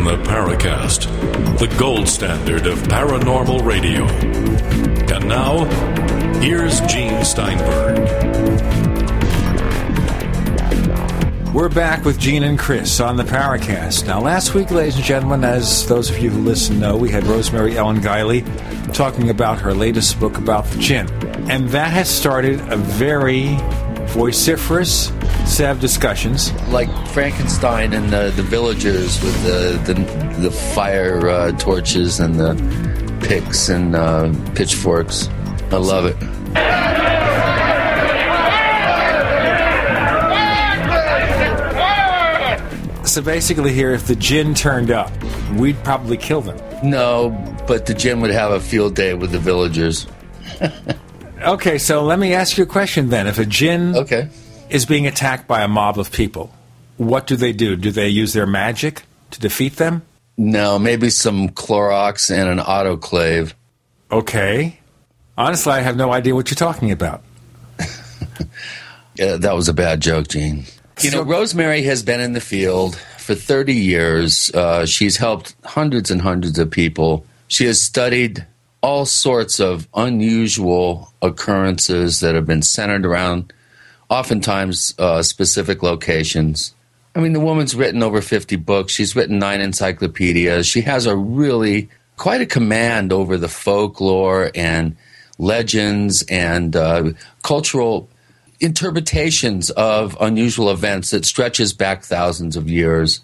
In the Paracast, the gold standard of paranormal radio. And now, here's Gene Steinberg. We're back with Gene and Chris on the Paracast. Now, last week, ladies and gentlemen, as those of you who listen know, we had Rosemary Ellen Guiley talking about her latest book about the jinn. And that has started a very vociferous set of discussions. Like Frankenstein and the, the villagers with the, the, the fire uh, torches and the picks and uh, pitchforks. I love it. So basically, here, if the jinn turned up, we'd probably kill them. No, but the jinn would have a field day with the villagers. Okay, so let me ask you a question then. If a jinn Okay. Is being attacked by a mob of people, what do they do? Do they use their magic to defeat them? No, maybe some Clorox and an autoclave. Okay. Honestly, I have no idea what you're talking about. Yeah, that was a bad joke, Gene. You know, Rosemary has been in the field for 30 years. Uh, she's helped hundreds and hundreds of people. She has studied all sorts of unusual occurrences that have been centered around, oftentimes, uh, specific locations. I mean, the woman's written over 50 books. She's written nine encyclopedias. She has a really quite a command over the folklore and legends and uh, cultural interpretations of unusual events that stretches back thousands of years.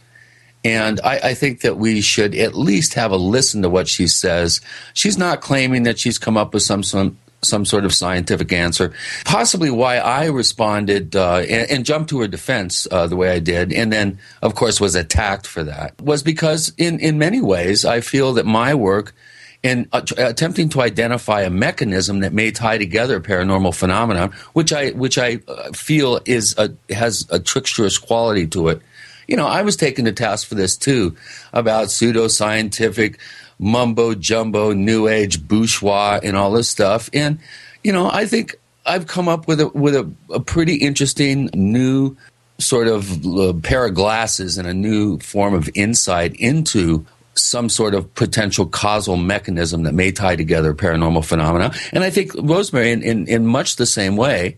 And I, I think that we should at least have a listen to what she says. She's not claiming that she's come up with some some, some sort of scientific answer. Possibly why I responded uh, and, and jumped to her defense uh, the way I did, and then of course was attacked for that, was because in in many ways I feel that my work in uh, attempting to identify a mechanism that may tie together paranormal phenomena, which I which I uh, feel is a, has a tricksterous quality to it. You know, I was taken to task for this too, about pseudoscientific mumbo jumbo, new age bourgeois, and all this stuff. And you know, I think I've come up with a with a, a pretty interesting new sort of uh, pair of glasses and a new form of insight into some sort of potential causal mechanism that may tie together paranormal phenomena. And I think Rosemary, in, in, in much the same way,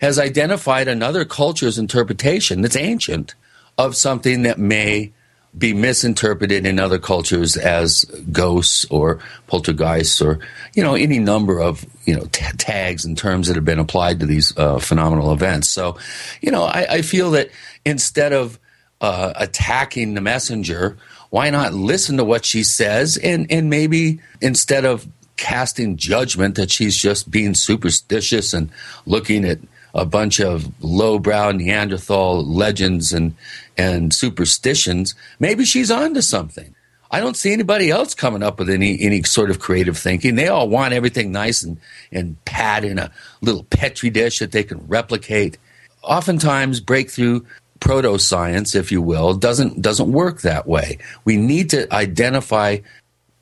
has identified another culture's interpretation that's ancient of something that may be misinterpreted in other cultures as ghosts or poltergeists or you know any number of you know t- tags and terms that have been applied to these uh, phenomenal events. So, you know, I, I feel that instead of uh, attacking the messenger, why not listen to what she says and and maybe instead of casting judgment that she's just being superstitious and looking at a bunch of lowbrow Neanderthal legends and and superstitions, maybe she's onto something. I don't see anybody else coming up with any any sort of creative thinking. They all want everything nice and and pat in a little petri dish that they can replicate. Oftentimes, breakthrough proto science, if you will, doesn't doesn't work that way. We need to identify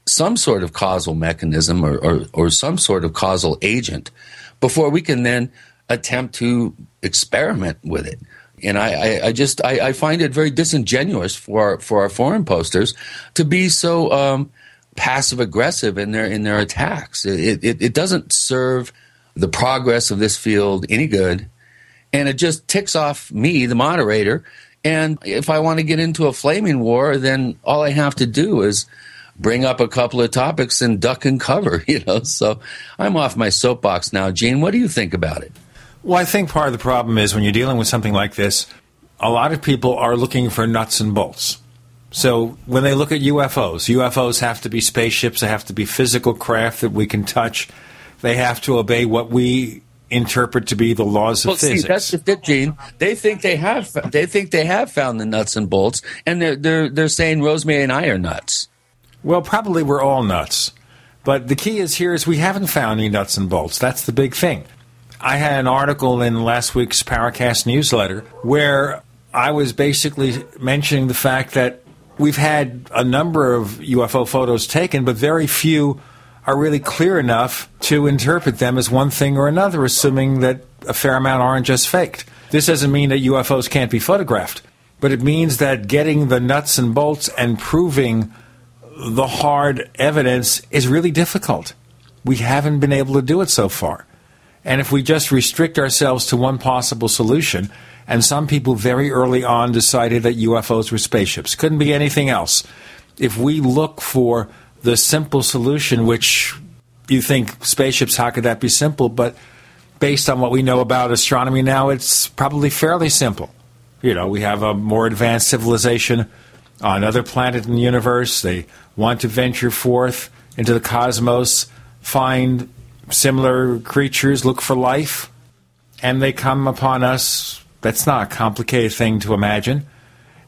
some sort of causal mechanism or, or, or some sort of causal agent before we can then attempt to experiment with it. And I, I, I just I, I, find it very disingenuous for for our foreign posters to be so um, passive aggressive in their in their attacks. It, it it doesn't serve the progress of this field any good, and it just ticks off me, the moderator. And if I want to get into a flaming war, then all I have to do is bring up a couple of topics and duck and cover. You know, so I'm off my soapbox now. Gene, what do you think about it? Well, I think part of the problem is when you're dealing with something like this, a lot of people are looking for nuts and bolts. So when they look at UFOs, UFOs have to be spaceships, they have to be physical craft that we can touch, they have to obey what we interpret to be the laws of well, physics. See, that's just it, Gene. They think they have they think they have found the nuts and bolts, and they're they're they're saying Rosemary and I are nuts. Well, probably we're all nuts. But the key is here is we haven't found any nuts and bolts. That's the big thing. I had an article in last week's Paracast newsletter where I was basically mentioning the fact that we've had a number of UFO photos taken, but very few are really clear enough to interpret them as one thing or another, assuming that a fair amount aren't just faked. This doesn't mean that UFOs can't be photographed. but it means that getting the nuts and bolts and proving the hard evidence is really difficult. We haven't been able to do it so far. And if we just restrict ourselves to one possible solution, and some people very early on decided that UFOs were spaceships, couldn't be anything else. If we look for the simple solution, which you think spaceships, how could that be simple? But based on what we know about astronomy now, it's probably fairly simple. You know, we have a more advanced civilization on another planet in the universe. They want to venture forth into the cosmos, find similar creatures, look for life, and they come upon us. That's not a complicated thing to imagine.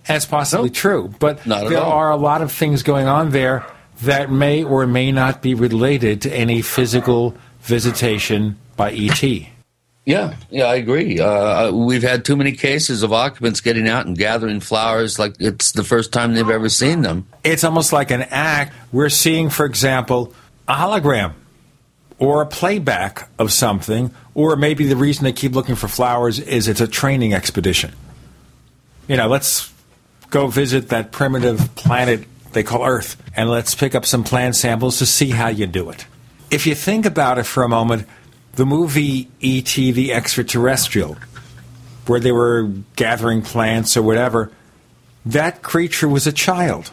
And it's possibly Nope. true, but there all. are a lot of things going on there that may or may not be related to any physical visitation by ET. Yeah, yeah, I agree. Uh, we've had too many cases of occupants getting out and gathering flowers like it's the first time they've ever seen them. It's almost like an act. We're seeing, for example, a hologram or a playback of something, or maybe the reason they keep looking for flowers is it's a training expedition. You know, let's go visit that primitive planet they call Earth, and let's pick up some plant samples to see how you do it. If you think about it for a moment, the movie E.T. the Extraterrestrial, where they were gathering plants or whatever, that creature was a child.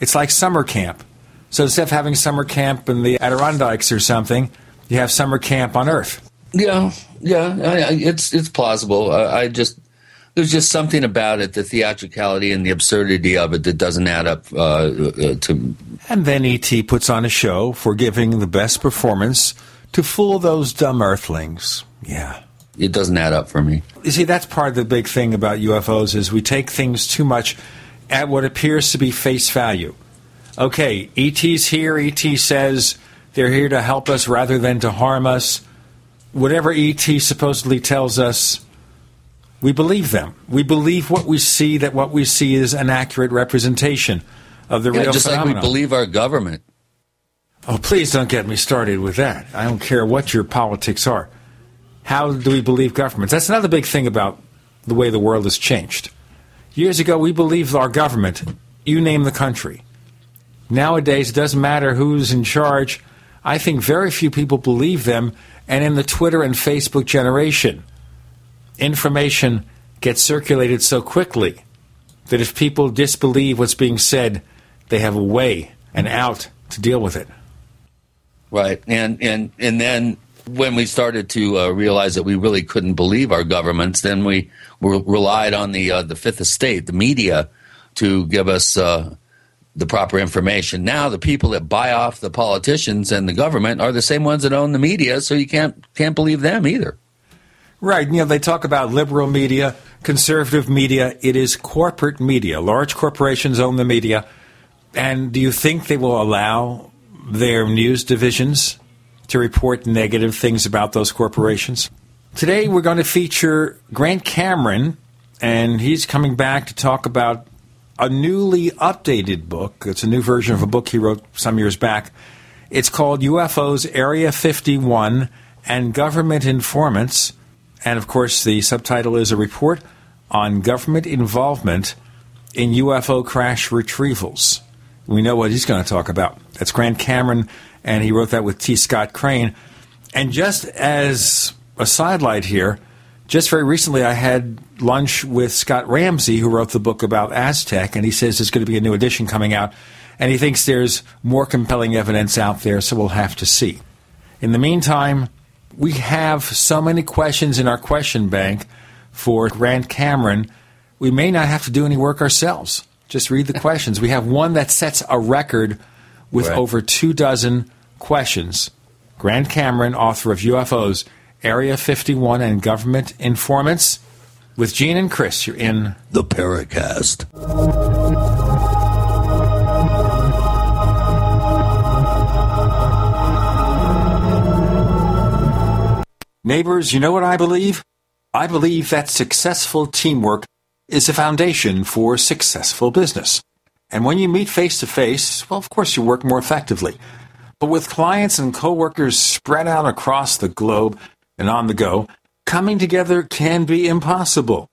It's like summer camp. So instead of having summer camp in the Adirondacks or something, you have summer camp on Earth. Yeah, yeah, it's it's plausible. I, I just there's just something about it, the theatricality and the absurdity of it, that doesn't add up uh, uh, to. And then E.T. puts on a show for giving the best performance to fool those dumb Earthlings. Yeah. It doesn't add up for me. You see, that's part of the big thing about UFOs is we take things too much at what appears to be face value. Okay, ET's here. ET says they're here to help us rather than to harm us. Whatever ET supposedly tells us, we believe them. We believe what we see. That what we see is an accurate representation of the Yeah, real just like we believe our government. Oh, please don't get me started with that. I don't care what your politics are. How do we believe governments? That's another big thing about the way the world has changed. Years ago, we believed our government. You name the country. Nowadays, it doesn't matter who's in charge. I think very few people believe them. And in the Twitter and Facebook generation, information gets circulated so quickly that if people disbelieve what's being said, they have a way, an out to deal with it. Right, and and and then when we started to uh, realize that we really couldn't believe our governments, then we re- relied on the uh, the fifth estate, the media, to give us uh, the proper information. Now, the people that buy off the politicians and the government are the same ones that own the media, so you can't can't believe them either. Right. You know, they talk about liberal media, conservative media. It is corporate media. Large corporations own the media. And do you think they will allow their news divisions to report negative things about those corporations? Today, we're going to feature Grant Cameron, and he's coming back to talk about a newly updated book. It's a new version of a book he wrote some years back. It's called UFOs Area 51 and Government Informants. And of course, the subtitle is a report on government involvement in UFO crash retrievals. We know what he's going to talk about. That's Grant Cameron, and he wrote that with T. Scott Crain. And just as a sidelight here, just very recently I had lunch with Scott Ramsey, who wrote the book about Aztec, and he says there's going to be a new edition coming out, and he thinks there's more compelling evidence out there, so we'll have to see. In the meantime, we have so many questions in our question bank for Grant Cameron, we may not have to do any work ourselves. Just read the questions. We have one that sets a record with Right. over two dozen questions. Grant Cameron, author of UFOs, Area 51, and Government Informants. With Gene and Chris, you're in The Paracast. Neighbors, you know what I believe? I believe that successful teamwork is a foundation for successful business. And when you meet face to face, well, of course, you work more effectively. But with clients and coworkers spread out across the globe and on the go, coming together can be impossible.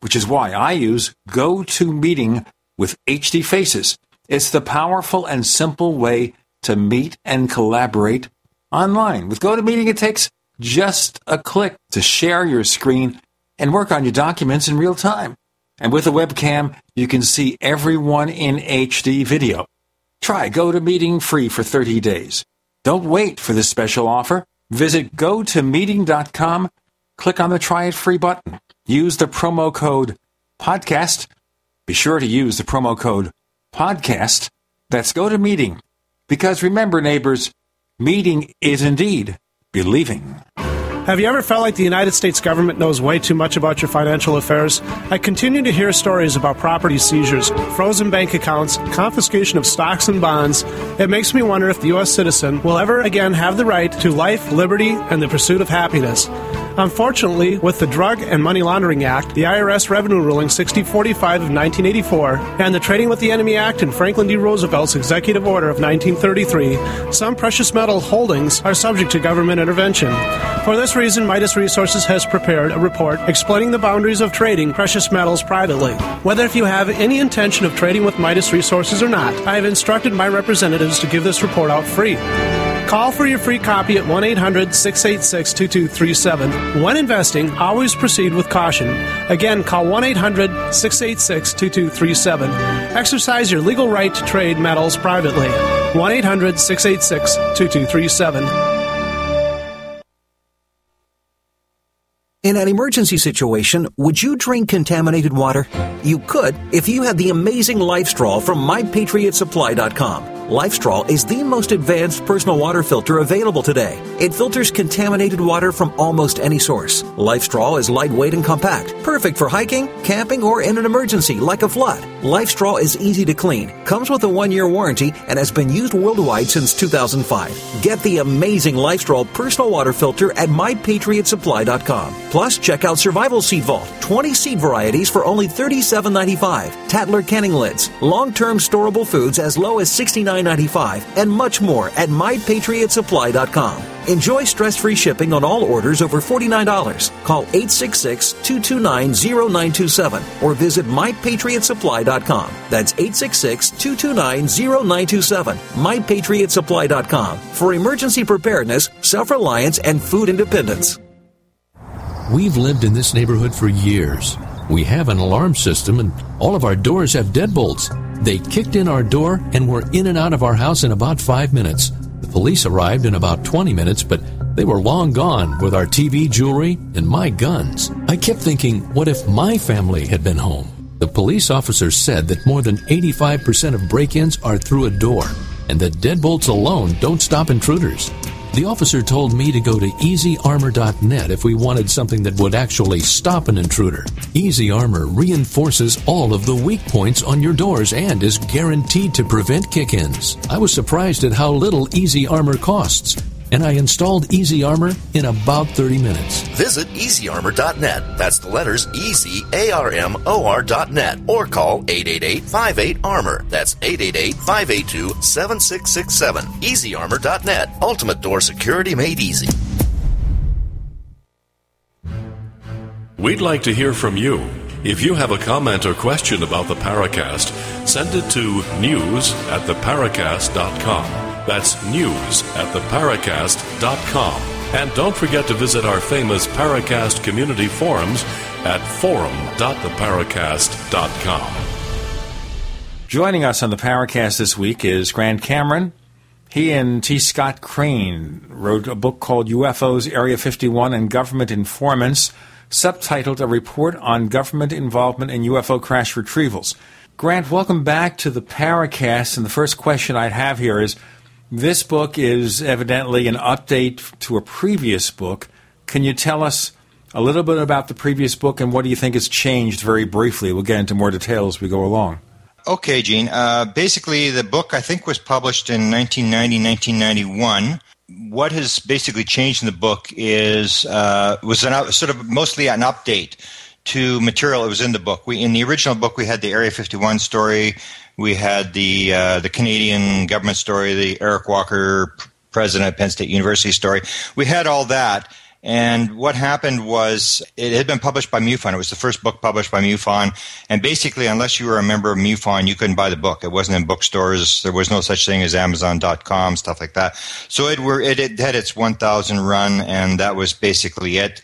which is why I use GoToMeeting with HD Faces. It's the powerful and simple way to meet and collaborate online. With GoToMeeting, it takes just a click to share your screen and work on your documents in real time. And with a webcam, you can see everyone in HD video. Try GoToMeeting free for 30 days. Don't wait for this special offer. Visit gotomeeting.com, click on the try it free button. Use the promo code podcast. Be sure to use the promo code podcast. That's GoToMeeting. Because remember, neighbors, meeting is indeed believing. Have you ever felt like the United States government knows way too much about your financial affairs? I continue to hear stories about property seizures, frozen bank accounts, confiscation of stocks and bonds. It makes me wonder if the U.S. citizen will ever again have the right to life, liberty, and the pursuit of happiness. Unfortunately, with the Drug and Money Laundering Act, the IRS Revenue Ruling 6045 of 1984, and the Trading with the Enemy Act and Franklin D. Roosevelt's Executive Order of 1933, some precious metal holdings are subject to government intervention. For this reason, Midas Resources has prepared a report explaining the boundaries of trading precious metals privately. Whether if you have any intention of trading with Midas Resources or not, I have instructed my representatives to give this report out free. Call for your free copy at 1 800 686 2237. When investing, always proceed with caution. Again, call 1 800 686 2237. Exercise your legal right to trade metals privately. 1 800 686 2237. In an emergency situation, would you drink contaminated water? You could if you had the amazing LifeStraw from MyPatriotSupply.com. LifeStraw is the most advanced personal water filter available today. It filters contaminated water from almost any source. LifeStraw is lightweight and compact, perfect for hiking, camping, or in an emergency like a flood. LifeStraw is easy to clean, comes with a one-year warranty, and has been used worldwide since 2005. Get the amazing LifeStraw personal water filter at MyPatriotSupply.com. Plus, check out Survival Seed Vault, 20 seed varieties for only $37.95. Tattler canning lids, long-term storable foods as low as 69 $9.95 and much more at mypatriotsupply.com. Enjoy stress-free shipping on all orders over $49. Call 866-229-0927 or visit mypatriotsupply.com. That's 866-229-0927. mypatriotsupply.com for emergency preparedness, self-reliance and food independence. We've lived in this neighborhood for years. We have an alarm system and all of our doors have deadbolts. They kicked in our door and were in and out of our house in about five minutes. The police arrived in about 20 minutes, but they were long gone with our TV, jewelry, and my guns. I kept thinking, what if my family had been home? The police officer said that more than 85% of break ins are through a door, and that deadbolts alone don't stop intruders. The officer told me to go to easyarmor.net if we wanted something that would actually stop an intruder. Easy Armor reinforces all of the weak points on your doors and is guaranteed to prevent kick ins. I was surprised at how little Easy Armor costs and I installed Easy Armor in about 30 minutes. Visit easyarmor.net. That's the letters E Z A R M O R.net or call 888 58 Armor. That's 888 582 7667. Easyarmor.net. Ultimate door security made easy. We'd like to hear from you. If you have a comment or question about the Paracast, send it to news at theparacast.com. That's news at theparacast.com. And don't forget to visit our famous Paracast community forums at forum.theparacast.com. Joining us on the Paracast this week is Grant Cameron. He and T. Scott Crain wrote a book called UFOs, Area 51, and Government Informants, subtitled A Report on Government Involvement in UFO Crash Retrievals. Grant, welcome back to the Paracast. And the first question I'd have here is this book is evidently an update to a previous book. Can you tell us a little bit about the previous book and what do you think has changed very briefly? We'll get into more details as we go along. Okay, Gene. Uh, basically, the book I think was published in 1990, 1991. What has basically changed in the book is uh, was an, sort of mostly an update to material that was in the book. We in the original book we had the Area 51 story, we had the uh, the Canadian government story, the Eric Walker president of Penn State University story. We had all that, And what happened was it had been published by MUFON. It was the first book published by MUFON. And basically, unless you were a member of MUFON, you couldn't buy the book. It wasn't in bookstores. There was no such thing as Amazon.com, stuff like that. So it, were, it, it had its 1,000 run, and that was basically it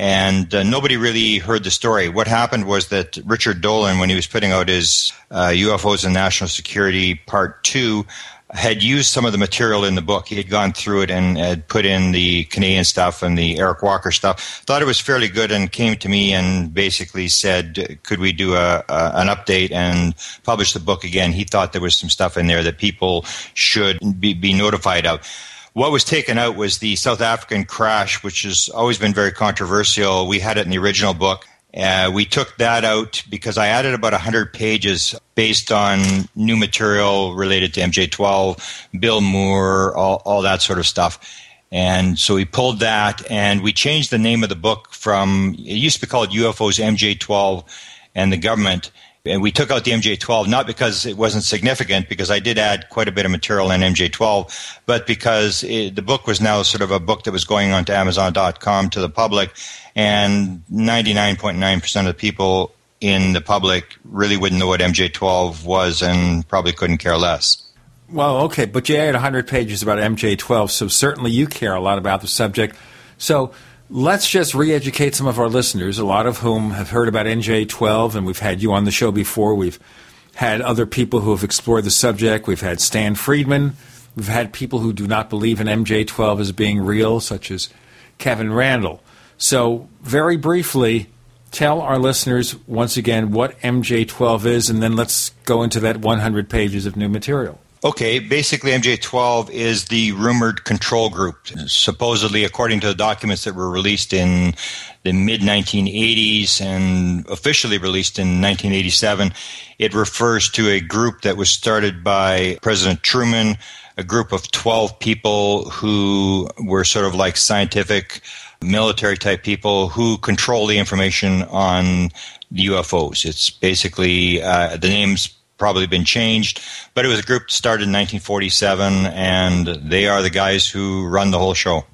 and uh, nobody really heard the story. What happened was that Richard Dolan, when he was putting out his uh, UFOs and National Security Part 2, had used some of the material in the book. He had gone through it and had put in the Canadian stuff and the Eric Walker stuff. Thought it was fairly good and came to me and basically said, "Could we do a, a, an update and publish the book again?" He thought there was some stuff in there that people should be, be notified of. What was taken out was the South African crash, which has always been very controversial. We had it in the original book. Uh, we took that out because I added about 100 pages based on new material related to MJ12, Bill Moore, all, all that sort of stuff. And so we pulled that and we changed the name of the book from, it used to be called UFOs MJ12 and the government and we took out the MJ12 not because it wasn't significant, because I did add quite a bit of material in MJ12, but because it, the book was now sort of a book that was going onto Amazon.com to the public, and 99.9% of the people in the public really wouldn't know what MJ12 was and probably couldn't care less. Well, okay, but you added 100 pages about MJ12, so certainly you care a lot about the subject. So Let's just re educate some of our listeners, a lot of whom have heard about MJ12, and we've had you on the show before. We've had other people who have explored the subject. We've had Stan Friedman. We've had people who do not believe in MJ12 as being real, such as Kevin Randle. So, very briefly, tell our listeners once again what MJ12 is, and then let's go into that 100 pages of new material. Okay, basically, MJ12 is the rumored control group. Supposedly, according to the documents that were released in the mid 1980s and officially released in 1987, it refers to a group that was started by President Truman, a group of 12 people who were sort of like scientific, military type people who control the information on UFOs. It's basically, uh, the name's probably been changed, but it was a group started in 1947, and they are the guys who run the whole show.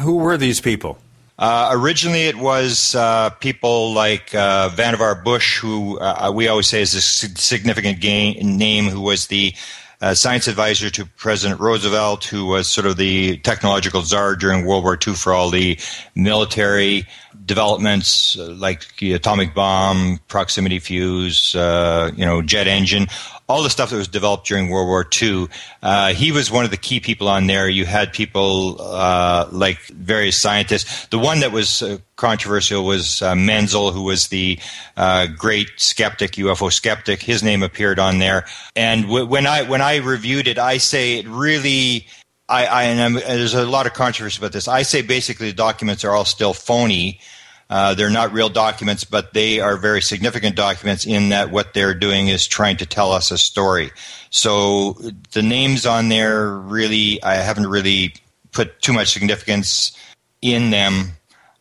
Who were these people? Uh, originally, it was uh, people like uh, Vannevar Bush, who uh, we always say is a significant gain, name, who was the uh, science advisor to President Roosevelt, who was sort of the technological czar during World War II for all the military developments uh, like the atomic bomb, proximity fuse, uh, you know, jet engine, all the stuff that was developed during World War II. Uh, he was one of the key people on there. You had people uh, like various scientists. The one that was uh, controversial was uh, Menzel, who was the great skeptic, UFO skeptic. His name appeared on there. And w- when I when I reviewed it, I say it really I, I and, and, there's a lot of controversy about this. I say basically the documents are all still phony. Uh, they're not real documents, but they are very significant documents in that what they're doing is trying to tell us a story. So the names on there really, I haven't really put too much significance in them.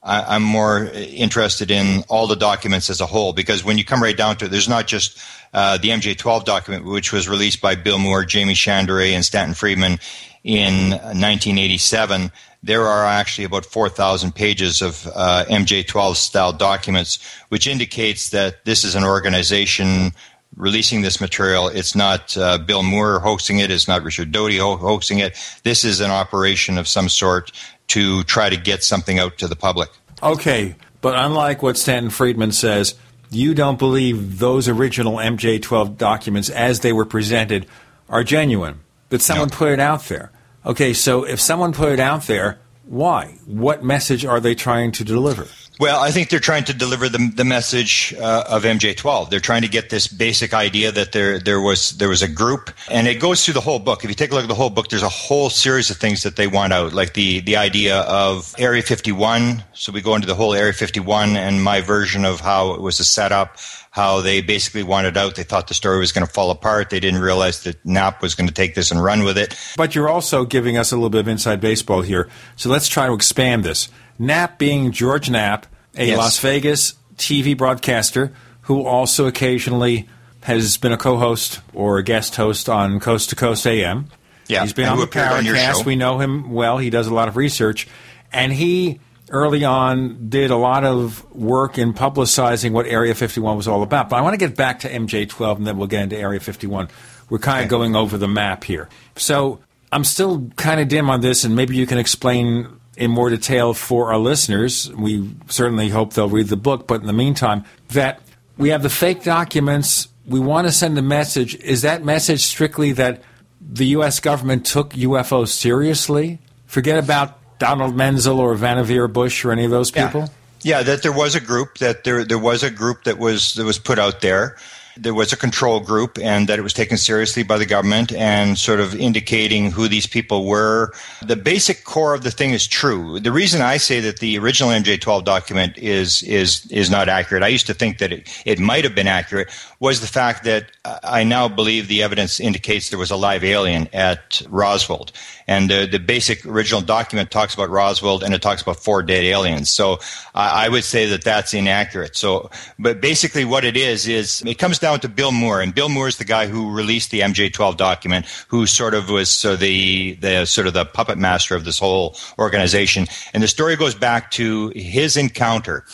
I, am more interested in all the documents as a whole because when you come right down to it, there's not just uh, the MJ12 document, which was released by Bill Moore, Jaime Shandera, and Stanton Friedman in 1987, there are actually about 4,000 pages of uh, MJ12 style documents, which indicates that this is an organization releasing this material. It's not uh, Bill Moore hosting it, it's not Richard Doty ho- hosting it. This is an operation of some sort to try to get something out to the public. Okay, but unlike what Stanton Friedman says, you don't believe those original MJ12 documents as they were presented are genuine that someone no. put it out there. Okay, so if someone put it out there, why? What message are they trying to deliver? Well, I think they're trying to deliver the, the message uh, of MJ12. They're trying to get this basic idea that there there was there was a group, and it goes through the whole book. If you take a look at the whole book, there's a whole series of things that they want out, like the the idea of Area 51. So we go into the whole Area 51 and my version of how it was a setup how they basically wanted out. They thought the story was going to fall apart. They didn't realize that Knapp was going to take this and run with it. But you're also giving us a little bit of inside baseball here. So let's try to expand this. Knapp being George Knapp, a yes. Las Vegas TV broadcaster who also occasionally has been a co-host or a guest host on Coast to Coast AM. Yeah, he's been on the Paracast. We know him well. He does a lot of research, and he early on did a lot of work in publicizing what Area 51 was all about. But I want to get back to MJ12 and then we'll get into Area 51. We're kind of going over the map here. So I'm still kind of dim on this, and maybe you can explain in more detail for our listeners. We certainly hope they'll read the book, but in the meantime, that we have the fake documents. We want to send a message. Is that message strictly that the U.S. government took UFOs seriously? Forget about Donald Menzel or Vannevar Bush or any of those people? Yeah, that there was a group that there there was a group that was that was put out there. There was a control group, and that it was taken seriously by the government, and sort of indicating who these people were. The basic core of the thing is true. The reason I say that the original MJ12 document is is is not accurate, I used to think that it it might have been accurate, was the fact that I now believe the evidence indicates there was a live alien at Roswell, and the basic original document talks about Roswell, and it talks about four dead aliens. So I I would say that that's inaccurate. So, but basically, what it is is it comes down to Bill Moore, and Bill Moore is the guy who released the MJ12 document, who sort of was so the the sort of the puppet master of this whole organization. And the story goes back to his encounter.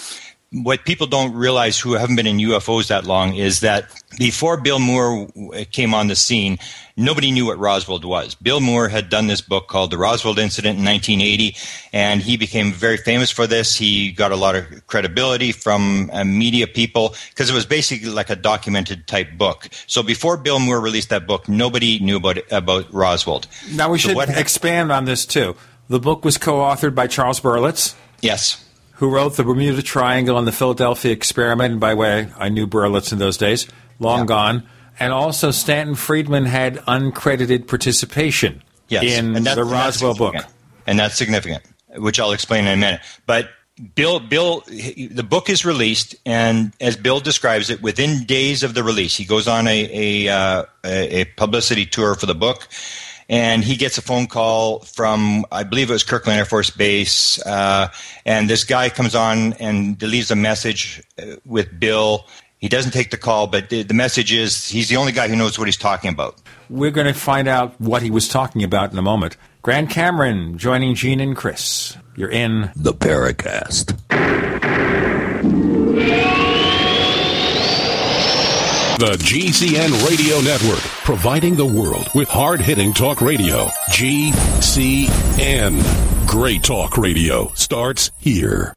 What people don't realize who haven't been in UFOs that long is that before Bill Moore came on the scene, nobody knew what Roswell was. Bill Moore had done this book called The Roswell Incident in 1980, and he became very famous for this. He got a lot of credibility from uh, media people because it was basically like a documented type book. So before Bill Moore released that book, nobody knew about about Roswell. Now, we So should expand on this, too. The book was co authored by Charles Berlitz. Yes. Who wrote the Bermuda Triangle and the Philadelphia Experiment. And by the way, I knew Berlitz in those days, long Yeah. gone. And also, Stanton Friedman had uncredited participation Yes, in the Roswell book. and that's significant, which I'll explain in a minute. But Bill, Bill, the book is released, and as Bill describes it, within days of the release, he goes on a a, uh, a a publicity tour for the book, and he gets a phone call from I believe it was Kirtland Air Force Base, uh, and this guy comes on and leaves a message uh, with Bill. He doesn't take the call, but the, the message is he's the only guy who knows what he's talking about. We're going to find out what he was talking about in a moment. Grant Cameron joining Gene and Chris. You're in The Paracast. The GCN Radio Network, providing the world with hard hitting talk radio. GCN. Great talk radio starts here.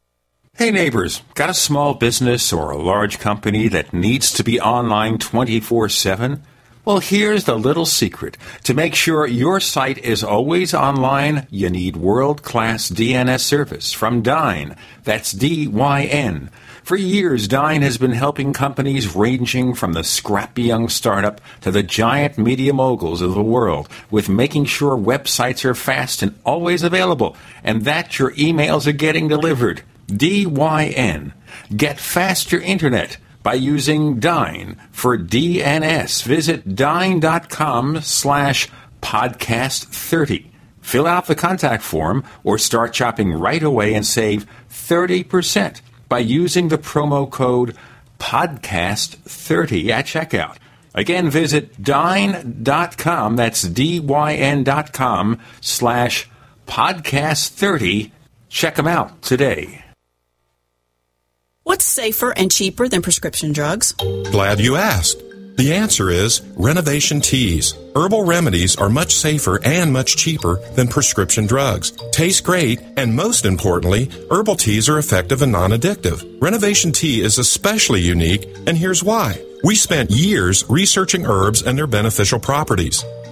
Hey neighbors, got a small business or a large company that needs to be online 24 7? Well, here's the little secret. To make sure your site is always online, you need world class DNS service from Dyn. That's D Y N. For years, Dyn has been helping companies ranging from the scrappy young startup to the giant media moguls of the world with making sure websites are fast and always available and that your emails are getting delivered. DYN. Get faster internet by using Dyn for DNS. Visit dyn.com slash podcast 30. Fill out the contact form or start shopping right away and save 30% by using the promo code podcast30 at checkout. Again, visit dyn.com, that's D-Y-N.com slash podcast30. Check them out today. What's safer and cheaper than prescription drugs? Glad you asked. The answer is Renovation Teas. Herbal remedies are much safer and much cheaper than prescription drugs. Taste great, and most importantly, herbal teas are effective and non addictive. Renovation Tea is especially unique, and here's why. We spent years researching herbs and their beneficial properties.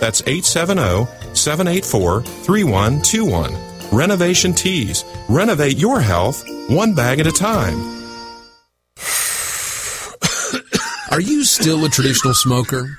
That's 870 784 3121. Renovation Teas. Renovate your health one bag at a time. Are you still a traditional smoker?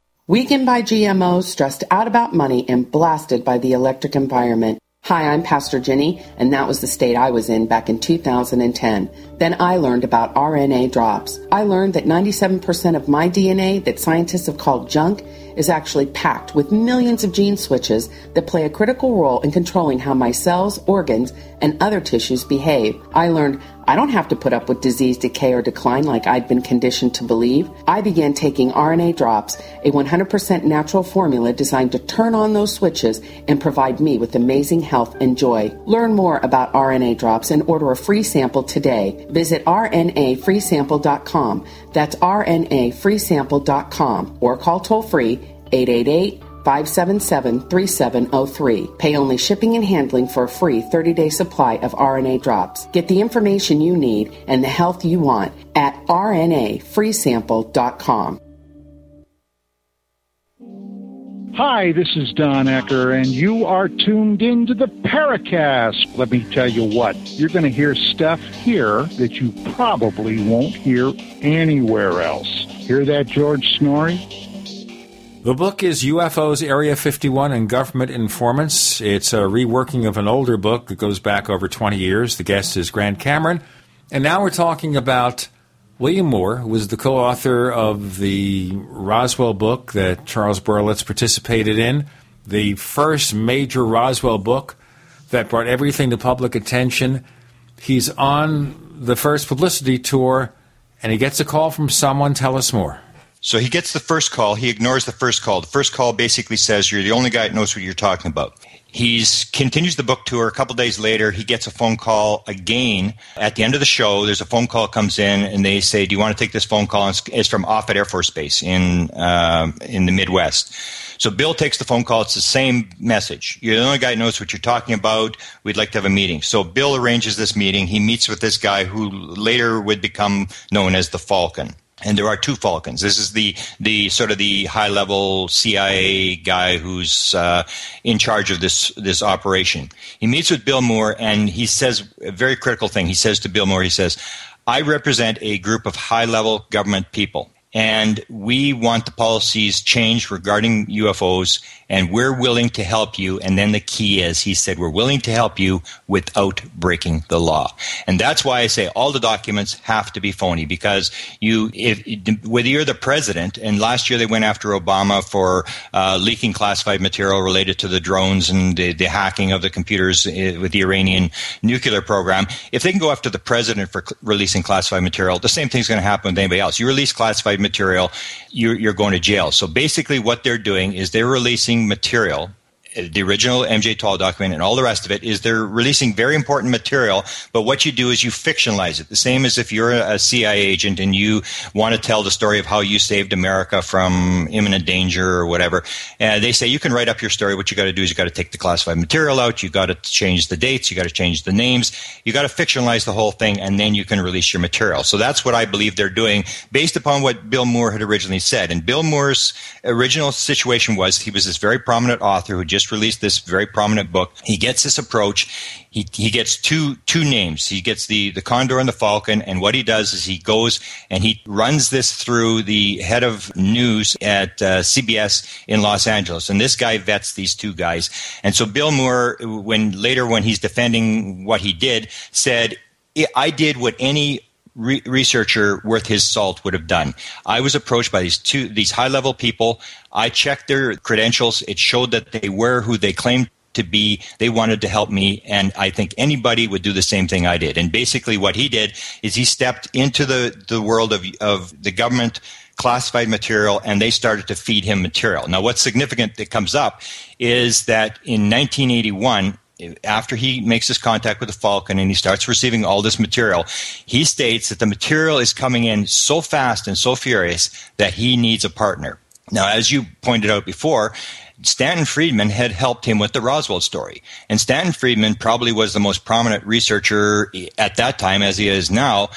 Weakened by GMOs, stressed out about money, and blasted by the electric environment. Hi, I'm Pastor Jenny, and that was the state I was in back in 2010. Then I learned about RNA drops. I learned that 97% of my DNA that scientists have called junk is actually packed with millions of gene switches that play a critical role in controlling how my cells, organs, and other tissues behave. I learned I don't have to put up with disease, decay, or decline like I'd been conditioned to believe. I began taking RNA drops, a 100% natural formula designed to turn on those switches and provide me with amazing health and joy. Learn more about RNA drops and order a free sample today. Visit rnafreesample.com. That's rnafreesample.com or call toll free 888 577 3703. Pay only shipping and handling for a free 30 day supply of RNA drops. Get the information you need and the health you want at rnafreesample.com. Hi, this is Don Ecker, and you are tuned into the Paracast. Let me tell you what, you're going to hear stuff here that you probably won't hear anywhere else. Hear that, George Snorri? The book is UFOs Area 51 and Government Informants. It's a reworking of an older book that goes back over 20 years. The guest is Grant Cameron. And now we're talking about William Moore, was the co author of the Roswell book that Charles Berlitz participated in, the first major Roswell book that brought everything to public attention. He's on the first publicity tour, and he gets a call from someone. Tell us more. So he gets the first call. He ignores the first call. The first call basically says you're the only guy that knows what you're talking about. He continues the book tour. A couple days later, he gets a phone call again. At the end of the show, there's a phone call comes in, and they say, "Do you want to take this phone call?" And it's from Offutt Air Force Base in uh, in the Midwest. So Bill takes the phone call. It's the same message. You're the only guy who knows what you're talking about. We'd like to have a meeting. So Bill arranges this meeting. He meets with this guy who later would become known as the Falcon and there are two Falcons. This is the the sort of the high level CIA guy who's uh, in charge of this this operation. He meets with Bill Moore and he says a very critical thing. He says to Bill Moore, he says, "I represent a group of high level government people." And we want the policies changed regarding UFOs, and we're willing to help you. And then the key is, he said, we're willing to help you without breaking the law. And that's why I say all the documents have to be phony because you, if, whether you're the president, and last year they went after Obama for uh, leaking classified material related to the drones and the, the hacking of the computers uh, with the Iranian nuclear program. If they can go after the president for cl- releasing classified material, the same thing's going to happen with anybody else. You release classified material, you're, you're going to jail. So basically, what they're doing is they're releasing material the original MJ Tall document and all the rest of it is they're releasing very important material, but what you do is you fictionalize it. The same as if you're a CIA agent and you want to tell the story of how you saved America from imminent danger or whatever. They say you can write up your story. What you got to do is you got to take the classified material out. You got to change the dates. You got to change the names. You got to fictionalize the whole thing and then you can release your material. So that's what I believe they're doing based upon what Bill Moore had originally said. And Bill Moore's original situation was he was this very prominent author who just just released this very prominent book. He gets this approach. He, he gets two two names. He gets the, the Condor and the Falcon, and what he does is he goes and he runs this through the head of news at uh, CBS in Los Angeles, and this guy vets these two guys. And so Bill Moore, when later when he's defending what he did, said, "I did what any Re- researcher worth his salt would have done. I was approached by these two these high level people. I checked their credentials. It showed that they were who they claimed to be, they wanted to help me. And I think anybody would do the same thing I did. And basically what he did is he stepped into the, the world of, of the government classified material and they started to feed him material. Now, what's significant that comes up is that in 1981, after he makes his contact with the Falcon and he starts receiving all this material, he states that the material is coming in so fast and so furious that he needs a partner. Now, as you pointed out before, Stanton Friedman had helped him with the Roswell story. And Stanton Friedman probably was the most prominent researcher at that time, as he is now.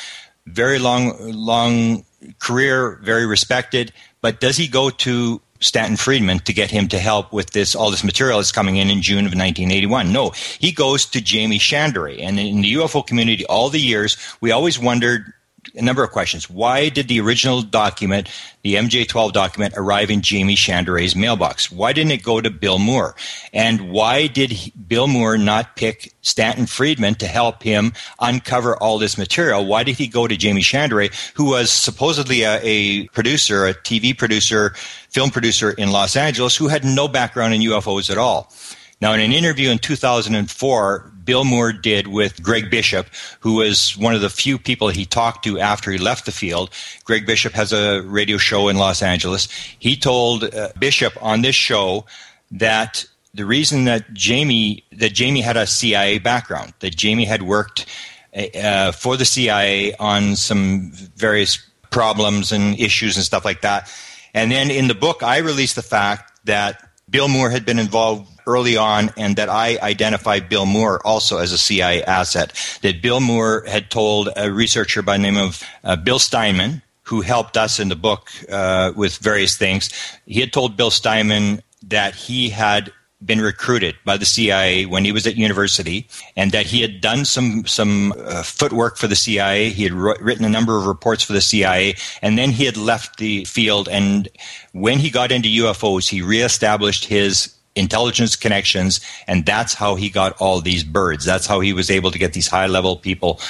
Very long, long career, very respected. But does he go to Stanton Friedman to get him to help with this all this material that's coming in in June of 1981. No, he goes to Jaime Shandera, and in the UFO community, all the years we always wondered a number of questions. Why did the original document, the MJ12 document, arrive in Jaime Shandera's mailbox? Why didn't it go to Bill Moore? And why did he, Bill Moore not pick Stanton Friedman to help him uncover all this material? Why did he go to Jaime Shandera, who was supposedly a, a producer, a TV producer, film producer in Los Angeles, who had no background in UFOs at all? Now, in an interview in 2004, Bill Moore did with Greg Bishop, who was one of the few people he talked to after he left the field. Greg Bishop has a radio show in Los Angeles. He told uh, Bishop on this show that the reason that Jaime that Jaime had a CIA background, that Jaime had worked uh, for the CIA on some various problems and issues and stuff like that. And then in the book, I released the fact that Bill Moore had been involved early on and that I identified Bill Moore also as a CIA asset. That Bill Moore had told a researcher by the name of uh, Bill Steinman, who helped us in the book uh, with various things. He had told Bill Steinman that he had been recruited by the CIA when he was at university, and that he had done some some uh, footwork for the CIA. He had written a number of reports for the CIA, and then he had left the field. And when he got into UFOs, he reestablished his intelligence connections, and that's how he got all these birds. That's how he was able to get these high level people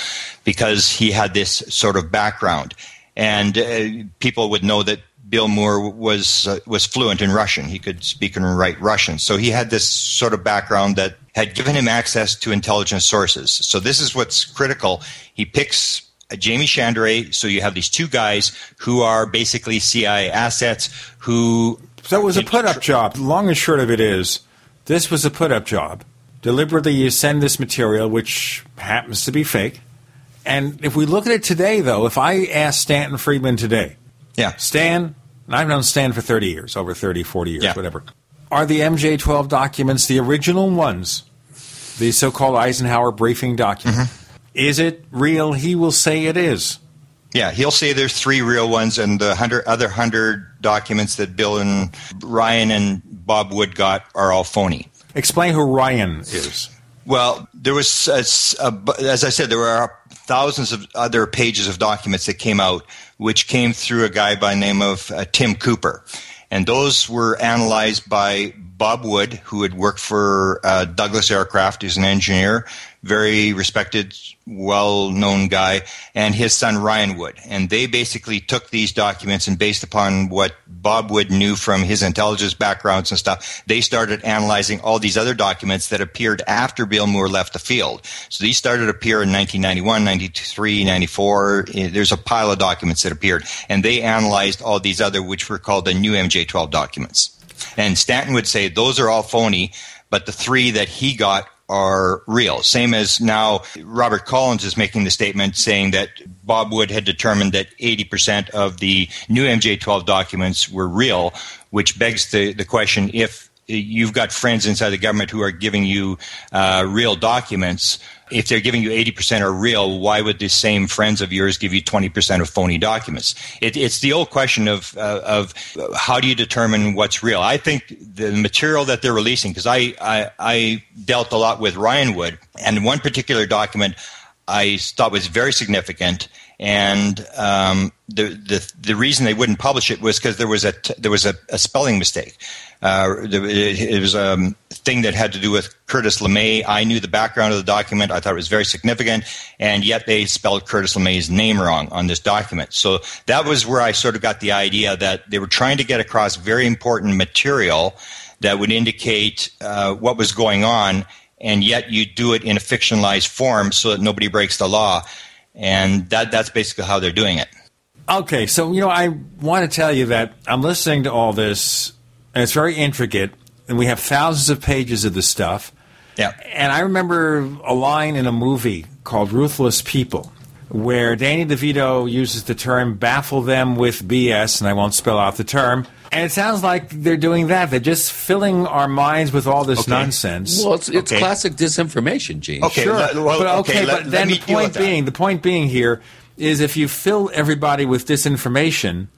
because he had this sort of background. And uh, people would know that Bill Moore was uh, was fluent in Russian. He could speak and write Russian. So he had this sort of background that had given him access to intelligence sources. So this is what's critical. He picks uh, Jaime Shandera. So you have these two guys who are basically CIA assets who so it was a put up job. Long and short of it is, this was a put up job. Deliberately, you send this material, which happens to be fake. And if we look at it today, though, if I ask Stanton Friedman today, yeah, Stan, I've known Stan for 30 years, over 30, 40 years, yeah. whatever. Are the MJ 12 documents the original ones, the so called Eisenhower briefing document? Mm-hmm. Is it real? He will say it is. Yeah, he'll say there's three real ones, and the hundred other hundred documents that Bill and Ryan and Bob Wood got are all phony. Explain who Ryan is. Well, there was, a, as I said, there were thousands of other pages of documents that came out, which came through a guy by name of uh, Tim Cooper, and those were analyzed by Bob Wood, who had worked for uh, Douglas Aircraft, he's an engineer, very respected, well known guy, and his son Ryan Wood. And they basically took these documents and based upon what Bob Wood knew from his intelligence backgrounds and stuff, they started analyzing all these other documents that appeared after Bill Moore left the field. So these started to appear in 1991, 93, 94. Eh, there's a pile of documents that appeared. And they analyzed all these other, which were called the new MJ12 documents. And Stanton would say those are all phony, but the three that he got are real. Same as now Robert Collins is making the statement saying that Bob Wood had determined that 80% of the new MJ12 documents were real, which begs the, the question if you've got friends inside the government who are giving you uh, real documents. If they're giving you 80% are real, why would the same friends of yours give you 20% of phony documents? It, it's the old question of, uh, of how do you determine what's real? I think the material that they're releasing, because I, I, I dealt a lot with Ryan Wood, and one particular document I thought was very significant and um, the, the the reason they wouldn't publish it was because there was a there was a, a spelling mistake. Uh, it was um, thing that had to do with Curtis LeMay. I knew the background of the document. I thought it was very significant, and yet they spelled Curtis LeMay's name wrong on this document. So that was where I sort of got the idea that they were trying to get across very important material that would indicate uh, what was going on, and yet you do it in a fictionalized form so that nobody breaks the law. And that, that's basically how they're doing it. Okay, so you know, I want to tell you that I'm listening to all this, and it's very intricate, and we have thousands of pages of this stuff. Yeah. And I remember a line in a movie called Ruthless People, where Danny DeVito uses the term "baffle them with BS," and I won't spell out the term. And it sounds like they're doing that. They're just filling our minds with all this Okay. nonsense. Well, it's, it's Okay. classic disinformation, Gene. Okay, Sure, let- well, but okay, okay, let- but let then me the point being, the point being here is if you fill everybody with disinformation,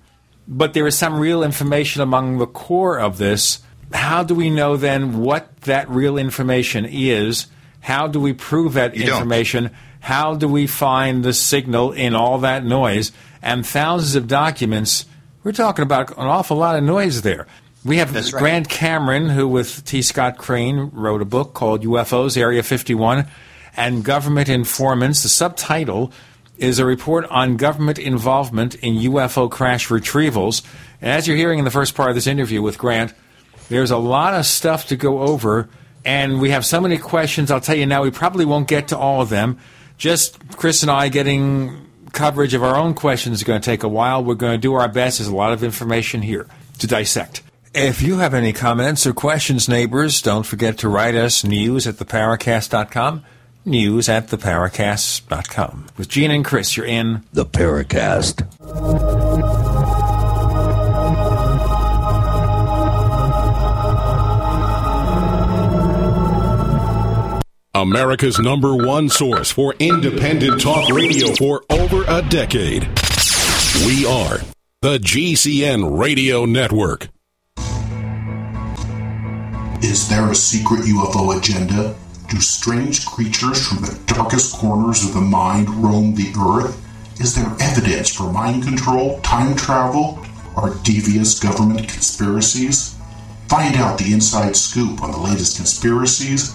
but there is some real information among the core of this, how do we know then what that real information is? How do we prove that You don't. information? How do we find the signal in all that noise? And thousands of documents, we're talking about an awful lot of noise there. We have That's right. Grant Cameron, who with T. Scott Crain wrote a book called UFOs Area 51 and Government Informants. The subtitle is a report on government involvement in UFO crash retrievals. And as you're hearing in the first part of this interview with Grant, there's a lot of stuff to go over, and we have so many questions. I'll tell you now, we probably won't get to all of them. Just Chris and I getting coverage of our own questions is going to take a while. We're going to do our best. There's a lot of information here to dissect. If you have any comments or questions, neighbors, don't forget to write us news at theparacast.com. News at theparacast.com. With Gene and Chris, you're in The Paracast. America's number one source for independent talk radio for over a decade. We are the GCN Radio Network. Is there a secret UFO agenda? Do strange creatures from the darkest corners of the mind roam the earth? Is there evidence for mind control, time travel, or devious government conspiracies? Find out the inside scoop on the latest conspiracies,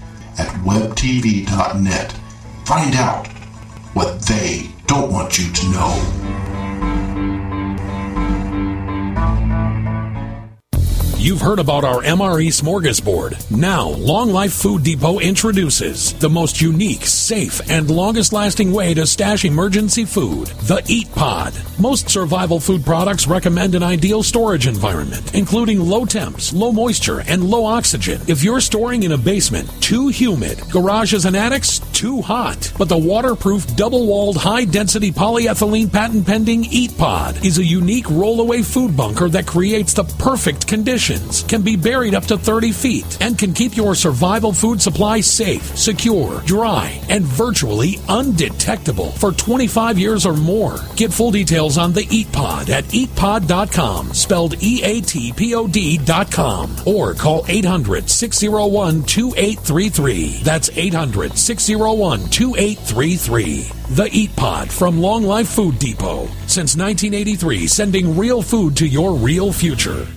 at webtv.net. Find out what they don't want you to know. You've heard about our MRE smorgasbord. Now, Long Life Food Depot introduces the most unique, safe, and longest lasting way to stash emergency food the Eat Pod. Most survival food products recommend an ideal storage environment, including low temps, low moisture, and low oxygen. If you're storing in a basement, too humid, garages and attics, too hot. But the waterproof, double walled, high density polyethylene patent pending Eat Pod is a unique rollaway food bunker that creates the perfect conditions, can be buried up to 30 feet, and can keep your survival food supply safe, secure, dry, and virtually undetectable for 25 years or more. Get full details on the Eat Pod at eatpod.com, spelled E A T P O D.com, or call 800 601 2833. That's 800 601 2833. The Eat Pod from Long Life Food Depot. Since 1983, sending real food to your real future.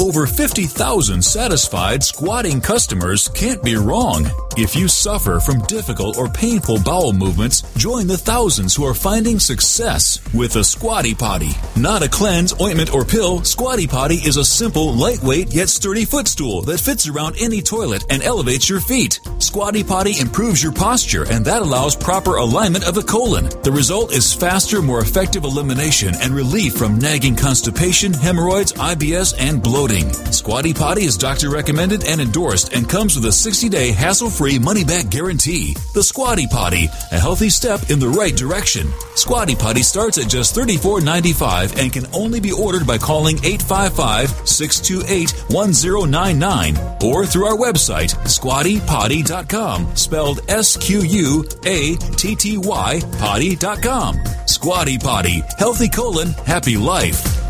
Over 50,000 satisfied squatting customers can't be wrong. If you suffer from difficult or painful bowel movements, join the thousands who are finding success with a Squatty Potty. Not a cleanse, ointment, or pill, Squatty Potty is a simple, lightweight, yet sturdy footstool that fits around any toilet and elevates your feet. Squatty Potty improves your posture and that allows proper alignment of the colon. The result is faster, more effective elimination and relief from nagging constipation, hemorrhoids, IBS, and bloating. Bloating. Squatty Potty is doctor recommended and endorsed and comes with a 60 day hassle free money back guarantee. The Squatty Potty, a healthy step in the right direction. Squatty Potty starts at just $34.95 and can only be ordered by calling 855 628 1099 or through our website, squattypotty.com, spelled S Q U A T T Y potty.com. Squatty Potty, healthy colon, happy life.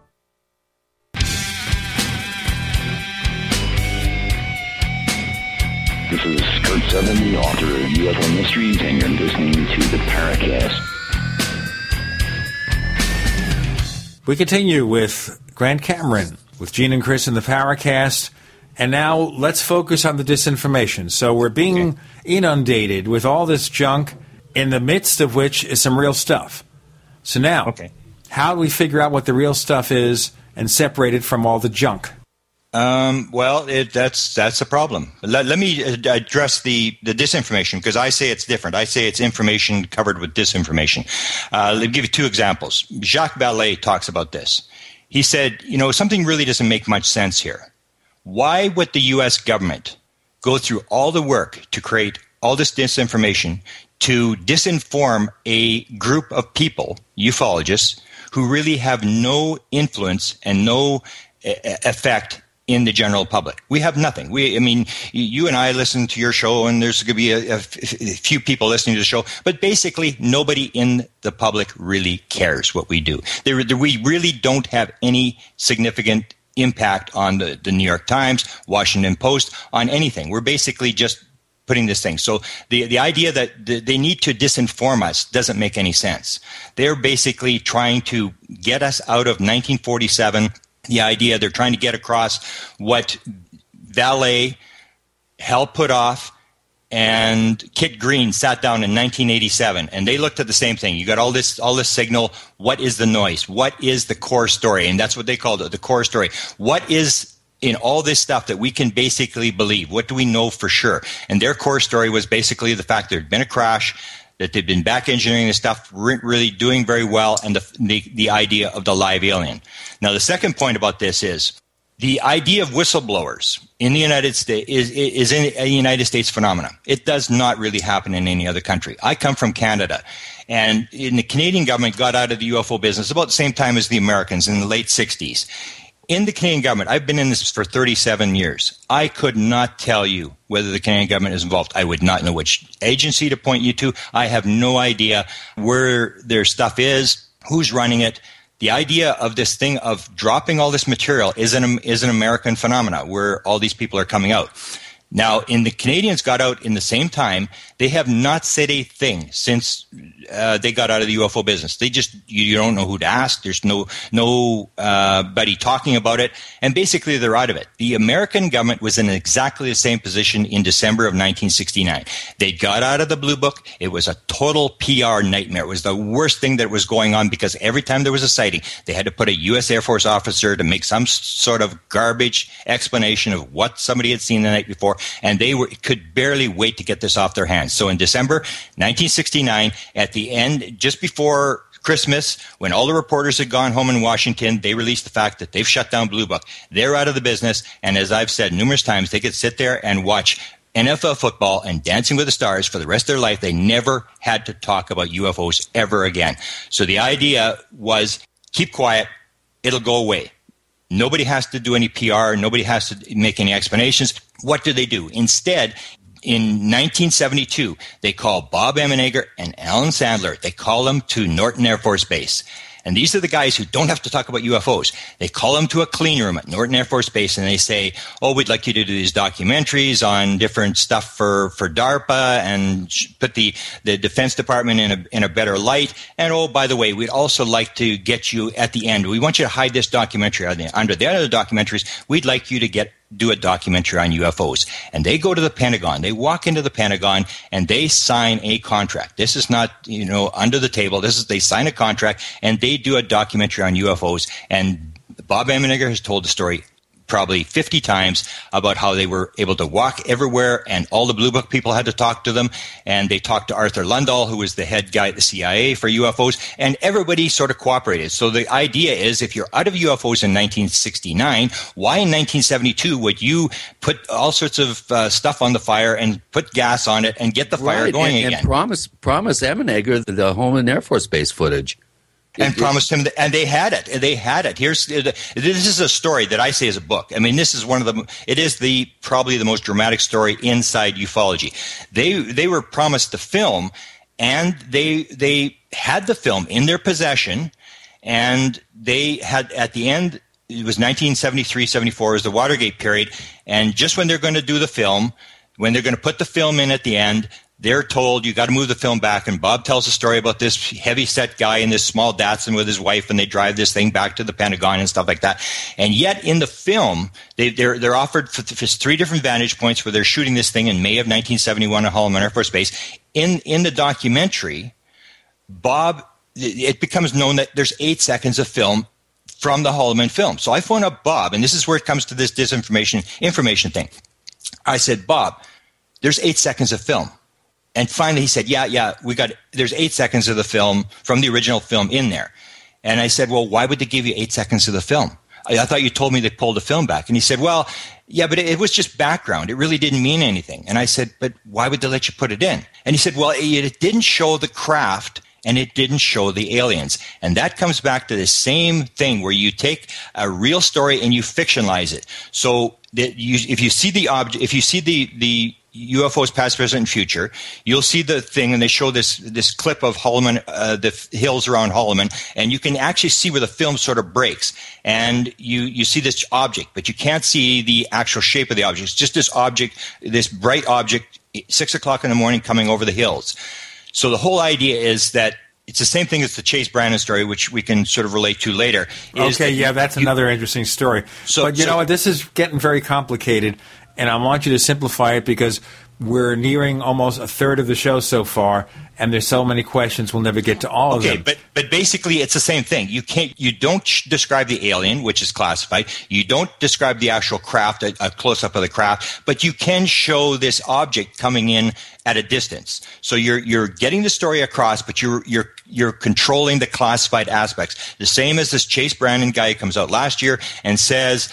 This is Kurt Seven, the author of UFO Mysteries, and you're listening to the Paracast. We continue with Grant Cameron, with Gene and Chris in the Paracast. And now let's focus on the disinformation. So we're being inundated with all this junk, in the midst of which is some real stuff. So now, Okay. how do we figure out what the real stuff is and separate it from all the junk? Um, well, it, that's that's a problem. Let, let me uh, address the, the disinformation because I say it's different. I say it's information covered with disinformation. Uh, let me give you two examples. Jacques Vallée talks about this. He said, you know, something really doesn't make much sense here. Why would the U.S. government go through all the work to create all this disinformation to disinform a group of people, ufologists, who really have no influence and no uh, effect in the general public. We have nothing. We, I mean, you and I listen to your show, and there's going to be a, few people listening to the show, but basically nobody in the public really cares what we do. We really don't have any significant impact on the, the New York Times, Washington Post, on anything. We're basically just putting this thing. So the, the idea that th- they need to disinform us doesn't make any sense. They're basically trying to get us out of 1947 the idea they're trying to get across what Vallée, Hell Put Off, and Kit Green sat down in 1987, and they looked at the same thing. You got all this, all this signal. What is the noise? What is the core story? And that's what they called it, the core story. What is in all this stuff that we can basically believe? What do we know for sure? And their core story was basically the fact there had been a crash, that they've been back engineering the stuff, really doing very well, and the, the, the idea of the live alien. Now, the second point about this is the idea of whistleblowers in the United States is, is in a United States phenomenon. It does not really happen in any other country. I come from Canada, and in the Canadian government got out of the UFO business about the same time as the Americans in the late 60s. In the Canadian government, I've been in this for 37 years. I could not tell you whether the Canadian government is involved. I would not know which agency to point you to. I have no idea where their stuff is, who's running it the idea of this thing of dropping all this material is an is an American phenomena where all these people are coming out. Now, in the Canadians got out in the same time, they have not said a thing since uh, they got out of the UFO business. They just you, you don't know who to ask. There's no no uh, talking about it, and basically they're out of it. The American government was in exactly the same position in December of 1969. They got out of the Blue Book. It was a total PR nightmare. It was the worst thing that was going on because every time there was a sighting, they had to put a U.S. Air Force officer to make some sort of garbage explanation of what somebody had seen the night before and they were, could barely wait to get this off their hands. So in December 1969, at the end, just before Christmas, when all the reporters had gone home in Washington, they released the fact that they've shut down Blue Book. They're out of the business, and as I've said numerous times, they could sit there and watch NFL football and Dancing with the Stars for the rest of their life. They never had to talk about UFOs ever again. So the idea was keep quiet, it'll go away. Nobody has to do any PR. Nobody has to make any explanations. What do they do? Instead, in 1972, they call Bob Emenegger and Alan Sandler. They call them to Norton Air Force Base. And these are the guys who don't have to talk about UFOs. They call them to a clean room at Norton Air Force Base and they say, Oh, we'd like you to do these documentaries on different stuff for, for DARPA and put the, the Defense Department in a, in a better light. And oh, by the way, we'd also like to get you at the end. We want you to hide this documentary under the other documentaries. We'd like you to get do a documentary on UFOs. And they go to the Pentagon. They walk into the Pentagon and they sign a contract. This is not, you know, under the table. This is, they sign a contract and they do a documentary on UFOs. And Bob Emenegger has told the story probably 50 times about how they were able to walk everywhere and all the Blue Book people had to talk to them. And they talked to Arthur Lundahl, who was the head guy at the CIA for UFOs, and everybody sort of cooperated. So the idea is if you're out of UFOs in 1969, why in 1972 would you put all sorts of uh, stuff on the fire and put gas on it and get the fire right, going and, again? And promise, promise Emenegger the, the Holloman Air Force Base footage and promised him that, and they had it they had it. Here's this is a story that i say is a book. I mean this is one of the it is the probably the most dramatic story inside ufology. They they were promised the film and they they had the film in their possession and they had at the end it was 1973 74 was the watergate period and just when they're going to do the film when they're going to put the film in at the end they're told you got to move the film back. And Bob tells a story about this heavy set guy in this small Datsun with his wife, and they drive this thing back to the Pentagon and stuff like that. And yet in the film, they, are they're, they're offered three different vantage points where they're shooting this thing in May of 1971 at Holloman Air Force Base. In in the documentary, Bob, it becomes known that there's eight seconds of film from the Holloman film. So I phone up Bob, and this is where it comes to this disinformation information thing. I said, Bob, there's eight seconds of film and finally he said, yeah, yeah, we got, there's eight seconds of the film from the original film in there. And I said, well, why would they give you eight seconds of the film? I, I thought you told me they pulled the film back. And he said, well, yeah, but it, it, was just background. It really didn't mean anything. And I said, but why would they let you put it in? And he said, well, it, it didn't show the craft and it didn't show the aliens. And that comes back to the same thing where you take a real story and you fictionalize it. So that you, if you see the object, if you see the, the UFOs past, present, and future. You'll see the thing, and they show this this clip of Holloman, uh, the hills around Holloman, and you can actually see where the film sort of breaks, and you you see this object, but you can't see the actual shape of the object. It's just this object, this bright object, six o'clock in the morning, coming over the hills. So the whole idea is that it's the same thing as the Chase Brandon story, which we can sort of relate to later. Okay, that yeah, that's you, another interesting story. So, but you so, know what? This is getting very complicated and I want you to simplify it because we're nearing almost a third of the show so far, and there's so many questions we'll never get to all okay, of them. but but basically it's the same thing. You can't you don't describe the alien, which is classified. You don't describe the actual craft, a, a close up of the craft, but you can show this object coming in at a distance. So you're you're getting the story across, but you're you're you're controlling the classified aspects. The same as this Chase Brandon guy who comes out last year and says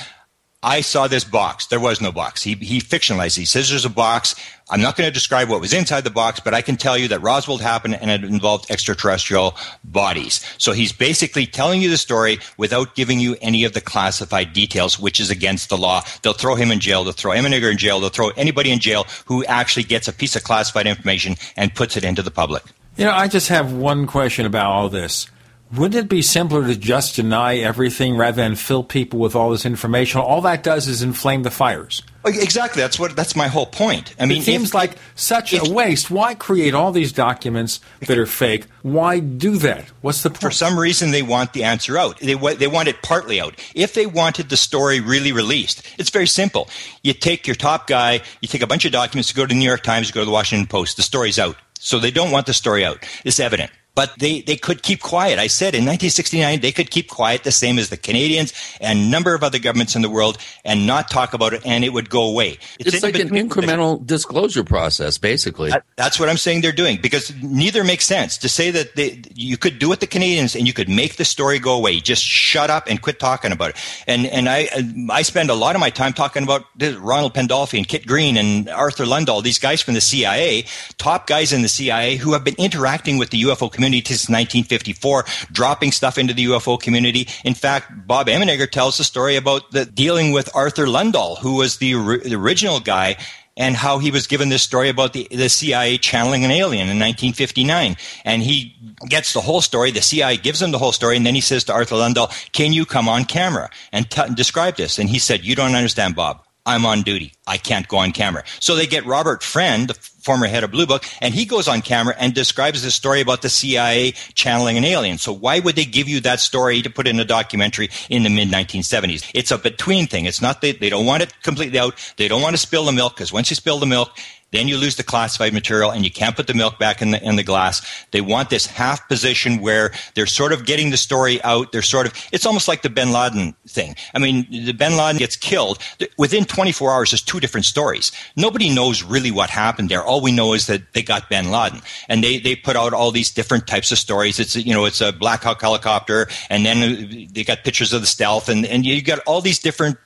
I saw this box. There was no box. He, he fictionalized. He says there's a box. I'm not going to describe what was inside the box, but I can tell you that Roswell happened and it involved extraterrestrial bodies. So he's basically telling you the story without giving you any of the classified details, which is against the law. They'll throw him in jail. They'll throw Emenegger in jail. They'll throw anybody in jail who actually gets a piece of classified information and puts it into the public. You know, I just have one question about all this. Wouldn't it be simpler to just deny everything rather than fill people with all this information? All that does is inflame the fires. Oh, exactly. That's what. That's my whole point. I mean, it seems if, like such if, a waste. Why create all these documents that are fake? Why do that? What's the point? For some reason, they want the answer out. They they want it partly out. If they wanted the story really released, it's very simple. You take your top guy, you take a bunch of documents, you go to the New York Times, you go to the Washington Post. The story's out. So they don't want the story out. It's evident but they, they could keep quiet. I said in 1969, they could keep quiet the same as the Canadians and a number of other governments in the world and not talk about it and it would go away. It's, it's like an incremental disclosure process, basically. That, that's what I'm saying they're doing because neither makes sense. To say that they, you could do it the Canadians and you could make the story go away. Just shut up and quit talking about it. And, and I, I spend a lot of my time talking about Ronald Pandolfi and Kit Green and Arthur Lundahl, these guys from the CIA, top guys in the CIA who have been interacting with the UFO community community since 1954, dropping stuff into the UFO community. In fact, Bob Emenegger tells the story about the dealing with Arthur Lundahl, who was the, the original guy and how he was given this story about the, the CIA channeling an alien in 1959. And he gets the whole story. The CIA gives him the whole story. And then he says to Arthur Lundahl, can you come on camera and t- describe this? And he said, you don't understand, Bob. I'm on duty. I can't go on camera. So they get Robert Friend, the former head of Blue Book, and he goes on camera and describes the story about the CIA channeling an alien. So why would they give you that story to put in a documentary in the mid 1970s? It's a between thing. It's not that they don't want it completely out. They don't want to spill the milk because once you spill the milk, then you lose the classified material and you can't put the milk back in the, in the glass. They want this half position where they're sort of getting the story out. They're sort of, it's almost like the bin Laden thing. I mean, the bin Laden gets killed. Within 24 hours, there's two different stories. Nobody knows really what happened there. All we know is that they got bin Laden and they, they put out all these different types of stories. It's, you know, it's a Black Hawk helicopter and then they got pictures of the stealth and, and you got all these different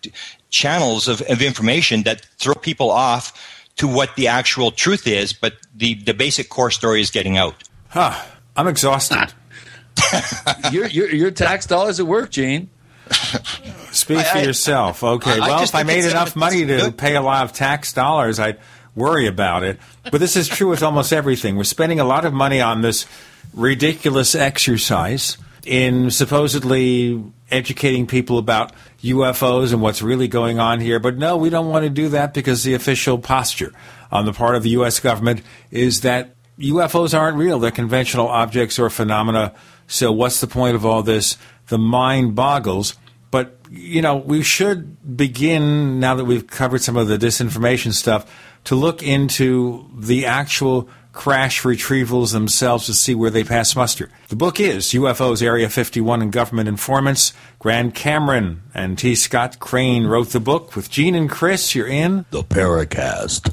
channels of, of information that throw people off to what the actual truth is, but the, the basic core story is getting out. Huh. I'm exhausted. your, your, your tax dollars at work, Gene. Speak for I, yourself. Okay. I, well, I if I made enough money to good. pay a lot of tax dollars, I'd worry about it. But this is true with almost everything. We're spending a lot of money on this ridiculous exercise in supposedly educating people about UFOs and what's really going on here. But no, we don't want to do that because the official posture on the part of the U.S. government is that UFOs aren't real. They're conventional objects or phenomena. So what's the point of all this? The mind boggles. But, you know, we should begin, now that we've covered some of the disinformation stuff, to look into the actual crash retrievals themselves to see where they pass muster. The book is UFOs Area 51 and Government Informants. Grant Cameron and T. Scott Crain wrote the book. With Gene and Chris, you're in The Paracast.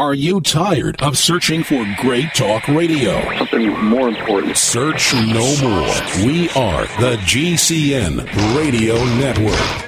Are you tired of searching for great talk radio? Something more important. Search no more. We are the GCN Radio Network.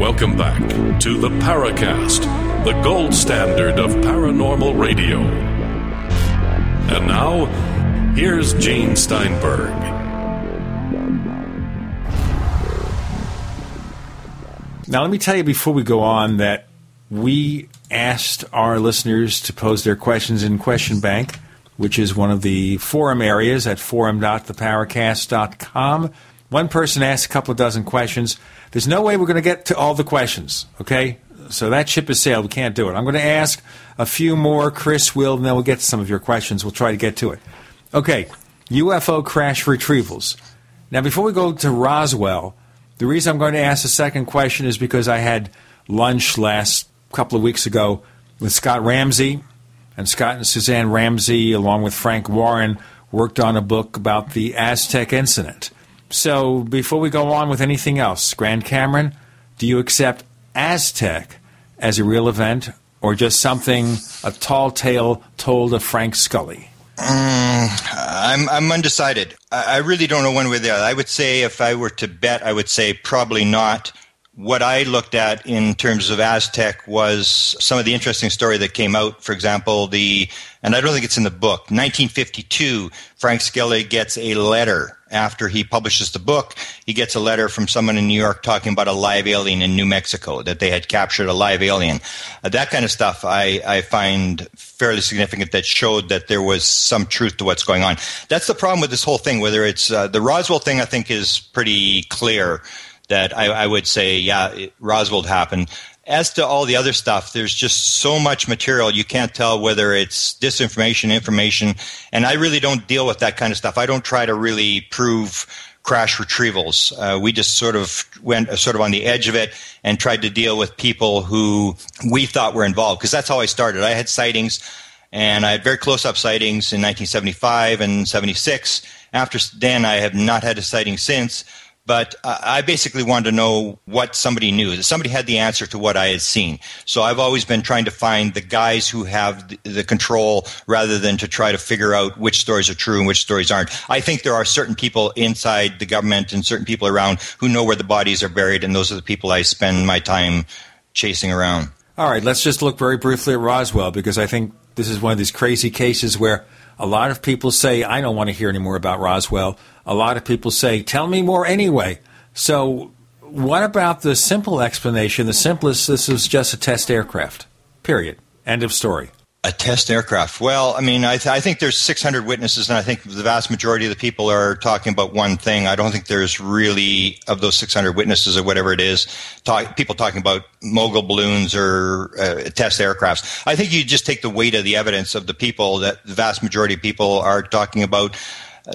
Welcome back to the Paracast, the gold standard of paranormal radio. And now, here's Gene Steinberg. Now, let me tell you before we go on that we asked our listeners to pose their questions in Question Bank which is one of the forum areas at forum.theparacast.com. One person asked a couple of dozen questions. There's no way we're going to get to all the questions, okay? So that ship has sailed. We can't do it. I'm going to ask a few more. Chris will, and then we'll get to some of your questions. We'll try to get to it. Okay, UFO crash retrievals. Now, before we go to Roswell, the reason I'm going to ask the second question is because I had lunch last couple of weeks ago with Scott Ramsey, and Scott and Suzanne Ramsey, along with Frank Warren, worked on a book about the Aztec incident. So, before we go on with anything else, Grant Cameron, do you accept Aztec as a real event or just something, a tall tale told of Frank Scully? Mm, I'm I'm undecided. I, I really don't know one way or the other. I would say if I were to bet, I would say probably not. What I looked at in terms of Aztec was some of the interesting story that came out. For example, the and I don't think it's in the book. 1952, Frank Scully gets a letter after he publishes the book. He gets a letter from someone in New York talking about a live alien in New Mexico that they had captured a live alien. Uh, that kind of stuff I, I find fairly significant that showed that there was some truth to what's going on. That's the problem with this whole thing. Whether it's uh, the Roswell thing, I think is pretty clear that I, I would say, yeah, it, Roswell happened. As to all the other stuff, there's just so much material you can't tell whether it's disinformation, information, and I really don't deal with that kind of stuff. I don't try to really prove crash retrievals. Uh, we just sort of went uh, sort of on the edge of it and tried to deal with people who we thought were involved because that's how I started. I had sightings and I had very close up sightings in 1975 and 76. After then, I have not had a sighting since. But uh, I basically wanted to know what somebody knew. Somebody had the answer to what I had seen. So I've always been trying to find the guys who have the, the control rather than to try to figure out which stories are true and which stories aren't. I think there are certain people inside the government and certain people around who know where the bodies are buried, and those are the people I spend my time chasing around. All right, let's just look very briefly at Roswell because I think this is one of these crazy cases where a lot of people say, I don't want to hear any more about Roswell. A lot of people say, tell me more anyway. So, what about the simple explanation? The simplest, this was just a test aircraft. Period. End of story. A test aircraft. Well, I mean, I, th- I, think there's 600 witnesses, and I think the vast majority of the people are talking about one thing. I don't think there's really, of those 600 witnesses or whatever it is, talk, people talking about mogul balloons or uh, test aircrafts. I think you just take the weight of the evidence of the people that the vast majority of people are talking about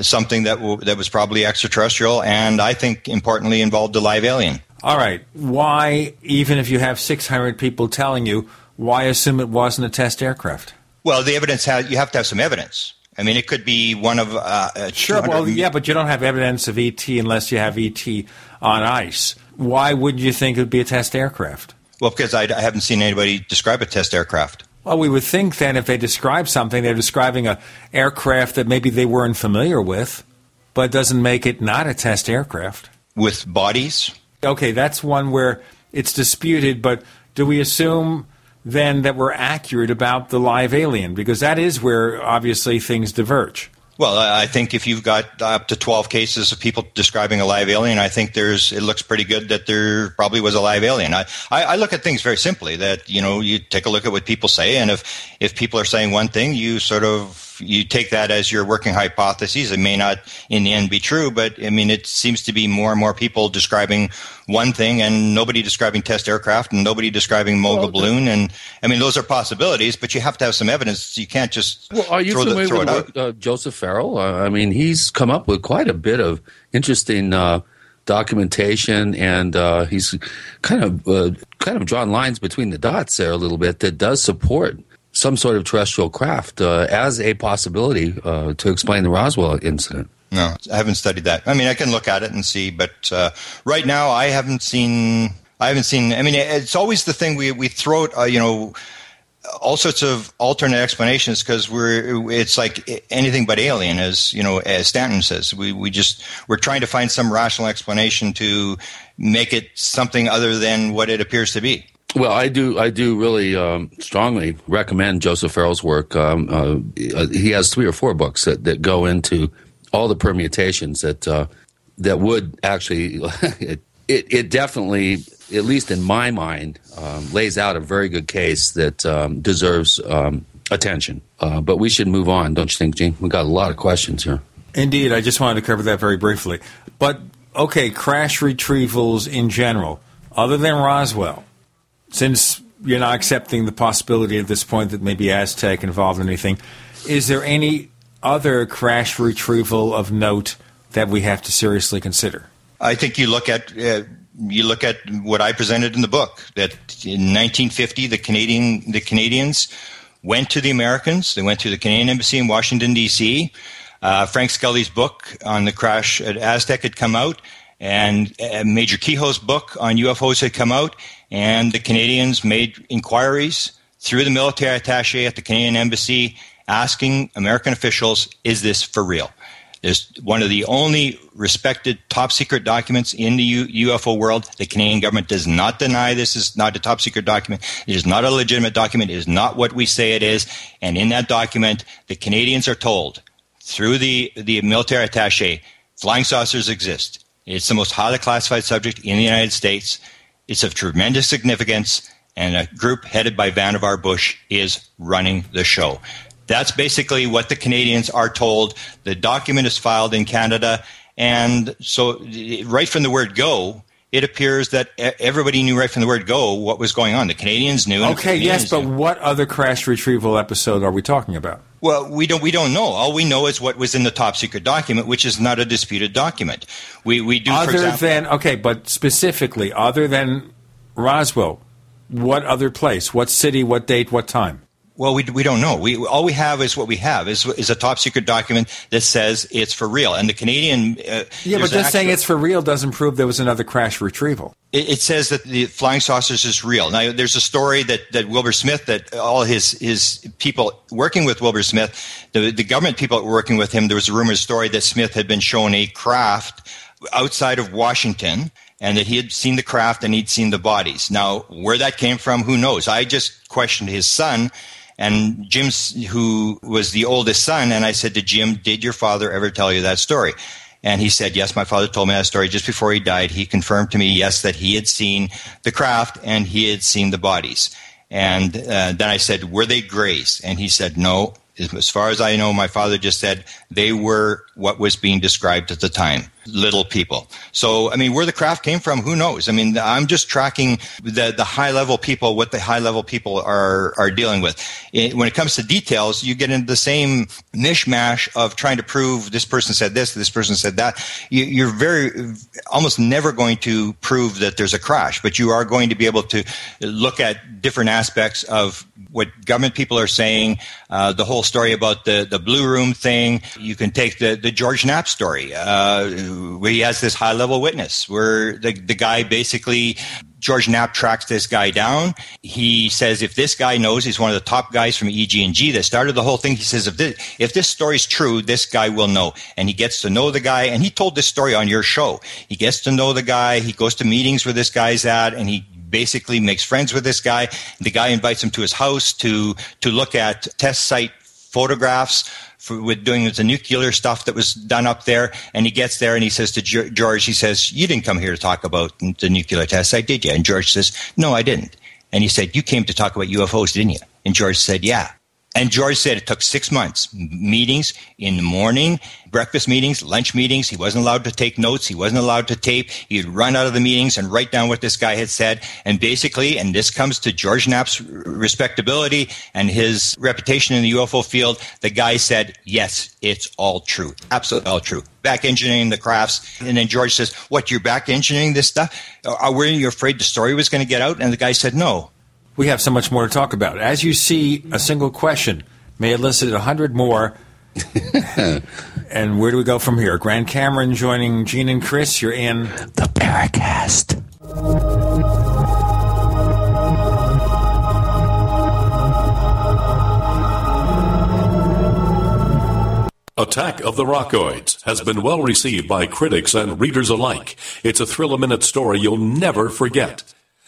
something that w- that was probably extraterrestrial, and I think importantly involved a live alien. All right. Why, even if you have 600 people telling you, why assume it wasn't a test aircraft? Well, the evidence has, you have to have some evidence. I mean, it could be one of uh, sure. Well, yeah, but you don't have evidence of ET unless you have ET on ice. Why would you think it would be a test aircraft? Well, because I, I haven't seen anybody describe a test aircraft. Well, we would think then if they describe something, they're describing a aircraft that maybe they weren't familiar with, but doesn't make it not a test aircraft. With bodies? Okay, that's one where it's disputed, but do we assume then that we're accurate about the live alien? Because that is where obviously things diverge. Well, I think if you've got up to 12 cases of people describing a live alien, I think there's, it looks pretty good that there probably was a live alien. I, I, I, look at things very simply that, you know, you take a look at what people say. And if, if people are saying one thing, you sort of you take that as your working hypotheses. It may not in the end be true, but I mean, it seems to be more and more people describing one thing and nobody describing test aircraft and nobody describing mogul well, balloon. And I mean, those are possibilities, but you have to have some evidence. You can't just well, are you throw, familiar the, throw with it out. Uh, Joseph Farrell? Uh, I mean, he's come up with quite a bit of interesting. Uh, documentation, and uh, he's kind of uh, kind of drawn lines between the dots there a little bit that does support some sort of terrestrial craft uh, as a possibility uh, to explain the Roswell incident. No, I haven't studied that. I mean, I can look at it and see, but uh, right now I haven't seen. I haven't seen. I mean, it's always the thing we we throw it. Uh, you know, all sorts of alternate explanations because we're it's like anything but alien, as you know, as Stanton says. We we just we're trying to find some rational explanation to make it something other than what it appears to be. Well, I do. I do really um, strongly recommend Joseph Farrell's work. Um, uh, he has three or four books that, that go into all the permutations that uh, that would actually it, it, it definitely, at least in my mind, um, lays out a very good case that um, deserves um, attention. Uh, but we should move on, don't you think, Gene? We've got a lot of questions here. Indeed, I just wanted to cover that very briefly. But okay, crash retrievals in general, other than Roswell, since you're not accepting the possibility at this point that maybe Aztec involved in anything, is there any other crash retrieval of note that we have to seriously consider? I think you look at uh, you look at what I presented in the book that in 1950 the Canadian the Canadians went to the Americans. They went to the Canadian embassy in Washington D.C. Uh, Frank Scully's book on the crash at Aztec had come out, and uh, Major Keyhoe's book on UFOs had come out, and the Canadians made inquiries through the military attaché at the Canadian embassy asking American officials, "Is this for real?" It's one of the only respected top secret documents in the U- UFO world. The Canadian government does not deny this is not a top secret document. It is not a legitimate document. It is not what we say it is. And in that document, the Canadians are told through the, the military attache, flying saucers exist. It's the most highly classified subject in the United States. It's of tremendous significance, and a group headed by Vannevar Bush is running the show. That's basically what the Canadians are told. The document is filed in Canada, and so right from the word go, it appears that everybody knew right from the word go what was going on. The Canadians knew. Okay, Canadians yes, but knew. what other crash retrieval episode are we talking about? Well, we don't we don't know. All we know is what was in the top secret document, which is not a disputed document. We we do for Other example, than okay, but specifically, other than Roswell, what other place? What city? What date? What time? Well, we, we don't know. We all we have is what we have is is a top secret document that says it's for real. And the Canadian uh, Yeah, but just saying it's for real doesn't prove there was another crash retrieval. it, it says that the flying saucers is real. Now, there's a story that, that Wilbert Smith, that all his his people working with Wilbert Smith, the the government people working with him, there was a rumored story that Smith had been shown a craft outside of Washington. And that he had seen the craft and he'd seen the bodies. Now, where that came from, who knows? I just questioned his son, and Jim, who was the oldest son, and I said to Jim, "Did your father ever tell you that story?" And he said, "Yes, my father told me that story just before he died. He confirmed to me, yes, that he had seen the craft and he had seen the bodies." And uh, then I said, "Were they grays?" And he said, "No." As far as I know, my father just said they were what was being described at the time, little people. So, I mean, where the craft came from, who knows? I mean, I'm just tracking the, the high level people, what the high level people are, are dealing with. It, when it comes to details, you get into the same mishmash of trying to prove this person said this, this person said that. You, you're very, almost never going to prove that there's a crash, but you are going to be able to look at different aspects of what government people are saying, uh, the whole story about the, the blue room thing. You can take the, the George Knapp story, uh, he has this high level witness, where the, the guy basically, George Knapp tracks this guy down. He says, if this guy knows, he's one of the top guys from EG&G that started the whole thing. He says, if this, if this story's true, this guy will know. And he gets to know the guy. And he told this story on your show. He gets to know the guy. He goes to meetings where this guy's at and he basically makes friends with this guy. The guy invites him to his house to to look at test site photographs for, with doing the nuclear stuff that was done up there. And he gets there and he says to Ge- George, he says, "You didn't come here to talk about the nuclear test I did you?" And George says, "No, I didn't." And he said, "You came to talk about UFOs, didn't you?" And George said, "Yeah." And George said it took six months. Meetings in the morning, breakfast meetings, lunch meetings. He wasn't allowed to take notes. He wasn't allowed to tape. He'd run out of the meetings and write down what this guy had said. And basically, and this comes to George Knapp's respectability and his reputation in the UFO field, the guy said, yes, it's all true. Absolutely all true. Back engineering the crafts. And then George says, what, you're back engineering this stuff? Are, were you afraid the story was going to get out? And the guy said, no. We have so much more to talk about. As you see, a single question may elicit a hundred more. and where do we go from here? Grant Cameron joining Gene and Chris. You're in the Paracast. Attack of the Rockoids has been well received by critics and readers alike. It's a thrill a minute story you'll never forget.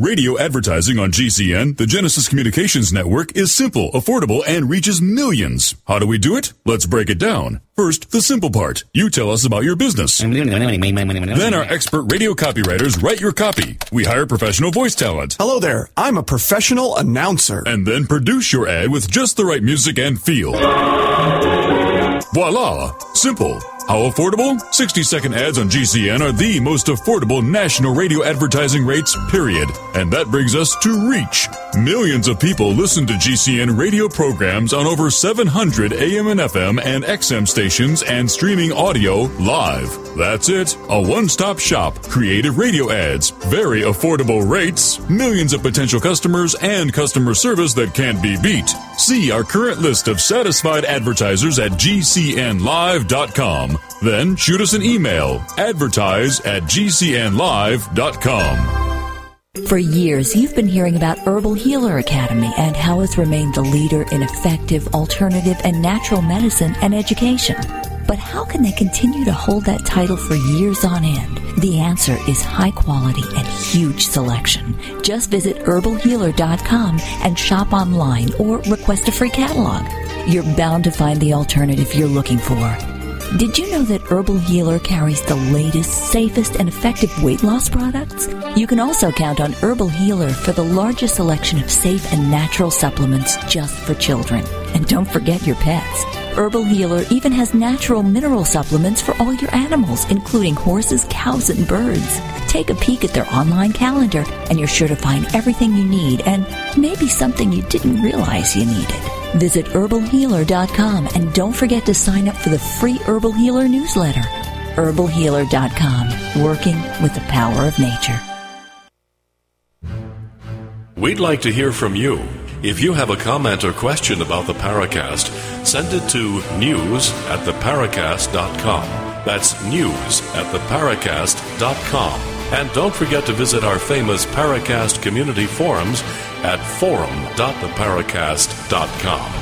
Radio advertising on GCN, the Genesis Communications Network, is simple, affordable, and reaches millions. How do we do it? Let's break it down. First, the simple part. You tell us about your business. then our expert radio copywriters write your copy. We hire professional voice talent. Hello there. I'm a professional announcer. And then produce your ad with just the right music and feel. Voila! Simple. How affordable? 60 second ads on GCN are the most affordable national radio advertising rates, period. And that brings us to reach. Millions of people listen to GCN radio programs on over 700 AM and FM and XM stations and streaming audio live. That's it. A one stop shop. Creative radio ads, very affordable rates, millions of potential customers, and customer service that can't be beat. See our current list of satisfied advertisers at gcnlive.com. Then shoot us an email advertise at gcnlive.com. For years, you've been hearing about Herbal Healer Academy and how it's remained the leader in effective, alternative, and natural medicine and education. But how can they continue to hold that title for years on end? The answer is high quality and huge selection. Just visit herbalhealer.com and shop online or request a free catalog. You're bound to find the alternative you're looking for. Did you know that Herbal Healer carries the latest, safest, and effective weight loss products? You can also count on Herbal Healer for the largest selection of safe and natural supplements just for children. And don't forget your pets. Herbal Healer even has natural mineral supplements for all your animals, including horses, cows, and birds. Take a peek at their online calendar, and you're sure to find everything you need and maybe something you didn't realize you needed. Visit herbalhealer.com and don't forget to sign up for the free Herbal Healer newsletter. herbalhealer.com, working with the power of nature. We'd like to hear from you. If you have a comment or question about the Paracast, send it to news at theparacast.com. That's news at theparacast.com. And don't forget to visit our famous Paracast community forums at forum.theparacast.com.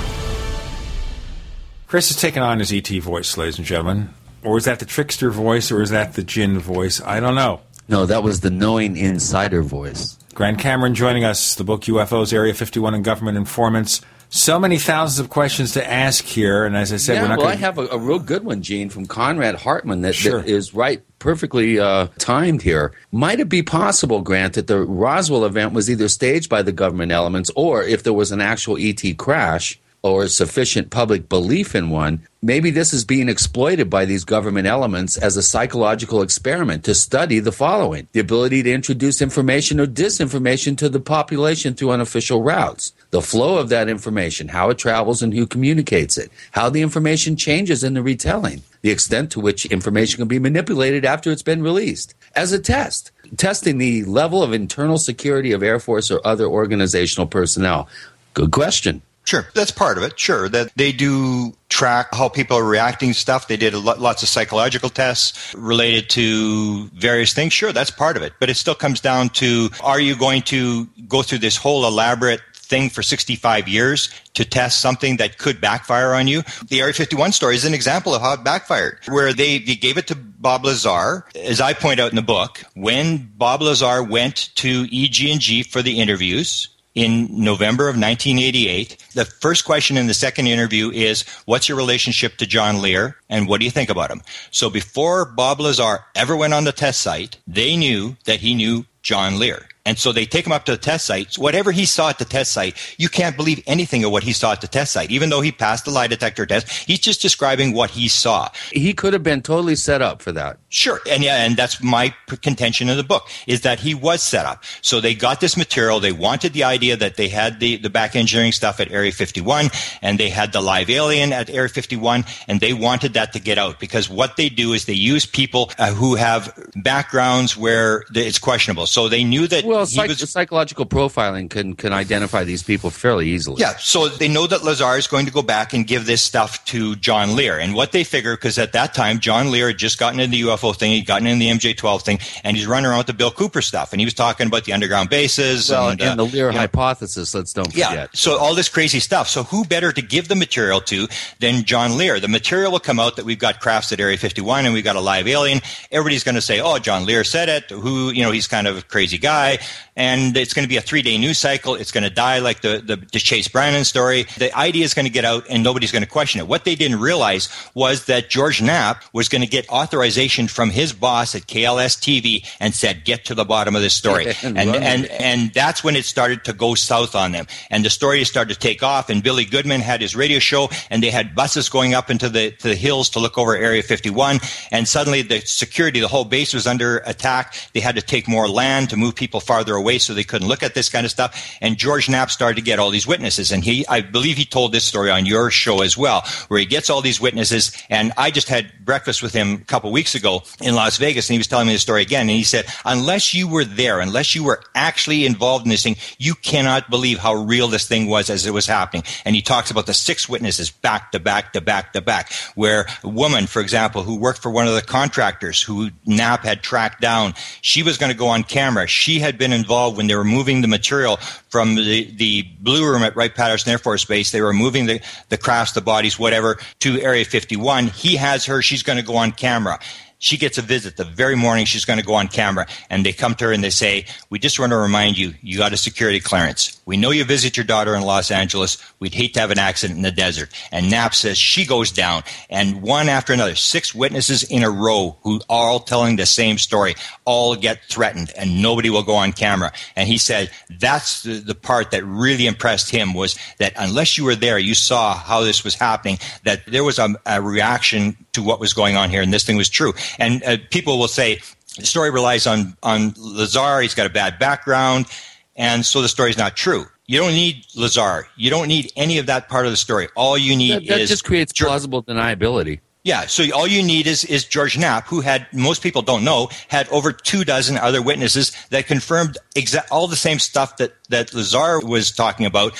Chris has taken on his ET voice, ladies and gentlemen. Or is that the trickster voice, or is that the Jinn voice? I don't know. No, that was the knowing insider voice. Grant Cameron joining us, the book UFOs, Area 51, and Government Informants. So many thousands of questions to ask here, and as I said, yeah, we're not well, going I have a, a real good one, Gene, from Conrad Hartman that, Sure. that is right, perfectly uh, timed here. Might it be possible, Grant, that the Roswell event was either staged by the government elements, or if there was an actual ET crash or sufficient public belief in one, maybe this is being exploited by these government elements as a psychological experiment to study the following the ability to introduce information or disinformation to the population through unofficial routes, the flow of that information, how it travels and who communicates it, how the information changes in the retelling, the extent to which information can be manipulated after it's been released. As a test, testing the level of internal security of Air Force or other organizational personnel. Good question. Sure, that's part of it. Sure, that they do track how people are reacting stuff. They did lots of psychological tests related to various things. Sure, that's part of it. But it still comes down to are you going to go through this whole elaborate thing for 65 years to test something that could backfire on you. The Area 51 story is an example of how it backfired, where they, they gave it to Bob Lazar. As I point out in the book, when Bob Lazar went to EG&G for the interviews, in November of 1988. The first question in the second interview is, What's your relationship to John Lear? And what do you think about him? So before Bob Lazar ever went on the test site, they knew that he knew John Lear. And so they take him up to the test site. Whatever he saw at the test site, you can't believe anything of what he saw at the test site. Even though he passed the lie detector test, he's just describing what he saw. He could have been totally set up for that. Sure. And yeah, and that's my contention in the book is that he was set up. So they got this material. They wanted the idea that they had the, the back engineering stuff at Area 51 and they had the live alien at Area 51 and they wanted that to get out because what they do is they use people uh, who have backgrounds where it's questionable. So they knew that well, psych- was, psychological profiling can can identify these people fairly easily. Yeah, so they know that Lazar is going to go back and give this stuff to John Lear, and what they figure because at that time John Lear had just gotten into the UFO thing, he'd gotten in the MJ12 thing, and he's running around with the Bill Cooper stuff, and he was talking about the underground bases well, and, and uh, the Lear you know, hypothesis. Let's don't forget. Yeah, so all this crazy stuff. So who better to give the material to than John Lear? The material will come out that we've got crafts at Area 51 and we've got a live alien. Everybody's going to say, "Oh, John Lear said it." Who you know he's kind of a crazy guy and it's going to be a three day news cycle. It's going to die like the, the, the Chase Brandon story. The idea is going to get out and nobody's going to question it. What they didn't realize was that George Knapp was going to get authorization from his boss at KLAS TV and said, get to the bottom of this story. and, and, and, and that's when it started to go south on them. And the story started to take off and Billy Goodman had his radio show and they had buses going up into the, to the hills to look over Area 51. And suddenly the security, the whole base was under attack. They had to take more land to move people farther away so they couldn't look at this kind of stuff. And George Knapp started to get all these witnesses. And he, I believe he told this story on your show as well, where he gets all these witnesses. And I just had breakfast with him a couple weeks ago in Las Vegas and he was telling me the story again. And he said, unless you were there, unless you were actually involved in this thing, you cannot believe how real this thing was as it was happening. And he talks about the six witnesses back to back to back to back, where a woman, for example, who worked for one of the contractors who Knapp had tracked down, she was going to go on camera. She had been involved when they were moving the material from the, the blue room at Wright Patterson Air Force Base. They were moving the, the crafts, the bodies, whatever, to Area 51. He has her. She's going to go on camera she gets a visit the very morning she's going to go on camera and they come to her and they say we just want to remind you you got a security clearance. We know you visit your daughter in los angeles. We'd hate to have an accident in the desert. And knapp says she goes down and one after another six witnesses in a row who are all telling the same story all get threatened and nobody will go on camera. And he said that's the, the part that really impressed him was that unless you were there you saw how this was happening that there was a, a reaction to what was going on here and this thing was true and uh, people will say the story relies on on Lazar. He's got a bad background, and so the story's not true. You don't need Lazar. You don't need any of that part of the story. All you need is that, that is just creates plausible deniability. Yeah, so all you need is is George Knapp, who had most people don't know had over two dozen other witnesses that confirmed exa- all the same stuff that that Lazar was talking about.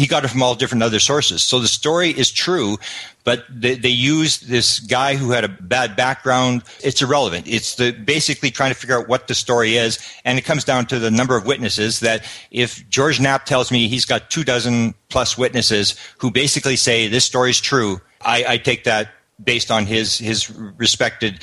He got it from all different other sources. So the story is true, but they, they use this guy who had a bad background. It's irrelevant. It's the basically trying to figure out what the story is, and it comes down to the number of witnesses. That if George Knapp tells me he's got two dozen plus witnesses who basically say this story is true, I, I take that based on his his respected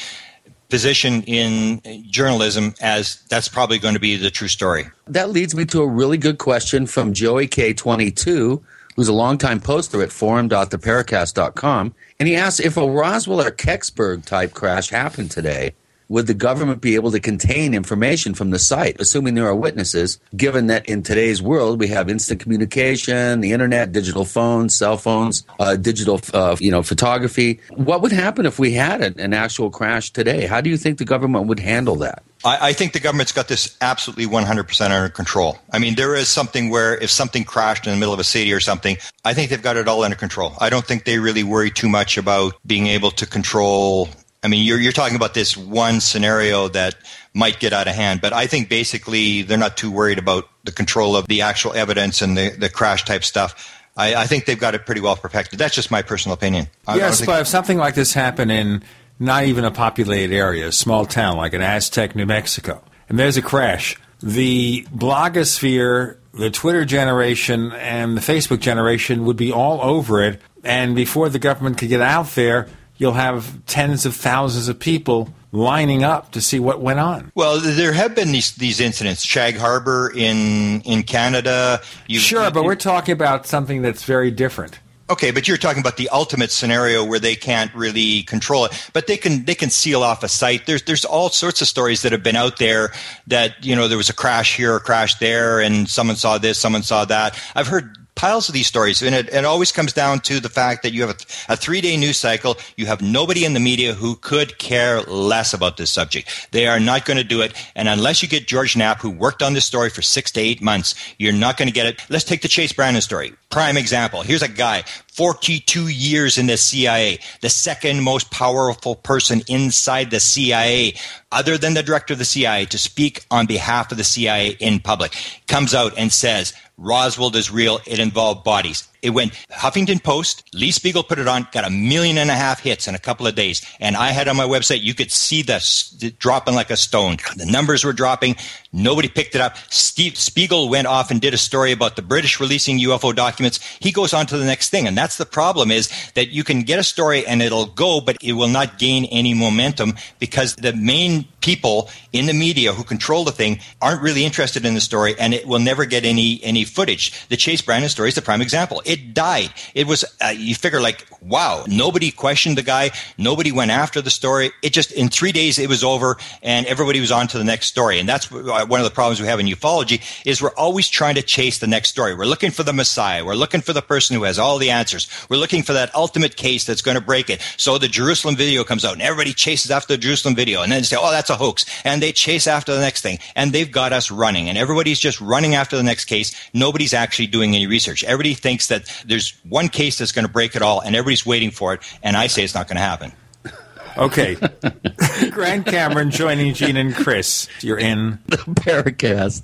position in journalism as that's probably going to be the true story. That leads me to a really good question from Joey K22 who's a longtime poster at forum.theparacast.com, and he asks if a Roswell or Kecksburg type crash happened today, would the government be able to contain information from the site, assuming there are witnesses, given that in today's world we have instant communication, the internet, digital phones, cell phones, uh, digital uh, you know photography? What would happen if we had an, an actual crash today? How do you think the government would handle that? I, I, think the government's got this absolutely 100% under control. I mean, there is something where if something crashed in the middle of a city or something, I think they've got it all under control. I don't think they really worry too much about being able to control I mean, you're, you're talking about this one scenario that might get out of hand, but I think basically they're not too worried about the control of the actual evidence and the, the crash type stuff. I, I think they've got it pretty well protected. That's just my personal opinion. I- I yes, think- but if something like this happened in not even a populated area, a small town like in Aztec, New Mexico, and there's a crash, the blogosphere, the Twitter generation, and the Facebook generation would be all over it. And before the government could get out there, you'll have tens of thousands of people lining up to see what went on. Well, there have been these these incidents. Shag Harbor in in Canada. You, Sure, but we're talking about something that's very different. Okay, but you're talking about the ultimate scenario where they can't really control it, but they can they can seal off a site. There's there's all sorts of stories that have been out there that you know there was a crash here, a crash there, and someone saw this, someone saw that. I've heard piles of these stories, and it, it always comes down to the fact that you have a, a three day news cycle. You have nobody in the media who could care less about this subject. They are not going to do it, and unless you get George Knapp, who worked on this story for six to eight months, you're not going to get it. Let's take the Chase Brandon story. Prime example. Here's a guy, 42 years in the CIA, the second most powerful person inside the CIA, other than the director of the CIA, to speak on behalf of the CIA in public, comes out and says, Roswell is real. It involved bodies. It went Huffington Post, Lee Spiegel put it on, got a million and a half hits in a couple of days. And I had on my website, you could see the dropping like a stone. The numbers were dropping. Nobody picked it up. Steve Spiegel went off and did a story about the British releasing UFO documents. He goes on to the next thing. And that's the problem is that you can get a story and it'll go, but it will not gain any momentum because the main people in the media who control the thing aren't really interested in the story and it will never get any any footage. The Chase Brandon story is the prime example. It died. It was uh, you figure like wow, nobody questioned the guy, nobody went after the story. It just in 3 days it was over and everybody was on to the next story. And that's uh, one of the problems we have in ufology is we're always trying to chase the next story. We're looking for the messiah. We're looking for the person who has all the answers. We're looking for that ultimate case that's going to break it. So the Jerusalem video comes out and everybody chases after the Jerusalem video and then they say, "Oh, that's a hoax." And they chase after the next thing. And they've got us running and everybody's just running after the next case. Nobody's actually doing any research. Everybody thinks that there's one case that's going to break it all and everybody's waiting for it. And I say it's not going to happen. Okay. Grant Cameron joining Gene and Chris. You're in the Paracast.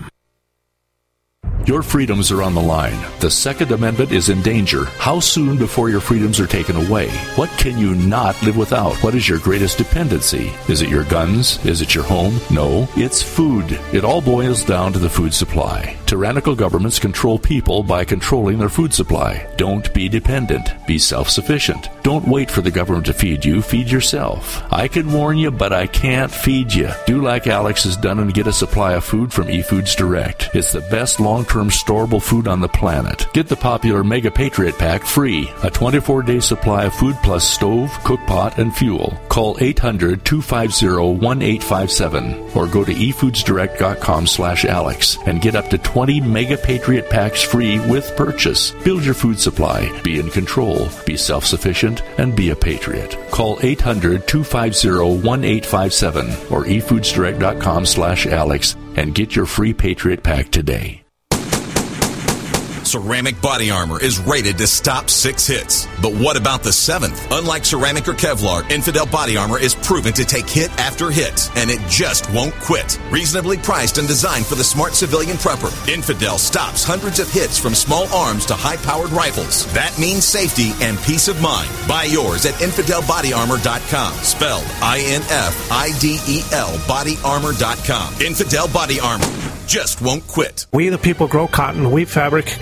Your freedoms are on the line. The Second Amendment is in danger. How soon before your freedoms are taken away? What can you not live without? What is your greatest dependency? Is it your guns? Is it your home? No, it's food. It all boils down to the food supply. Tyrannical governments control people by controlling their food supply. Don't be dependent. Be self sufficient. Don't wait for the government to feed you. Feed yourself. I can warn you, but I can't feed you. Do like Alex has done and get a supply of food from eFoods Direct. It's the best term storable food on the planet. Get the popular Mega Patriot Pack free. A 24 day supply of food plus stove, cookpot, and fuel. Call 800 250 1857 or go to efoodsdirect.com slash Alex and get up to 20 Mega Patriot Packs free with purchase. Build your food supply. Be in control. Be self sufficient and be a patriot. Call 800 250 1857 or efoodsdirect.com slash Alex and get your free Patriot Pack today. Ceramic body armor is rated to stop six hits. But what about the seventh? Unlike ceramic or Kevlar, Infidel body armor is proven to take hit after hit, and it just won't quit. Reasonably priced and designed for the smart civilian prepper, Infidel stops hundreds of hits from small arms to high powered rifles. That means safety and peace of mind. Buy yours at InfidelBodyArmor.com. Spelled I N F I D E L BodyArmor.com. Infidel Body Armor just won't quit. We, the people, grow cotton, weave fabric,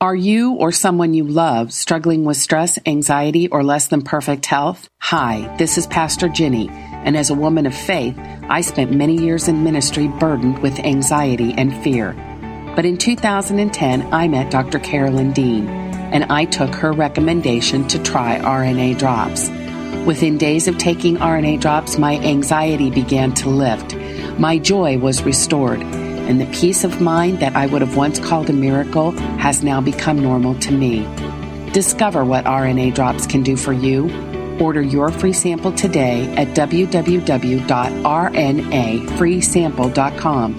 Are you or someone you love struggling with stress, anxiety, or less than perfect health? Hi, this is Pastor Jenny, and as a woman of faith, I spent many years in ministry burdened with anxiety and fear. But in 2010, I met Dr. Carolyn Dean, and I took her recommendation to try RNA drops. Within days of taking RNA drops, my anxiety began to lift. My joy was restored and the peace of mind that I would have once called a miracle has now become normal to me. Discover what RNA drops can do for you. Order your free sample today at www.rnafreesample.com.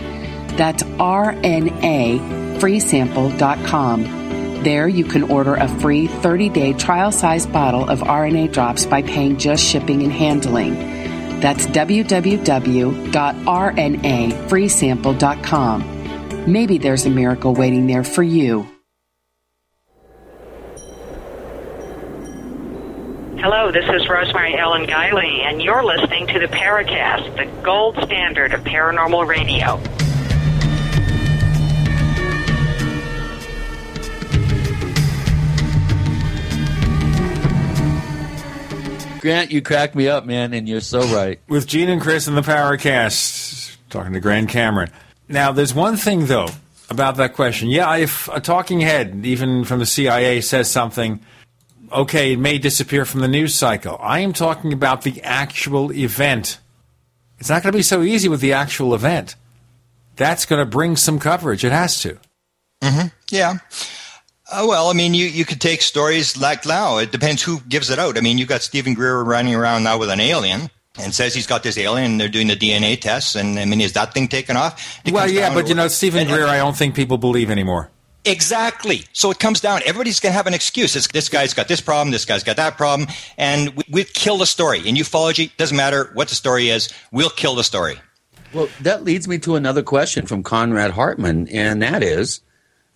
That's rnafreesample.com. There, you can order a free 30 day trial size bottle of RNA drops by paying just shipping and handling. That's www.rnafreesample.com. Maybe there's a miracle waiting there for you. Hello, this is Rosemary Ellen Guiley, and you're listening to the Paracast, the gold standard of paranormal radio. Grant, you crack me up, man, and you're so right. With Gene and Chris in the Paracast, talking to Grant Cameron. Now, there's one thing, though, about that question. Yeah, if a talking head, even from the CIA, says something, okay, it may disappear from the news cycle. I am talking about the actual event. It's not going to be so easy with the actual event. That's going to bring some coverage. It has to. Mm-hmm. Yeah. Uh, well, I mean, you, you could take stories like now. It depends who gives it out. I mean, you've got Stephen Greer running around now with an alien and says he's got this alien. and They're doing the DNA tests, and I mean, is that thing taken off? It well, yeah, but to- you know, Stephen and- Greer, I don't think people believe anymore. Exactly. So it comes down. Everybody's going to have an excuse. It's, this guy's got this problem. This guy's got that problem, and we, we kill the story. In ufology, doesn't matter what the story is. We'll kill the story. Well, that leads me to another question from Conrad Hartman, and that is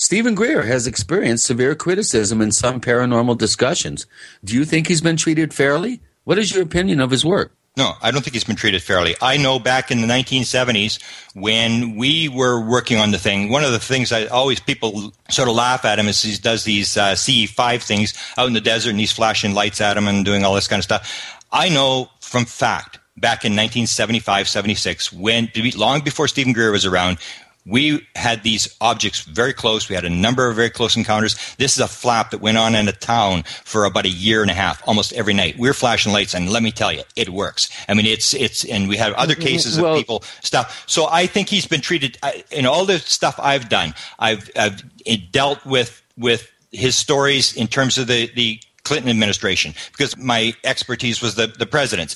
Stephen Greer has experienced severe criticism in some paranormal discussions. Do you think he's been treated fairly? What is your opinion of his work? No, I don't think he's been treated fairly. I know back in the 1970s when we were working on the thing, one of the things I always people sort of laugh at him is he does these uh, CE5 things out in the desert and he's flashing lights at him and doing all this kind of stuff. I know from fact back in 1975, 76, when long before Stephen Greer was around, we had these objects very close. We had a number of very close encounters. This is a flap that went on in a town for about a year and a half, almost every night. We are flashing lights, and let me tell you, it works. I mean, it's it's, and we have other mm-hmm. cases Well- of people stuff. So I think he's been treated in all the stuff I've done. I've, I've dealt with with his stories in terms of the the Clinton administration because my expertise was the the president's.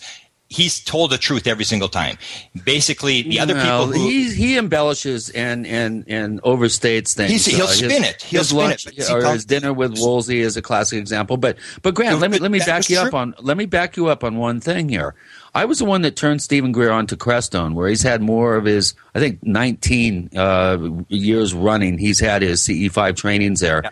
He's told the truth every single time. Basically, the other people who he, he embellishes and, and, and overstates things. He's- he'll his- spin it. He'll his spin it, lunch see, or his dinner with Woolsey is a classic example. But but Grant, let me let me back you up on let me back you up on one thing here. I was the one that turned Stephen Greer onto Crestone, where he's had more of his, I think, 19 uh, years running. He's had his CE5 trainings there.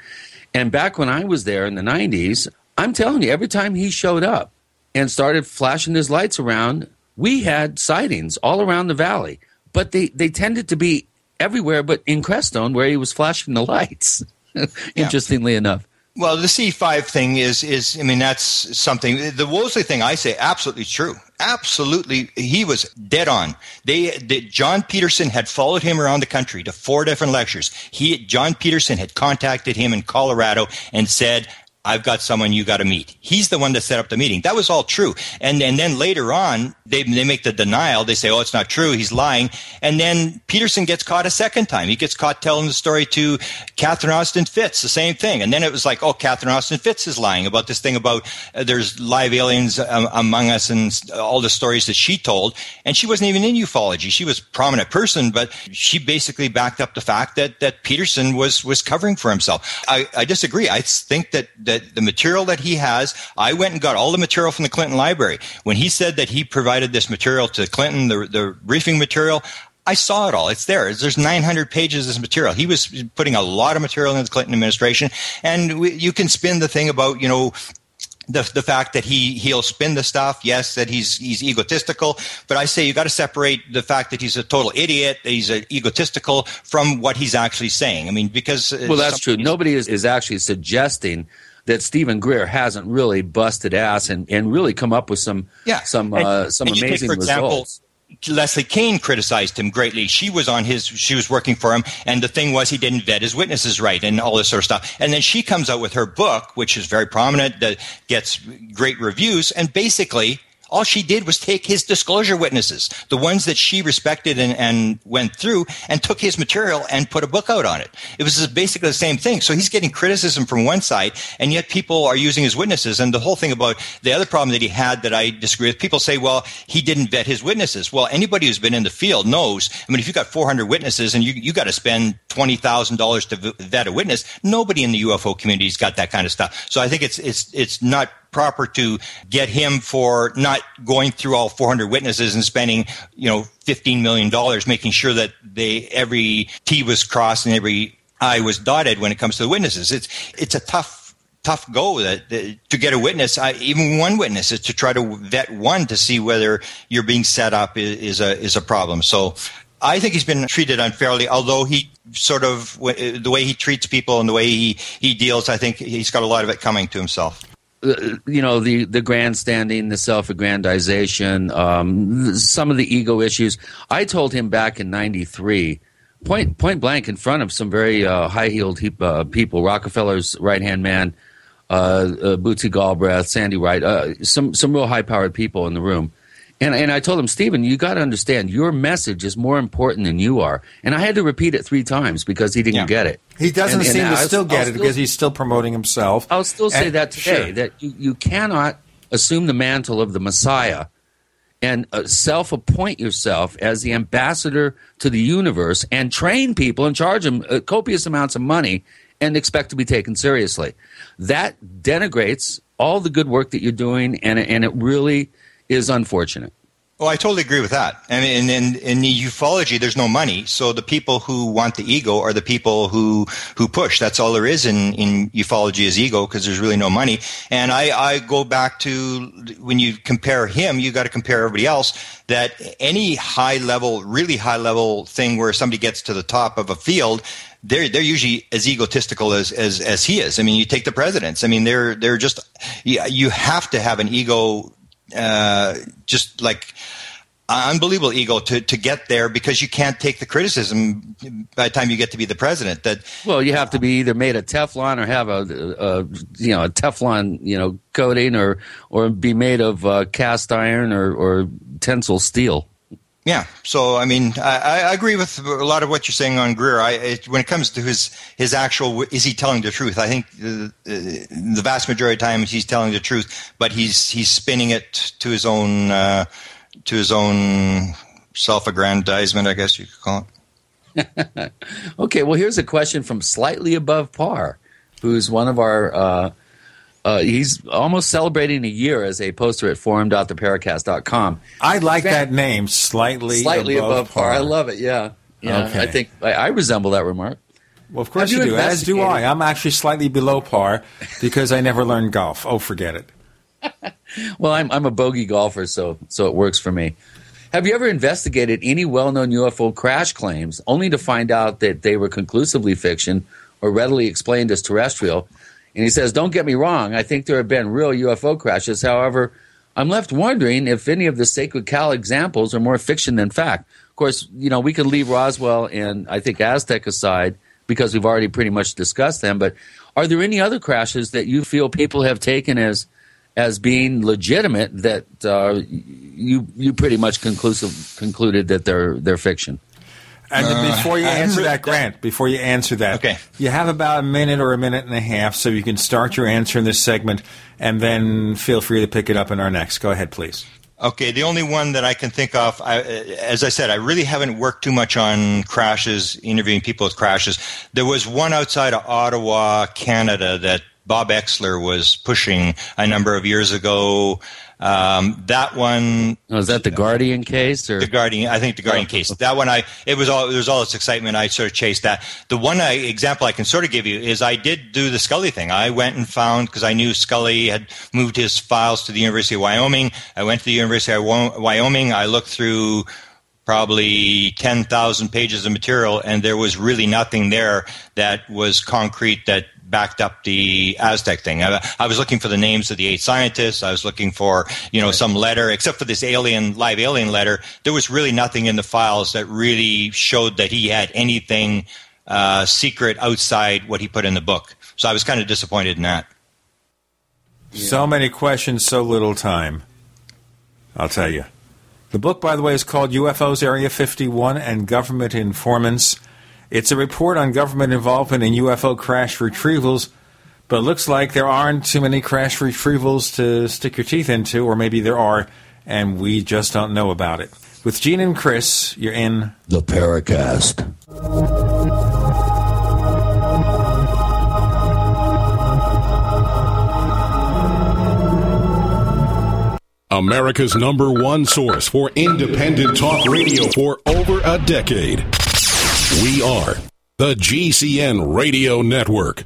And back when I was there in the 90s, I'm telling you, every time he showed up and started flashing his lights around, we had sightings all around the valley. But they, they tended to be everywhere but in Crestone, where he was flashing the lights, interestingly enough. Well, the CE5 thing is, is, I mean, that's something. The Woolsey thing, I say, absolutely true. Absolutely. He was dead on. They, they, John Petersen had followed him around the country to four different lectures. He, John Petersen had contacted him in Colorado and said, I've got someone you got to meet. He's the one that set up the meeting. That was all true. And and then later on, they they make the denial. They say, "Oh, it's not true. He's lying." And then Petersen gets caught a second time. He gets caught telling the story to Catherine Austin Fitts, the same thing. And then it was like, "Oh, Catherine Austin Fitts is lying about this thing about uh, there's live aliens um, among us and all the stories that she told." And she wasn't even in ufology. She was a prominent person, but she basically backed up the fact that that Petersen was was covering for himself. I, I disagree. I think that that that the material that he has, I went and got all the material from the Clinton Library. When he said that he provided this material to Clinton, the, the briefing material, I saw it all. It's there. There's 900 pages of this material. He was putting a lot of material in the Clinton administration, and we, you can spin the thing about you know the the fact that he he'll spin the stuff. Yes, that he's he's egotistical, but I say you got to separate the fact that he's a total idiot, that he's a egotistical, from what he's actually saying. I mean, because uh, well, that's true. Nobody is, is actually suggesting that Stephen Greer hasn't really busted ass and, and really come up with some yeah. some uh, some amazing take, for example, results. Leslie Kean criticized him greatly. She was on his, she was working for him, and the thing was he didn't vet his witnesses right, and all this sort of stuff. And then she comes out with her book, which is very prominent, that gets great reviews, and basically all she did was take his disclosure witnesses, the ones that she respected and, and, went through, and took his material and put a book out on it. It was basically the same thing. So he's getting criticism from one side, and yet people are using his witnesses. And the whole thing about the other problem that he had that I disagree with, people say, well, he didn't vet his witnesses. Well, anybody who's been in the field knows, I mean, if you've got 400 witnesses and you, you got to spend $20,000 to vet a witness, nobody in the UFO community's got that kind of stuff. So I think it's, it's, it's not proper to get him for not going through all 400 witnesses and spending, you know, 15 million dollars making sure that they every T was crossed and every I was dotted when it comes to the witnesses. It's it's a tough tough go that, that to get a witness, I, even one witness, is to try to vet one to see whether you're being set up is, is a is a problem. So I think he's been treated unfairly, although he sort of the way he treats people and the way he, he deals, I think he's got a lot of it coming to himself. Uh, you know the the grandstanding, the self-aggrandization, um, some of the ego issues. I told him back in '93, point point blank, in front of some very uh, high-heeled he, uh, people, Rockefeller's right-hand man, uh, uh, Bootsy Galbraith, Sandy Wright, uh, some some real high-powered people in the room. And, and I told him, Stephen, you got to understand, your message is more important than you are. And I had to repeat it three times because he didn't yeah. get it. He doesn't and, seem and to I'll, still get I'll it still, because he's still promoting himself. I'll still say and, that today sure. that you, you cannot assume the mantle of the Messiah and uh, self appoint yourself as the ambassador to the universe and train people and charge them uh, copious amounts of money and expect to be taken seriously. That denigrates all the good work that you're doing, and, and it really is unfortunate. Oh, I totally agree with that. I mean, in, in, in the ufology, there's no money. So the people who want the ego are the people who, who push. That's all there is in, in ufology is ego because there's really no money. And I, I go back to when you compare him, you got to compare everybody else that any high level, really high level thing where somebody gets to the top of a field, they're they're usually as egotistical as, as as he is. I mean, you take the presidents. I mean, they're they're just you have to have an ego uh, just like unbelievable ego to, to get there because you can't take the criticism by the time you get to be the president that well you have to be either made of teflon or have a, a you know a teflon you know coating or or be made of uh, cast iron or, or tensile steel yeah, so I mean, I, I, agree with a lot of what you're saying on Greer. I, it, when it comes to his his actual, is he telling the truth? I think the, the vast majority of times he's telling the truth, but he's he's spinning it to his own uh, to his own self-aggrandizement, I guess you could call it. okay, well, here's a question from slightly above par, who's one of our. Uh, uh, he's almost celebrating a year as a poster at forum.theparacast.com. I like that name, slightly slightly above, above par. par. I love it. Yeah, yeah. Okay. I think I, I, resemble that remark. Well, of course you, you do. As do I. I'm actually slightly below par because I never learned golf. Oh, forget it. well, I'm I'm a bogey golfer, so so it works for me. Have you ever investigated any well-known UFO crash claims only to find out that they were conclusively fiction or readily explained as terrestrial? And he says, Don't get me wrong, I think there have been real UFO crashes. However, I'm left wondering if any of the sacred cow examples are more fiction than fact. Of course, you know, we can leave Roswell and I think Aztec aside because we've already pretty much discussed them. But are there any other crashes that you feel people have taken as as being legitimate that uh, you you pretty much conclusive concluded that they're they're fiction? And Uh, before you answer that, Grant, before you answer that, Okay. you have about a minute or a minute and a half, so you can start your answer in this segment, and then feel free to pick it up in our next. Go ahead, please. Okay, the only one that I can think of, I, as I said, I really haven't worked too much on crashes, interviewing people with crashes. There was one outside of Ottawa, Canada, that Bob Oechsler was pushing a number of years ago. Um, that one Was that the Guardian case or the Guardian, I think the Guardian case. That one, I it was all there was all this excitement. I sort of chased that. The one I, example I can sort of give you is I did do the Scully thing. I went and found because I knew Scully had moved his files to the University of Wyoming. I went to the University of Wyoming. I looked through probably 10,000 pages of material and there was really nothing there that was concrete that backed up the Aztec thing. I, I was looking for the names of the eight scientists. I was looking for, you know, some letter, except for this alien, live alien letter. There was really nothing in the files that really showed that he had anything uh, secret outside what he put in the book. So I was kind of disappointed in that. So many questions, so little time. I'll tell you. The book, by the way, is called UFOs Area 51 and Government Informants. It's a report on government involvement in UFO crash retrievals, but it looks like there aren't too many crash retrievals to stick your teeth into, or maybe there are, and we just don't know about it. With Gene and Chris, you're in The Paracast. America's number one source for independent talk radio for over a decade. We are the GCN Radio Network.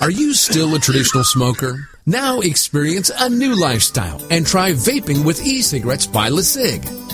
Are you still a traditional smoker? Now experience a new lifestyle and try vaping with e-cigarettes by LeCig.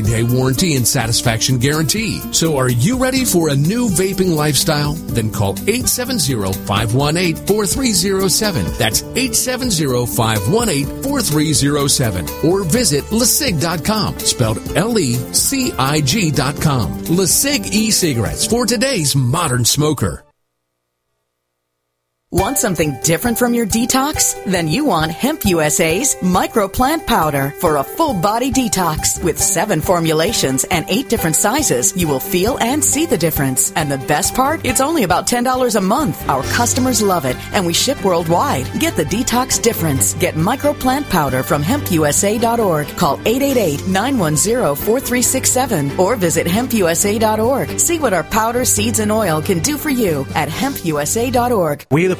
day warranty and satisfaction guarantee. So are you ready for a new vaping lifestyle? Then call 870 518 4307. That's 870 518 4307. Or visit LeCig.com, spelled L E C I G.com. LeCig e cigarettes for today's modern smoker. Want something different from your detox? Then you want Hemp USA's microplant powder for a full body detox. With seven formulations and eight different sizes, you will feel and see the difference. And the best part? It's only about $10 a month. Our customers love it and we ship worldwide. Get the detox difference. Get microplant powder from hempusa.org. Call 888-910-4367 or visit hempusa.org. See what our powder, seeds, and oil can do for you at hempusa.org. We, the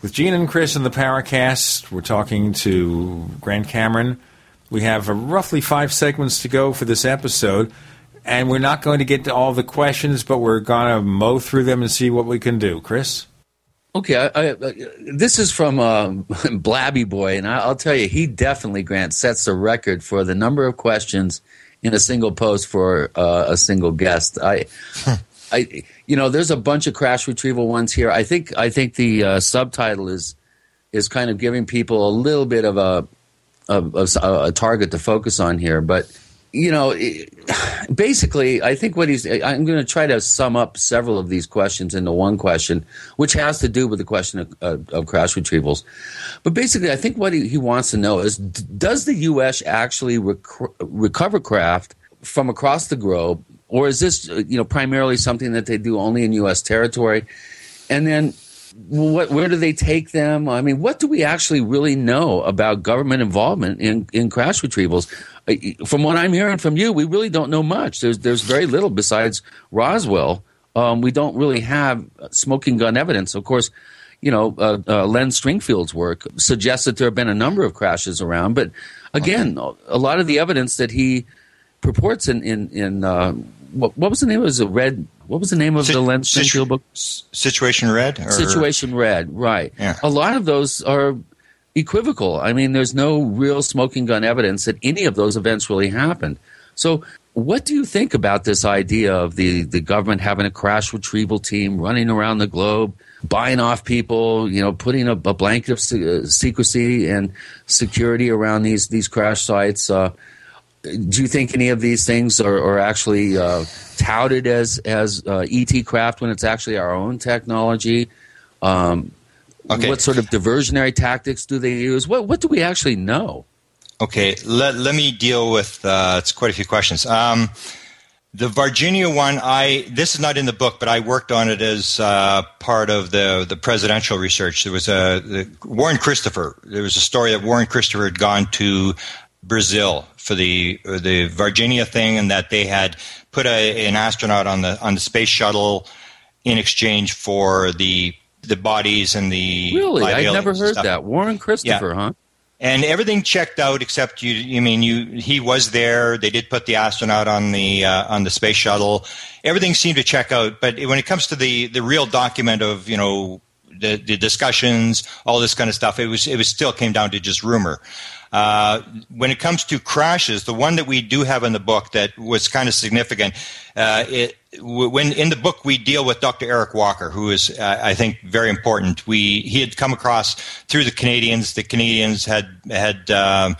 With Gene and Chris in the Paracast, we're talking to Grant Cameron. We have roughly five segments to go for this episode, and we're not going to get to all the questions, but we're going to mow through them and see what we can do. Chris? Okay, I, I, this is from uh, Blabby Boy, and I, will tell you, he definitely, Grant, sets the record for the number of questions in a single post for uh, a single guest. I, I, you know, there's a bunch of crash retrieval ones here. I think I think the uh, subtitle is is kind of giving people a little bit of a of, a target to focus on here, but you know, basically, I think what he's. I'm going to try to sum up several of these questions into one question, which has to do with the question of, of, of crash retrievals. But basically, I think what he, he wants to know is: Does the U.S. actually rec- recover craft from across the globe or is this uh, you know primarily something that they do only in U.S. territory? And then what, where do they take them? I mean, what do we actually really know about government involvement in, in crash retrievals? From what I'm hearing from you, we really don't know much. There's there's very little besides Roswell. Um, we don't really have smoking gun evidence. Of course, you know, uh, uh, Len Stringfield's work suggests that there have been a number of crashes around, but again, a lot of the evidence that he purports in in, in uh, what, what was the name? It was a red. What was the name of the Len Situ- book? Situation Red. Or? Situation Red. Right. Yeah. A lot of those are equivocal. I mean, there's no real smoking gun evidence that any of those events really happened. So, what do you think about this idea of the, the government having a crash retrieval team running around the globe, buying off people, you know, putting a, a blanket of se- uh, secrecy and security around these these crash sites? Uh, do you think any of these things are, are actually uh, touted as as uh, ET craft when it's actually our own technology? Um, okay. What sort of diversionary tactics do they use? What what do we actually know? Okay, let, let me deal with uh, it's quite a few questions. Um, the Varginha one, I this is not in the book, but I worked on it as uh, part of the the presidential research. There was a the, Warren Christopher. There was a story that Warren Christopher had gone to Brazil for the the Varginha thing, and that they had put a, an astronaut on the on the space shuttle in exchange for the the bodies and the really. I never heard that Warren Christopher, yeah. huh? And everything checked out except you. You mean you? He was there. They did put the astronaut on the uh, on the space shuttle. Everything seemed to check out. But when it comes to the the real document of you know the, the discussions, all this kind of stuff, it was it was still came down to just rumor. Uh, when it comes to crashes, the one that we do have in the book that was kind of significant, uh, it, when in the book we deal with Dr. Eric Walker, who is uh, I think very important. We he had come across through the Canadians. The Canadians had had. Um,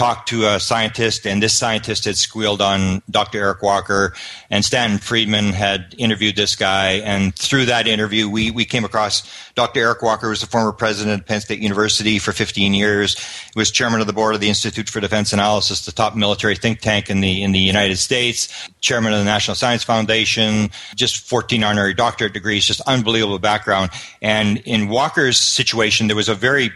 talked to a scientist, and this scientist had squealed on Dr. Eric Walker, and Stanton Friedman had interviewed this guy. And through that interview, we, we came across Dr. Eric Walker, was the former president of Penn State University for 15 years. He was chairman of the board of the Institute for Defense Analysis, the top military think tank in the in the United States, chairman of the National Science Foundation, just 14 honorary doctorate degrees, just unbelievable background. And in Walker's situation, there was a very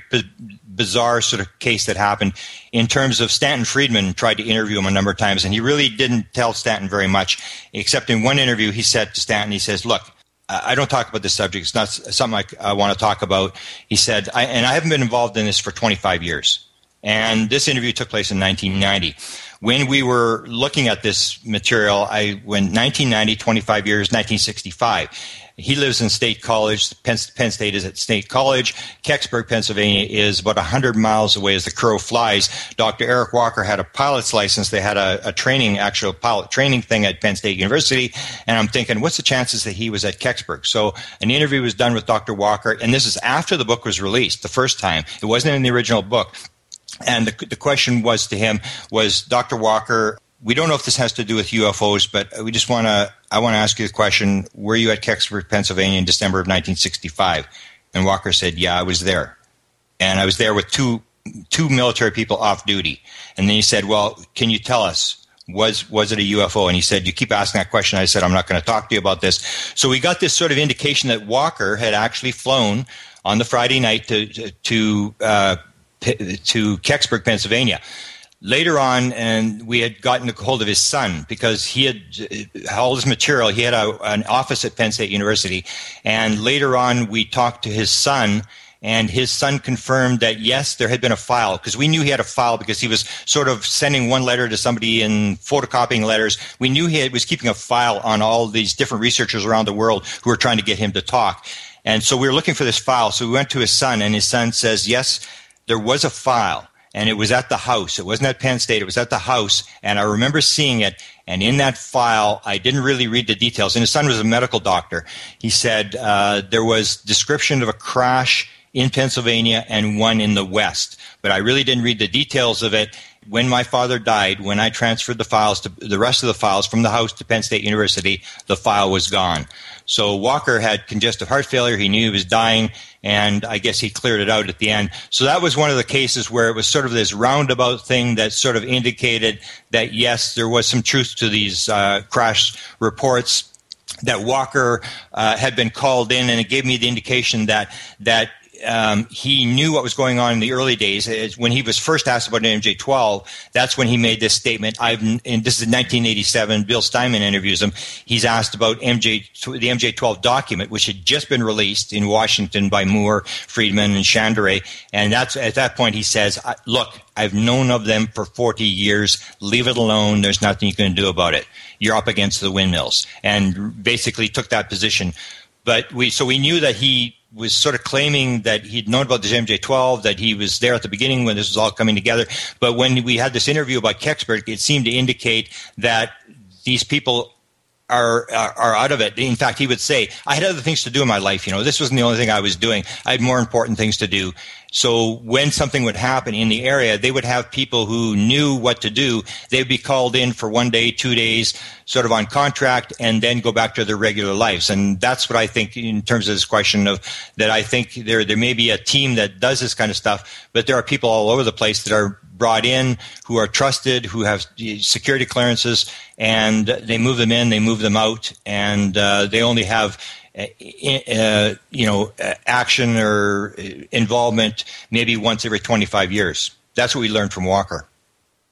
bizarre sort of case that happened in terms of Stanton Friedman tried to interview him a number of times, and he really didn't tell Stanton very much, except in one interview he said to Stanton, he says, look, I don't talk about this subject. It's not something I, I want to talk about. He said, I, and I haven't been involved in this for 25 years. And this interview took place in 1990. When we were looking at this material, I went 1990, 25 years, 1965 he lives in State College. Penn, Penn, State is at State College. Kecksburg, Pennsylvania is about 100 miles away as the crow flies. Dr. Eric Walker had a pilot's license. They had a, a training, actual pilot training thing at Penn State University. And I'm thinking, what's the chances that he was at Kecksburg? So an interview was done with Dr. Walker. And this is after the book was released the first time. It wasn't in the original book. And the, the question was to him was Dr. Walker we don't know if this has to do with UFOs, but we just want to. I want to ask you the question: Were you at Kecksburg, Pennsylvania, in December of 1965? And Walker said, "Yeah, I was there, and I was there with two two military people off duty." And then he said, "Well, can you tell us?" Was was it a UFO? And he said, "You keep asking that question." I said, "I'm not going to talk to you about this." So we got this sort of indication that Walker had actually flown on the Friday night to to uh, to Kecksburg, Pennsylvania later on, and we had gotten a hold of his son because he had uh, all his material. He had a, an office at Penn State University, and later on, we talked to his son. And his son confirmed that yes, there had been a file because we knew he had a file because he was sort of sending one letter to somebody and photocopying letters. We knew he had, was keeping a file on all these different researchers around the world who were trying to get him to talk. And so we were looking for this file. So we went to his son, and his son says, yes, there was a file and it was at the house. It wasn't at Penn State. It was at the house, and I remember seeing it. And in that file, I didn't really read the details. And his son was a medical doctor. He said uh, there was description of a crash in Pennsylvania and one in the West, but I really didn't read the details of it. When my father died, when I transferred the files to the rest of the files from the house to Penn State University, the file was gone. So Walker had congestive heart failure. He knew he was dying, and I guess he cleared it out at the end. So that was one of the cases where it was sort of this roundabout thing that sort of indicated that yes, there was some truth to these uh, crash reports. That Walker uh, had been called in, and it gave me the indication that that um, he knew what was going on in the early days. When he was first asked about an MJ12, that's when he made this statement. I've, and this is 1987. Bill Steinman interviews him. He's asked about MJ, the MJ12 document, which had just been released in Washington by Moore, Friedman, and Shandera. And that's at that point he says, "Look, I've known of them for 40 years. Leave it alone. There's nothing you can do about it. You're up against the windmills." And basically took that position. But we so we knew that he was sort of claiming that he'd known about this MJ12, that he was there at the beginning when this was all coming together. But when we had this interview about Kecksburg, it seemed to indicate that these people are, are out of it. In fact, he would say, "I had other things to do in my life. You know, this wasn't the only thing I was doing. I had more important things to do." So when something would happen in the area, they would have people who knew what to do. They'd be called in for one day, two days, sort of on contract, and then go back to their regular lives. And that's what I think in terms of this question of that. I think there there may be a team that does this kind of stuff, but there are people all over the place that are brought in who are trusted, who have security clearances, and they move them in, they move them out, and uh, they only have uh, uh, you know, action or involvement maybe once every 25 years. That's what we learned from Walker.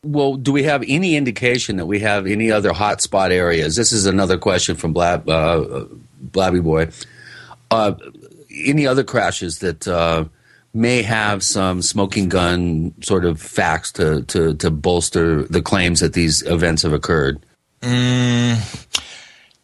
Well, do we have any indication that we have any other hotspot areas? This is another question from Blab, uh, Blabby Boy. Uh, any other crashes that uh, may have some smoking gun sort of facts to, to, to bolster the claims that these events have occurred? Mm,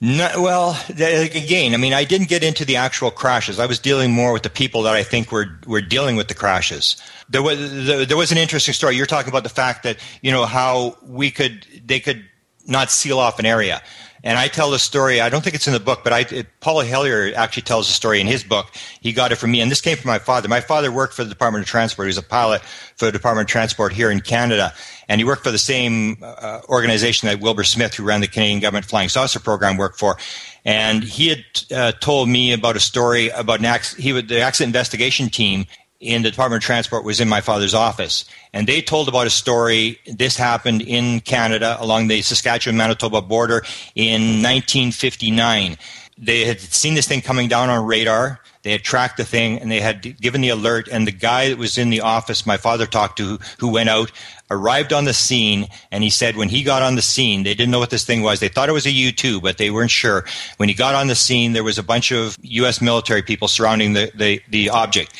well, again, I mean, I didn't get into the actual crashes. I was dealing more with the people that I think were were dealing with the crashes. There was there was an interesting story. You're talking about the fact that you know how we could they could not seal off an area. And I tell the story. I don't think it's in the book, but I, it, Paul Hellyer actually tells the story in his book. He got it from me, and this came from my father. My father worked for the Department of Transport. He was a pilot for the Department of Transport here in Canada, and he worked for the same uh, organization that Wilbert Smith, who ran the Canadian government flying saucer program, worked for. And he had uh, told me about a story about an. He the accident investigation team in the Department of Transport was in my father's office. And they told about a story. This happened in Canada along the Saskatchewan Manitoba border in 1959. They had seen this thing coming down on radar. They had tracked the thing and they had given the alert. And the guy that was in the office my father talked to, who went out, arrived on the scene. And he said when he got on the scene, they didn't know what this thing was. They thought it was a U 2, but they weren't sure. When he got on the scene, there was a bunch of U.S. military people surrounding the, the, the object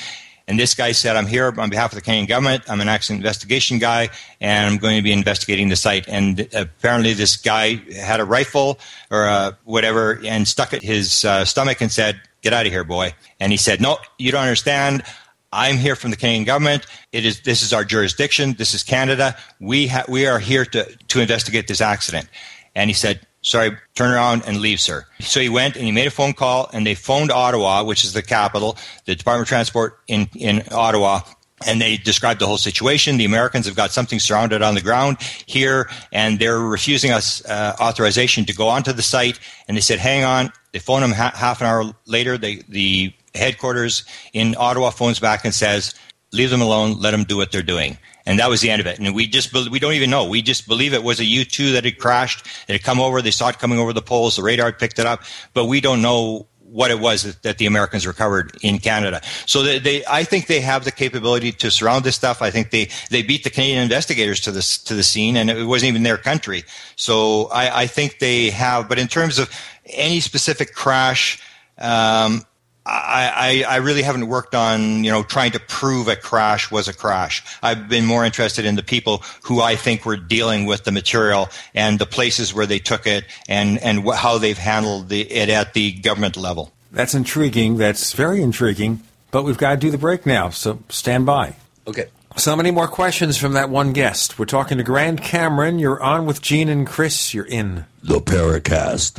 and this guy said, I'm here on behalf of the Canadian government. I'm an accident investigation guy, and I'm going to be investigating the site. And apparently, this guy had a rifle or uh, whatever and stuck it his uh, stomach and said, Get out of here, boy. And he said, No, you don't understand. I'm here from the Canadian government. It is this is our jurisdiction. This is Canada. We ha- we are here to to investigate this accident. And he said, sorry, turn around and leave, sir. So he went and he made a phone call and they phoned Ottawa, which is the capital, the Department of Transport in, in Ottawa. And they described the whole situation. The Americans have got something surrounded on the ground here, and they're refusing us uh, authorization to go onto the site. And they said, "Hang on." They phone them ha- half an hour later. They, the headquarters in Ottawa phones back and says, "Leave them alone. Let them do what they're doing." And that was the end of it. And we just we don't even know. We just believe it was a U two that had crashed. It had come over. They saw it coming over the poles. The radar picked it up, but we don't know what it was that, that the Americans recovered in Canada. So they, they, I think they have the capability to surround this stuff. I think they, they beat the Canadian investigators to this to the scene, and it wasn't even their country. So I, I think they have. But in terms of any specific crash. Um, I, I, I, really haven't worked on you know trying to prove a crash was a crash. I've been more interested in the people who I think were dealing with the material and the places where they took it and and wh- how they've handled the, it at the government level. That's intriguing. That's very intriguing. But we've got to do the break now, so stand by. Okay. So many more questions from that one guest. We're talking to Grant Cameron. You're on with Gene and Chris. You're in the Paracast.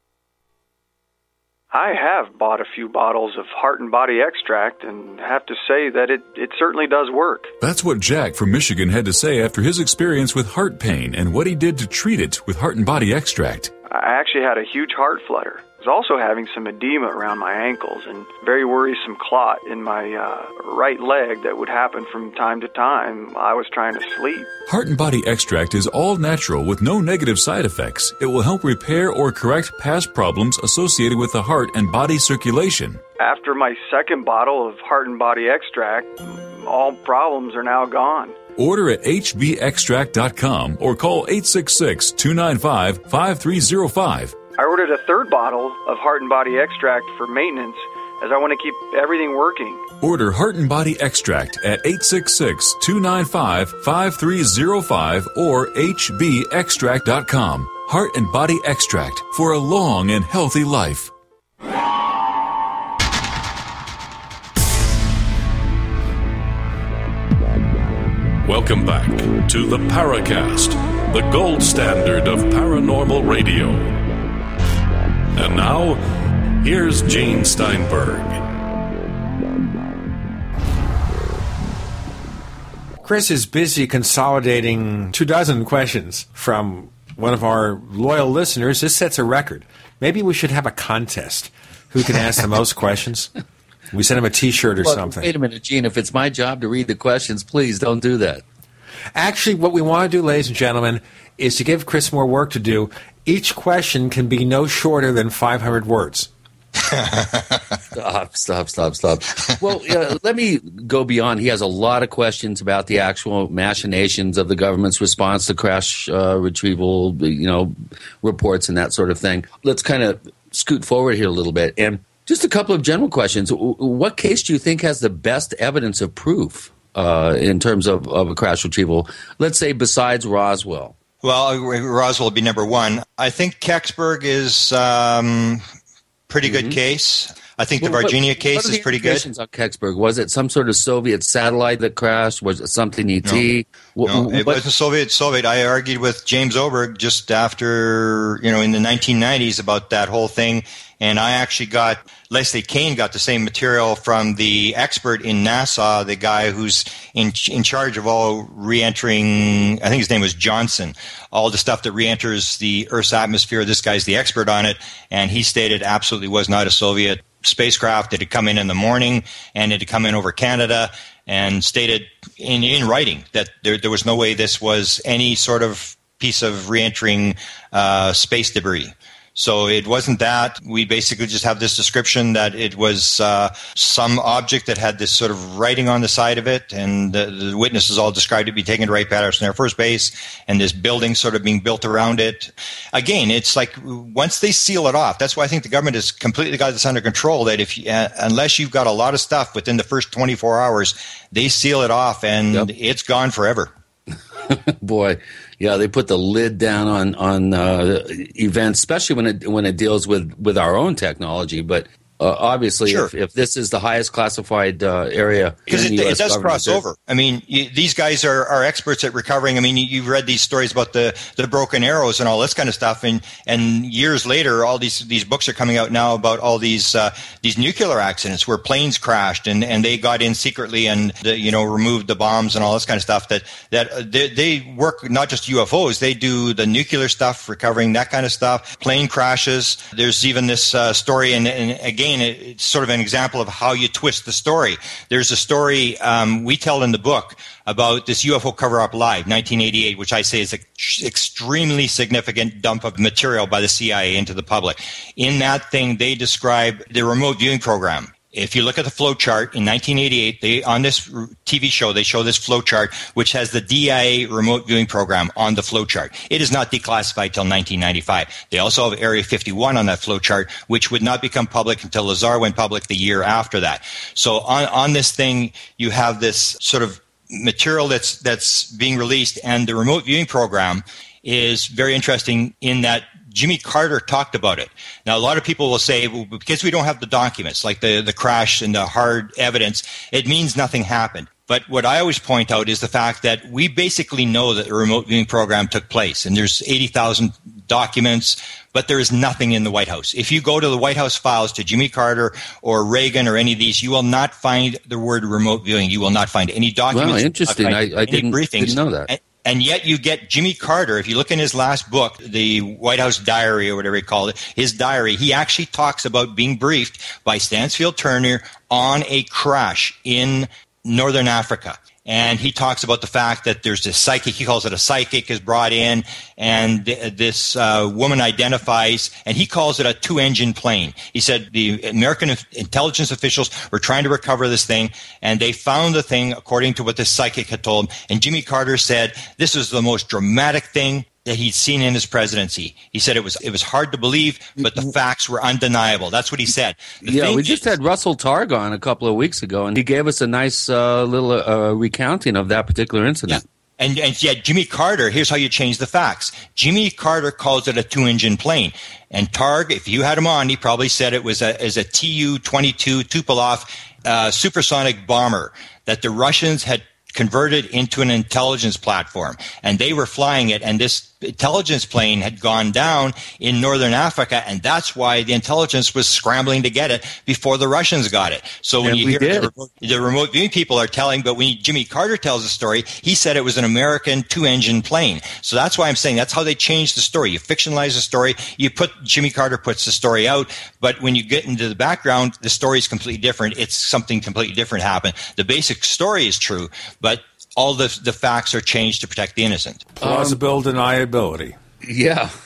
I have bought a few bottles of heart and body extract and have to say that it, it certainly does work. That's what Jack from Michigan had to say after his experience with heart pain and what he did to treat it with heart and body extract. I actually had a huge heart flutter. I was also having some edema around my ankles and very worrisome clot in my uh, right leg that would happen from time to time. I was trying to sleep. Heart and Body Extract is all natural with no negative side effects. It will help repair or correct past problems associated with the heart and body circulation. After my second bottle of Heart and Body Extract, all problems are now gone. Order at hbextract.com or call 866 295 5305. I ordered a third bottle of Heart and Body Extract for maintenance as I want to keep everything working. Order Heart and Body Extract at 866 295 5305 or hbextract.com. Heart and Body Extract for a long and healthy life. Welcome back to the Paracast, the gold standard of paranormal radio. And now, here's Gene Steinberg. Chris is busy consolidating two dozen questions from one of our loyal listeners. This sets a record. Maybe we should have a contest. Who can ask the most questions? We send him a T-shirt or Well, something. Wait a minute, Gene. If it's my job to read the questions, please don't do that. Actually, what we want to do, ladies and gentlemen, is to give Chris more work to do. Each question can be no shorter than 500 words. Stop, stop, stop, stop. Well, uh, let me go beyond. He has a lot of questions about the actual machinations of the government's response to crash uh, retrieval, you know, reports and that sort of thing. Let's kind of scoot forward here a little bit. And just a couple of general questions. What case do you think has the best evidence of proof uh, in terms of, of a crash retrieval? Let's say besides Roswell. Well, uh, Roswell would be number one. I think Kecksburg is um, pretty good case. I think the. Well, what- Varginha what case are is pretty good. indications On Kecksburg, was it some sort of Soviet satellite that crashed? Was it something ET? Wh- No, it was a Soviet. Soviet. I argued with James Oberg just after, you know, in the 1990s about that whole thing, and I actually got Leslie Kean got the same material from the expert in NASA, the guy who's in in charge of all re-entering. I think his name was Johnson. All the stuff that re-enters the Earth's atmosphere. This guy's the expert on it, and he stated absolutely was not a Soviet spacecraft. It had come in in the morning, and it had come in over Canada, and stated in, in writing that there, there was no way this was any sort of piece of re-entering uh, space debris. So it wasn't that. We basically just have this description that it was uh, some object that had this sort of writing on the side of it, and the, the witnesses all described it be taken to Wright Patterson Air Force Base, and this building sort of being built around it. Again, it's like once they seal it off. That's why I think the government has completely got this under control. That if uh, unless you've got a lot of stuff within the first 24 hours, they seal it off, and it's gone forever. Boy, yeah, they put the lid down on on uh, events, especially when it when it deals with with our own technology. But uh, obviously, if, if this is the highest classified uh, area, because it, it does cross over. I mean, you, these guys are, are experts at recovering. I mean, you, you've read these stories about the, the broken arrows and all this kind of stuff, and and years later, all these these books are coming out now about all these uh, these nuclear accidents where planes crashed and, and they got in secretly and the, you know removed the bombs and all this kind of stuff. That that uh, they, they work not just UFOs, they do the nuclear stuff, recovering that kind of stuff. Plane crashes. There's even this uh, story, and, and again, it, it's sort of an example of how you twist the story. There's a story um, we tell in the book about this UFO cover up live, 1988, which I say is an extremely significant dump of material by the CIA into the public. In that thing, they describe the remote viewing program. If you look at the flow chart in 1988, they on this TV show they show this flow chart which has the DIA remote viewing program on the flow chart. It is not declassified till 1995. They also have Area 51 on that flow chart, which would not become public until Lazar went public the year after that. So on on this thing, you have this sort of material that's that's being released, and the remote viewing program is very interesting in that Jimmy Carter talked about it. Now, a lot of people will say, well, because we don't have the documents, like the, the crash and the hard evidence, it means nothing happened. But what I always point out is the fact that we basically know that the remote viewing program took place, and there's 80,000 documents, but there is nothing in the White House. If you go to the White House files to Jimmy Carter or Reagan or any of these, you will not find the word remote viewing. You will not find any documents. Wow, You will not interesting. I- I didn't- briefings. didn't know that. And- and yet you get Jimmy Carter. If you look in his last book, the White House Diary or whatever he called it, his diary, he actually talks about being briefed by Stansfield Turner on a crash in Northern Africa. And he talks about the fact that there's this psychic, he calls it a psychic, is brought in, and th- this uh, woman identifies, and he calls it a two engine plane. He said the American intelligence officials were trying to recover this thing, and they found the thing according to what this psychic had told him. And Jimmy Carter said this was the most dramatic thing that he'd seen in his presidency. He said it was it was hard to believe, but the facts were undeniable. That's what he said. The yeah, we just had Russell Targ on a couple of weeks ago, and he gave us a nice uh, little uh, recounting of that particular incident. And, and yet, Jimmy Carter, here's how you change the facts. Jimmy Carter calls it a two engine plane. And Targ, if you had him on, he probably said it was a, is a Tu 22 Tupolev uh, supersonic bomber that the Russians had converted into an intelligence platform and they were flying it and this intelligence plane had gone down in northern Africa, and that's why the intelligence was scrambling to get it before the Russians got it. So when And you hear the remote, the remote viewing people are telling, but when Jimmy Carter tells the story, he said it was an American two-engine plane. So that's why I'm saying that's how they changed the story. You fictionalize the story. You put Jimmy Carter puts the story out, but when you get into the background, the story is completely different. It's something completely different happened. The basic story is true, but all the the facts are changed to protect the innocent. Plausible um, deniability. Yeah.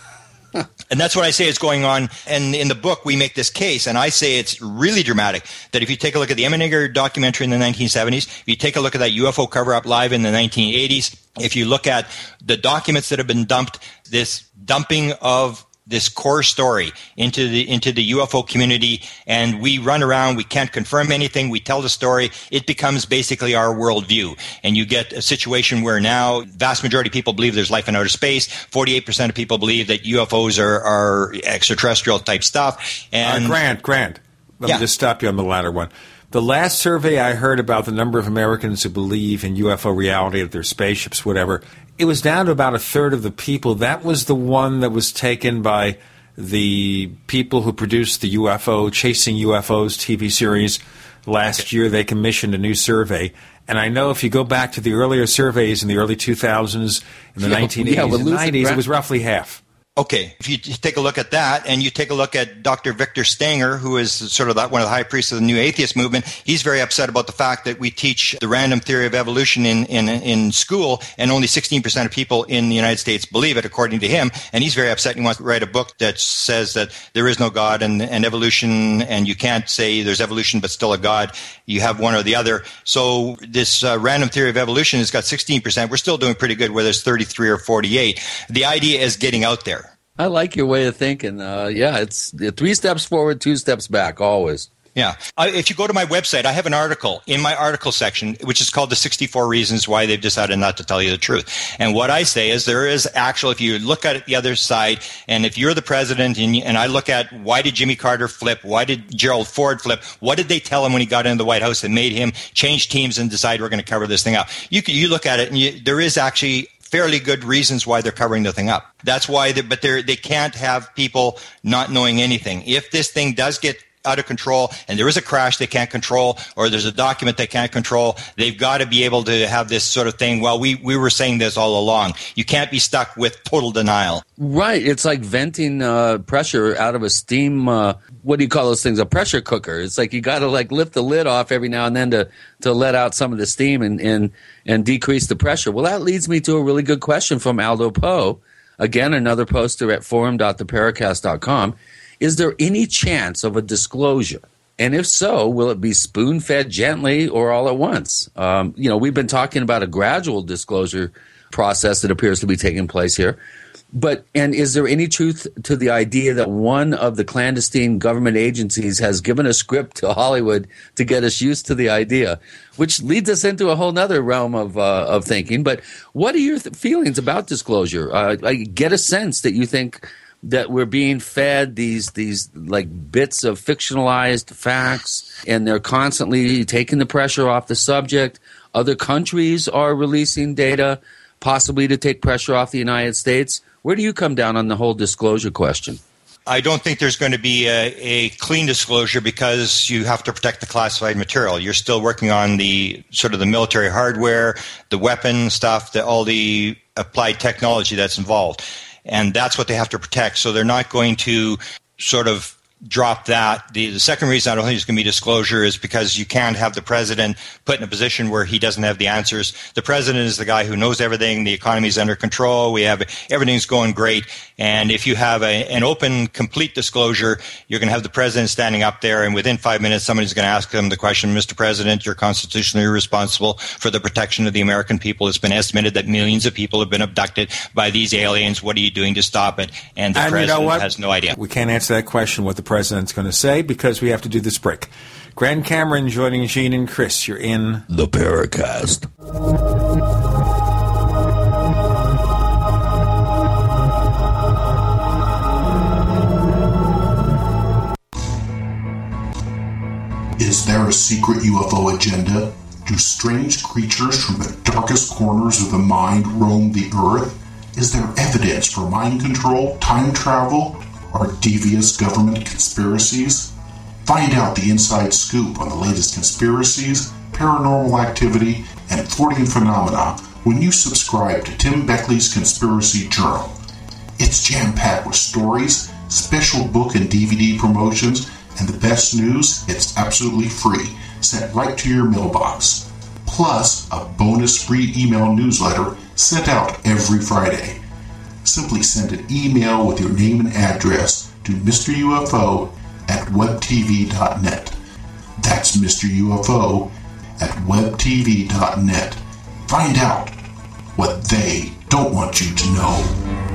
And that's what I say is going on. And in the book, we make this case, and I say it's really dramatic that if you take a look at the Emmenegger documentary in the 1970s, if you take a look at that UFO cover up live in the 1980s, if you look at the documents that have been dumped, this dumping of this core story into the into the UFO community and we run around we can't confirm anything we tell the story it becomes basically our worldview and you get a situation where now vast majority of people believe there's life in outer space 48% of people believe that UFOs are, are extraterrestrial type stuff and uh, Grant, Grant. Let Yeah. me just stop you on the latter one. The last survey I heard about the number of Americans who believe in UFO reality, that they're spaceships, whatever, it was down to about a third of the people. That was the one that was taken by the people who produced the UFO Chasing UFOs TV series last year. They commissioned a new survey. And I know if you go back to the earlier surveys in the early 2000s, in the Yeah, 1980s yeah, and 90s, it was roughly half. Okay, if you take a look at that, and you take a look at Dr. Victor Stenger, who is sort of that one of the high priests of the New Atheist movement, he's very upset about the fact that we teach the random theory of evolution in in, in school, and only 16% of people in the United States believe it, according to him. And he's very upset. And he wants to write a book that says that there is no God and, and evolution, and you can't say there's evolution but still a God. You have one or the other. So this uh, random theory of evolution has got 16%. We're still doing pretty good, whether it's 33 or 48. The idea is getting out there. I like your way of thinking. Uh, yeah, it's three steps forward, two steps back, always. Yeah. Uh, if you go to my website, I have an article in my article section, which is called The 64 Reasons Why They've Decided Not to Tell You the Truth. And what I say is there is actual, if you look at it the other side, and if you're the president and, and I look at why did Jimmy Carter flip? Why did Gerald Ford flip? What did they tell him when he got into the White House that made him change teams and decide we're going to cover this thing up? You, you look at it and you, there is actually fairly good reasons why they're covering the thing up. That's why, they, but they're, they can't have people not knowing anything. If this thing does get out of control and there is a crash they can't control or there's a document they can't control, they've got to be able to have this sort of thing. Well, we, we were saying this all along. You can't be stuck with total denial. Right. It's like venting uh, pressure out of a steam. Uh, what do you call those things? A pressure cooker. It's like you got to like lift the lid off every now and then to to let out some of the steam and and and decrease the pressure. Well, that leads me to a really good question from Aldo Poe. Again, another poster at forum.theparacast.com. Is there any chance of a disclosure? And if so, will it be spoon fed gently or all at once? Um, you know, we've been talking about a gradual disclosure process that appears to be taking place here. But, and is there any truth to the idea that one of the clandestine government agencies has given a script to Hollywood to get us used to the idea, which leads us into a whole nother realm of, uh, of thinking. But what are your th- feelings about disclosure? Uh, I get a sense that you think that we're being fed these these like bits of fictionalized facts and they're constantly taking the pressure off the subject other countries are releasing data possibly to take pressure off the united states where do you come down on the whole disclosure question I don't think there's going to be a, a clean disclosure because you have to protect the classified material. You're still working on the sort of the military hardware, the weapon stuff, the, all the applied technology that's involved. And that's what they have to protect. So they're not going to sort of drop that. The, the second reason I don't think it's going to be disclosure is because you can't have the president put in a position where he doesn't have the answers. The president is the guy who knows everything. The economy is under control. We have everything's going great. And if you have a, an open, complete disclosure, you're going to have the president standing up there, and within five minutes, somebody's going to ask him the question, Mr. President, you're constitutionally responsible for the protection of the American people. It's been estimated that millions of people have been abducted by these aliens. What are you doing to stop it? And the And you president know what? has no idea. We can't answer that question what the president's going to say because we have to do this break. Grant Cameron joining Gene and Chris. You're in the Paracast. Is there a secret UFO agenda? Do strange creatures from the darkest corners of the mind roam the earth? Is there evidence for mind control, time travel, or devious government conspiracies? Find out the inside scoop on the latest conspiracies, paranormal activity, and Fortean phenomena when you subscribe to Tim Beckley's Conspiracy Journal. It's jam packed with stories, special book and DVD promotions, and the best news, it's absolutely free, sent right to your mailbox. Plus, a bonus free email newsletter sent out every Friday. Simply send an email with your name and address to Mr. UFO at webtv.net. That's Mr. UFO at webtv.net. Find out what they don't want you to know.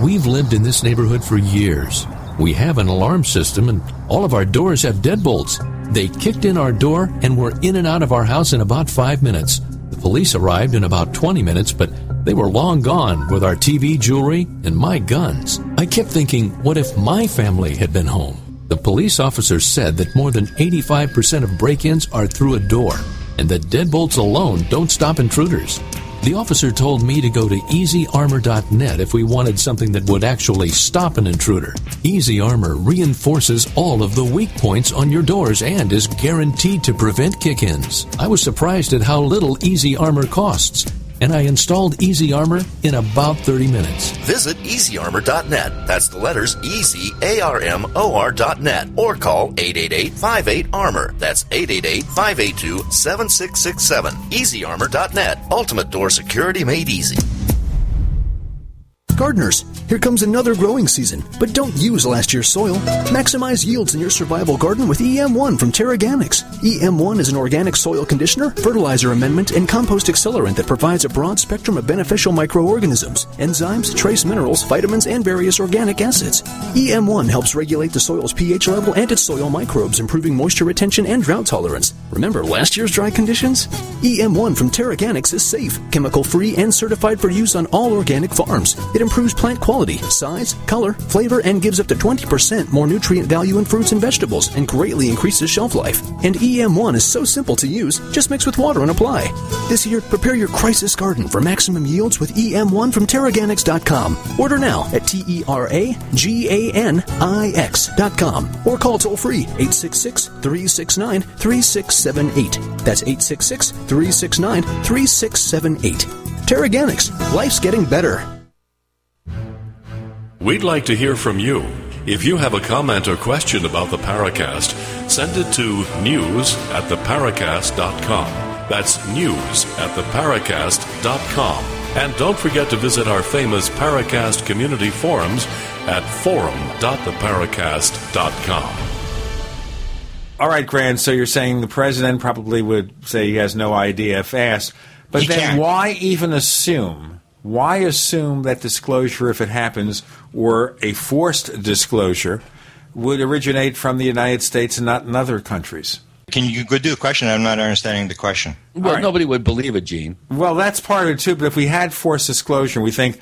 We've lived in this neighborhood for years. We have an alarm system and all of our doors have deadbolts. They kicked in our door and were in and out of our house in about five minutes. The police arrived in about 20 minutes, but they were long gone with our TV, jewelry, and my guns. I kept thinking, what if my family had been home? The police officer said that more than 85% of break ins are through a door, and that deadbolts alone don't stop intruders. The officer told me to go to easyarmor.net if we wanted something that would actually stop an intruder. Easy Armor reinforces all of the weak points on your doors and is guaranteed to prevent kick ins. I was surprised at how little Easy Armor costs. And I installed Easy Armor in about 30 minutes. Visit easyarmor.net. That's the letters E Z A R M O R.net. Or call 888 58 Armor. That's 888 582 7667. Easyarmor.net. Ultimate door security made easy. Gardeners, here comes another growing season, but don't use last year's soil. Maximize yields in your survival garden with EM1 from TeraGanix. EM1 is an organic soil conditioner, fertilizer amendment, and compost accelerant that provides a broad spectrum of beneficial microorganisms, enzymes, trace minerals, vitamins, and various organic acids. EM1 helps regulate the soil's pH level and its soil microbes, improving moisture retention and drought tolerance. Remember last year's dry conditions? EM1 from TeraGanix is safe, chemical free, and certified for use on all organic farms. It improves plant quality, size, color, flavor, and gives up to 20% more nutrient value in fruits and vegetables and greatly increases shelf life. And EM1 is so simple to use, just mix with water and apply. This year, prepare your crisis garden for maximum yields with EM1 from TeraGanix.com. Order now at T E R A G A N I X.com or call toll free 866 369 3678. That's 866 369 3678. TeraGanix, life's getting better. We'd like to hear from you. If you have a comment or question about the Paracast, send it to news at theparacast.com. That's news at theparacast.com. And don't forget to visit our famous Paracast community forums at forum.theparacast.com. All right, Grant. So you're saying the president probably would say he has no idea if asked. But He then can't. why even assume? Why assume that disclosure, if it happens, or a forced disclosure, would originate from the United States and not in other countries? Can you go do the question? I'm not understanding the question. Well, nobody would believe it, Gene. Well, that's part of it too. But if we had forced disclosure, we think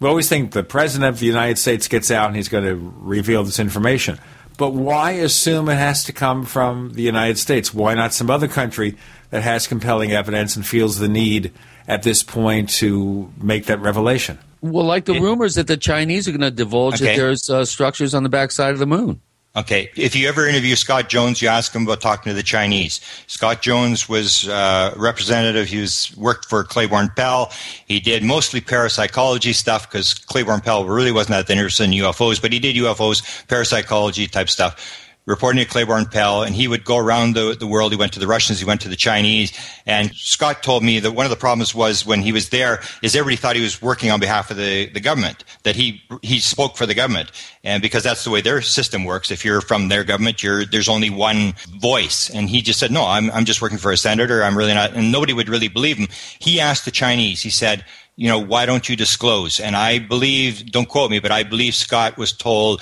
we always think the president of the United States gets out and he's going to reveal this information. But why assume it has to come from the United States? Why not some other country that has compelling evidence and feels the need at this point to make that revelation? Well, like the rumors that the Chinese are going to divulge Okay. that there's uh, structures on the backside of the moon. Okay, if you ever interview Scott Jones, you ask him about talking to the Chinese. Scott Jones was uh, representative. He was worked for Claiborne Pell. He did mostly parapsychology stuff because Claiborne Pell really wasn't that interested in UFOs, but he did UFOs, parapsychology type stuff. Reporting to Claiborne Pell, and he would go around the, the world. He went to the Russians, he went to the Chinese, and Scott told me that one of the problems was when he was there is everybody thought he was working on behalf of the, the government, that he he spoke for the government, and because that's the way their system works. If you're from their government, you're there's only one voice, and he just said, "No, I'm I'm just working for a senator. I'm really not," and nobody would really believe him. He asked the Chinese. He said, "You know, why don't you disclose?" And I believe, don't quote me, but I believe Scott was told,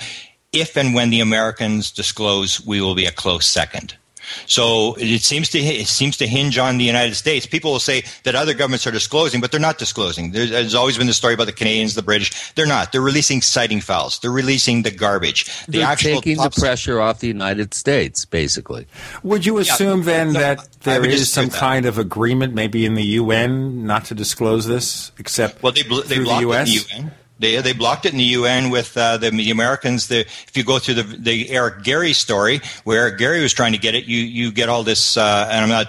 if and when the Americans disclose, we will be a close second. So it seems to it seems to hinge on the United States. People will say that other governments are disclosing, but they're not disclosing. There's, there's always been the story about the Canadians, the British. They're not. They're releasing sighting files. They're releasing the garbage. The They're actual taking the pressure off the United States, basically. Would you Yeah, assume then no, that I there would is disagree some kind of agreement, maybe in the UN, not to disclose this, except Well, they bl- they through the U.S.? the UN. They they blocked it in the UN with uh, the, the Americans. The if you go through the the Eric Gairy story, where Eric Gairy was trying to get it, you you get all this, uh, and I'm not.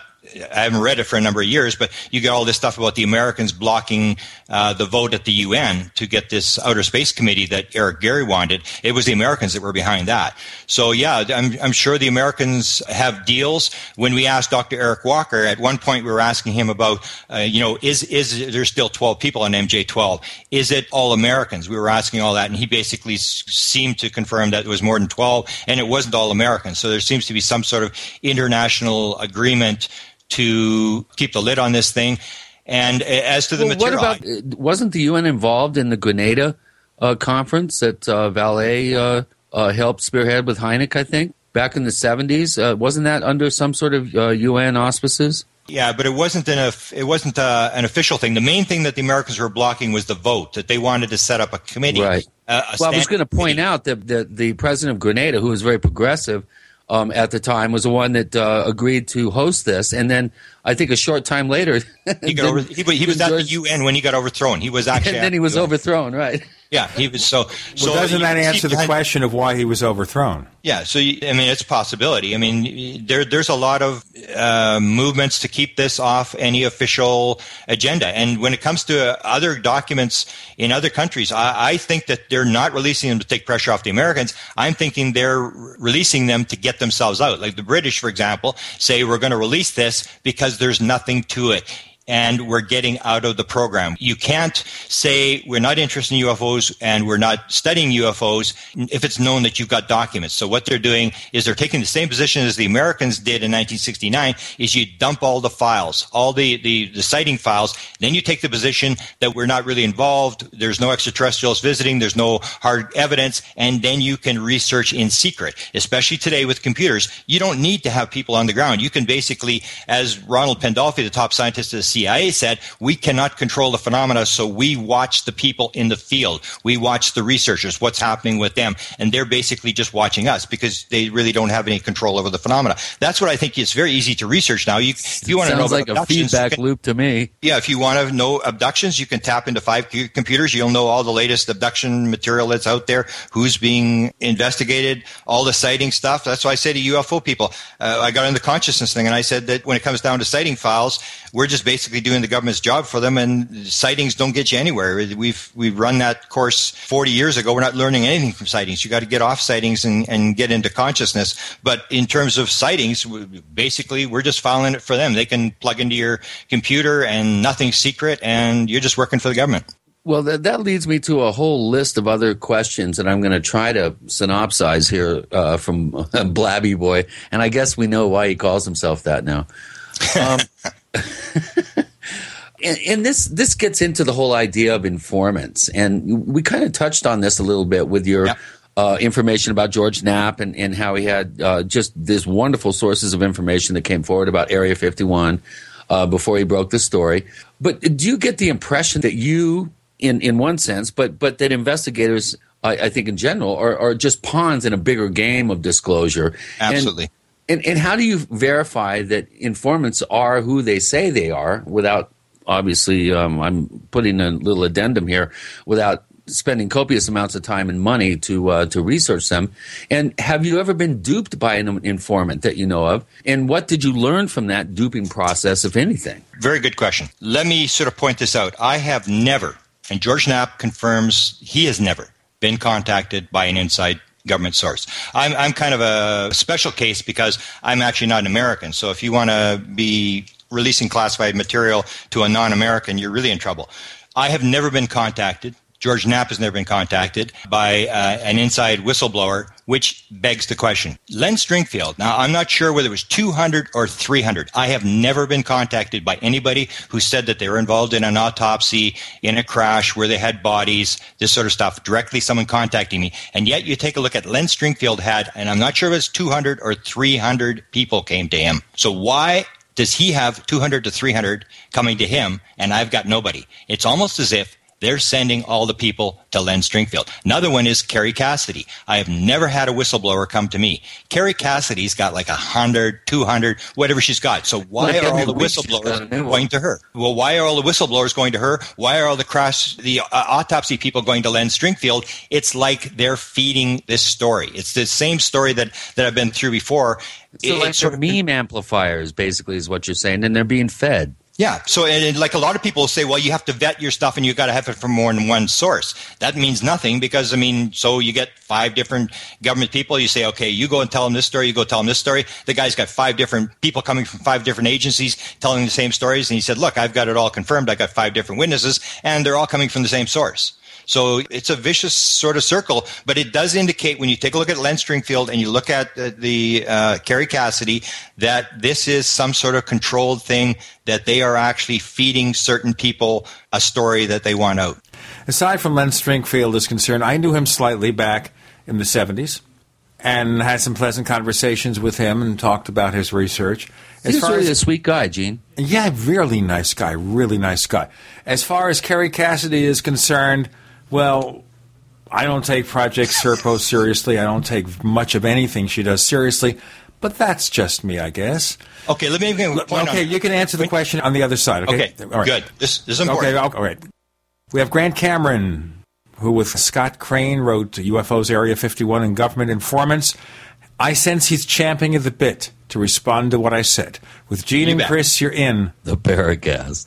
I haven't read it for a number of years, but you get all this stuff about the Americans blocking uh, the vote at the UN to get this outer space committee that Eric Gairy wanted. It was the Americans that were behind that. So yeah, I'm, I'm sure the Americans have deals. When we asked Dr. Eric Walker, at one point we were asking him about, uh, you know, is is there still 12 people on MJ12? Is it all Americans? We were asking all that, and he basically seemed to confirm that it was more than 12, and it wasn't all Americans. So there seems to be some sort of international agreement to keep the lid on this thing. And uh, as to the Well, what material, about? uh, Wasn't the UN involved in the Grenada uh, conference that uh, Vallée uh, uh, helped spearhead with Hynek? I think back in the seventies. Uh, wasn't that under some sort of uh, UN auspices? Yeah, but it wasn't an it wasn't uh, an official thing. The main thing that the Americans were blocking was the vote that they wanted to set up a committee. Right. Uh, well, I was going to point out that the, the president of Grenada, who was very progressive um, at the time, was the one that uh, agreed to host this. And then I think a short time later, he got over. He, he was at the UN when he got overthrown. He was actually. and then he was overthrown. Right. Yeah, he was so. so Well, doesn't that answer the question of why he was overthrown? Yeah, so you, I mean, it's a possibility. I mean, there there's a lot of uh, movements to keep this off any official agenda. And when it comes to other documents in other countries, I, I think that they're not releasing them to take pressure off the Americans. I'm thinking they're releasing them to get themselves out. Like the British, for example, say we're going to release this because there's nothing to it. And we're getting out of the program. You can't say we're not interested in UFOs and we're not studying UFOs if it's known that you've got documents. So what they're doing is they're taking the same position as the Americans did in 1969 is you dump all the files, all the, the, the sighting files. Then you take the position that we're not really involved. There's no extraterrestrials visiting. There's no hard evidence. And then you can research in secret, especially today with computers. You don't need to have people on the ground. You can basically, as Ronald Pandolfi, the top scientist of the CIA said, we cannot control the phenomena. So we watch the people in the field. We watch the researchers, what's happening with them. And they're basically just watching us because they really don't have any control over the phenomena. That's what I think is very easy to research now. You, if you want to know like a feedback can- loop to me. yeah, if you want to know abductions, you can tap into five computers. You'll know all the latest abduction material that's out there, who's being investigated, all the sighting stuff. That's why I say to UFO people, uh, I got into the consciousness thing, and I said that when it comes down to sighting files, we're just basically doing the government's job for them, and sightings don't get you anywhere. We've we've run that course 40 years ago. We're not learning anything from sightings. You got to get off sightings and, and get into consciousness. But in terms of sightings, basically, we're just filing it for them. They can plug into your computer, and nothing's secret, and you're just working for the government. Well, that, that leads me to a whole list of other questions, that I'm going to try to synopsize here uh, from Blabby Boy. And I guess we know why he calls himself that now. Um, and, and this this gets into the whole idea of informants, and we kind of touched on this a little bit with your. Uh, information about George Knapp and, and how he had uh, just these wonderful sources of information that came forward about Area 51 uh, before he broke the story. But do you get the impression that you, in, in one sense, but but that investigators, I, I think in general, are, are just pawns in a bigger game of disclosure? Absolutely. and, and how do you verify that informants are who they say they are without obviously, um, I'm putting a little addendum here without spending copious amounts of time and money to uh, to research them. And have you ever been duped by an informant that you know of? And what did you learn from that duping process, if anything? Very good question. Let me sort of point this out. I have never, and George Knapp confirms he has never been contacted by an inside government source. I'm, I'm kind of a special case because I'm actually not an American. So if you want to be releasing classified material to a non American, you're really in trouble. I have never been contacted George Knapp has never been contacted by uh, an inside whistleblower, which begs the question. Len Stringfield, now I'm not sure whether it was 200 or 300. I have never been contacted by anybody who said that they were involved in an autopsy, in a crash where they had bodies, this sort of stuff. Directly someone contacting me. And yet you take a look at Len Stringfield had, and I'm not sure if it's 200 or 300 people came to him. So why does he have 200 to 300 coming to him and I've got nobody? It's almost as if they're sending all the people to Len Stringfield. Another one is Kerry Cassidy. I have never had a whistleblower come to me. Kerry Cassidy's got like a hundred, two hundred, whatever she's got. So why are all the whistleblowers going to her? Well, why are all the whistleblowers going to her? Why are all the crash, the uh, autopsy people going to Len Stringfield? It's like they're feeding this story. It's the same story that, that I've been through before. So like sort of meme amplifiers, basically, is what you're saying, and they're being fed. Yeah. So, and, like a lot of people say, well, you have to vet your stuff and you got to have it from more than one source. That means nothing because, I mean, so you get five different government people. You say, okay, you go and tell them this story. You go tell them this story. The guy's got five different people coming from five different agencies telling the same stories. And he said, look, I've got it all confirmed. I got five different witnesses and they're all coming from the same source. So it's a vicious sort of circle, but it does indicate when you take a look at Len Stringfield and you look at the, the uh, Kerry Cassidy that this is some sort of controlled thing that they are actually feeding certain people a story that they want out. Aside from Len Stringfield is concerned, I knew him slightly back in the 70s and had some pleasant conversations with him and talked about his research. As He's really as, a sweet guy, Gene. Yeah, really nice guy, really nice guy. As far as Kerry Cassidy is concerned, well, I don't take Project Serpo seriously. I don't take much of anything she does seriously. But that's just me, I guess. Okay, let me. okay, you can answer the question on the other side. Okay, okay all right. good. This, this is important. Okay, all right. We have Grant Cameron, who with Scott Crain wrote UFOs Area 51 and Government Informants. I sense he's champing at the bit to respond to what I said. With Gene and. Chris, you're in the Paracast.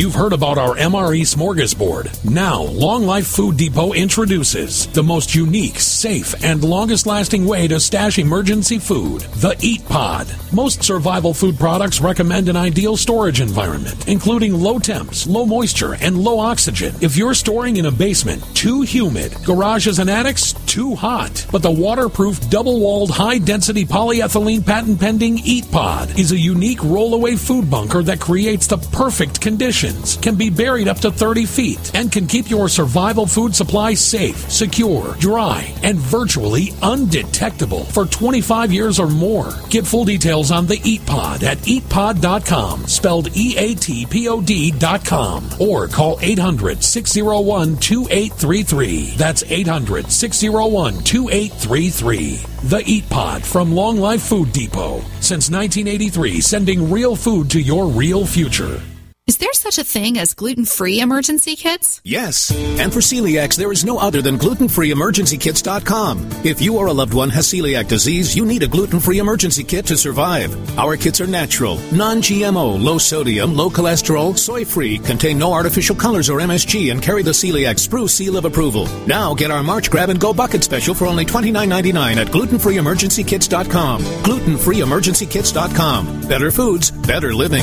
You've heard about our MRE smorgasbord. Now, Long Life Food Depot introduces the most unique, safe, and longest lasting way to stash emergency food the Eat Pod. Most survival food products recommend an ideal storage environment, including low temps, low moisture, and low oxygen. If you're storing in a basement, too humid, garages and attics, too hot. But the waterproof, double walled, high density polyethylene patent pending Eat Pod is a unique rollaway food bunker that creates the perfect conditions can be buried up to 30 feet, and can keep your survival food supply safe, secure, dry, and virtually undetectable for 25 years or more. Get full details on the Eat Pod at eatpod.com, spelled E A T P O D.com, or call 800 601 2833. That's 800 601 2833. The Eat Pod from Long Life Food Depot. Since 1983, sending real food to your real future. Is there such a thing as gluten free emergency kits? Yes. And for celiacs, there is no other than glutenfreeemergencykits.com. If you or a loved one has celiac disease, you need a gluten free emergency kit to survive. Our kits are natural, non GMO, low sodium, low cholesterol, soy free, contain no artificial colors or MSG, and carry the celiac sprue seal of approval. Now get our March Grab and Go Bucket special for only $29.99 at glutenfreeemergencykits.com. Glutenfreeemergencykits.com. Better foods, better living.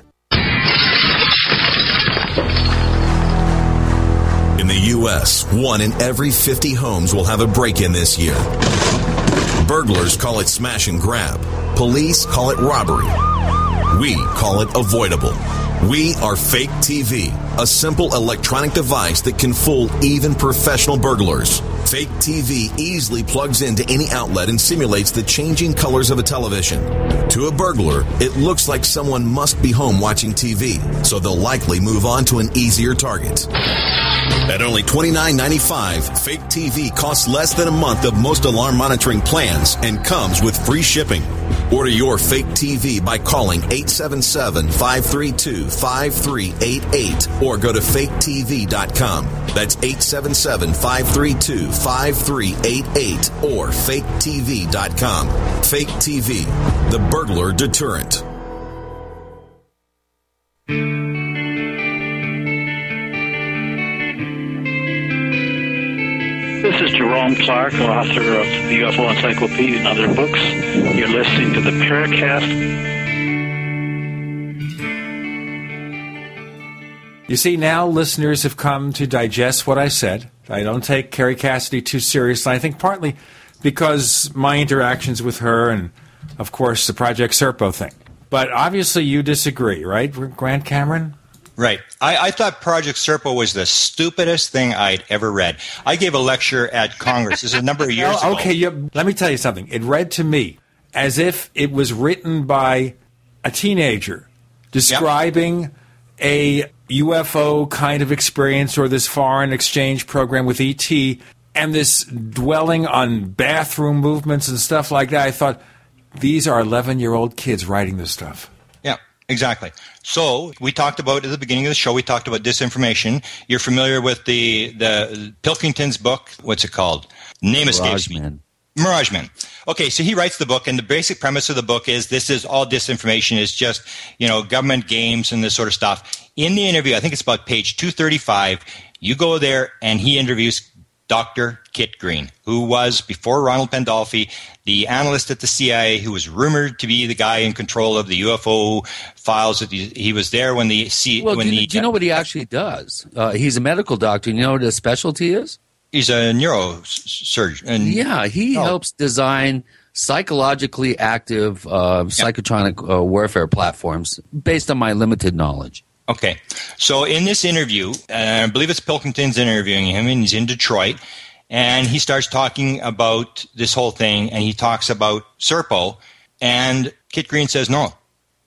U.S., one in every 50 homes will have a break in this year. Burglars call it smash and grab. Police call it robbery. We call it avoidable. We are Fake TV, a simple electronic device that can fool even professional burglars. Fake TV easily plugs into any outlet and simulates the changing colors of a television. To a burglar, it looks like someone must be home watching TV, so they'll likely move on to an easier target. At only $29.95, Fake TV costs less than a month of most alarm monitoring plans and comes with free shipping. Order your Fake TV by calling 877 532 5388 or go to faketv.com. That's 877 532 5388 or faketv.com. Fake TV, the burglar deterrent. This is Jerome Clark, author of the UFO Encyclopedia and other books. You're listening to the Paracast. You see, now listeners have come to digest what I said. I don't take Kerry Cassidy too seriously. I think partly because my interactions with her and, of course, the Project Serpo thing. But obviously you disagree, right, Grant Cameron? Right. I, I thought Project Serpo was the stupidest thing I'd ever read. I gave a lecture at Congress. This is a number of years Oh, ago. okay, let me tell you something. It read to me as if it was written by a teenager describing a UFO kind of experience or this foreign exchange program with ET and this dwelling on bathroom movements and stuff like that. I thought, these are 11 year old kids writing this stuff. Yeah, exactly. So we talked about at the beginning of the show. We talked about disinformation. You're familiar with the the Pilkington's book. What's it called? Name escapes me. Mirage Man. Okay, so he writes the book, and the basic premise of the book is this is all disinformation. It's just you know government games and this sort of stuff. In the interview, I think it's about page two thirty five. You go there, and he interviews Dr. Kit Green, who was, before Ronald Pandolfi, the analyst at the CIA who was rumored to be the guy in control of the UFO files. That he, he was there when the C, Well, when do, you- the do you know what he actually does? Uh, he's a medical doctor. You know what his specialty is? he's a neurosurgeon. Yeah, he Oh. helps design psychologically active uh, psychotronic uh, warfare platforms based on my limited knowledge. Okay. So in this interview, uh, I believe it's Pilkington's interviewing him, and he's in Detroit, and he starts talking about this whole thing, and he talks about Serpo, and Kit Green says, "No,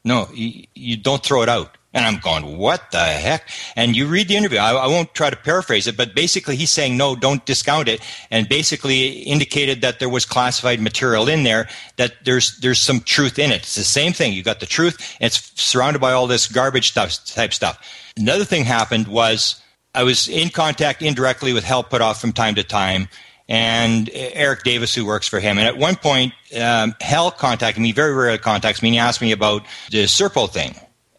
no, you, you don't throw it out." And I'm going, "What the heck?" And you read the interview. I, I won't try to paraphrase it, but basically he's saying, "No, don't discount it," and basically indicated that there was classified material in there. That there's there's some truth in it. It's the same thing. You got the truth, and it's surrounded by all this garbage stuff type stuff. Another thing happened was I was in contact indirectly with Hal Puthoff from time to time, and Eric Davis, who works for him. And at one point, um, Hal contacted me, very rarely contacts me, and he asked me about the Serpo thing.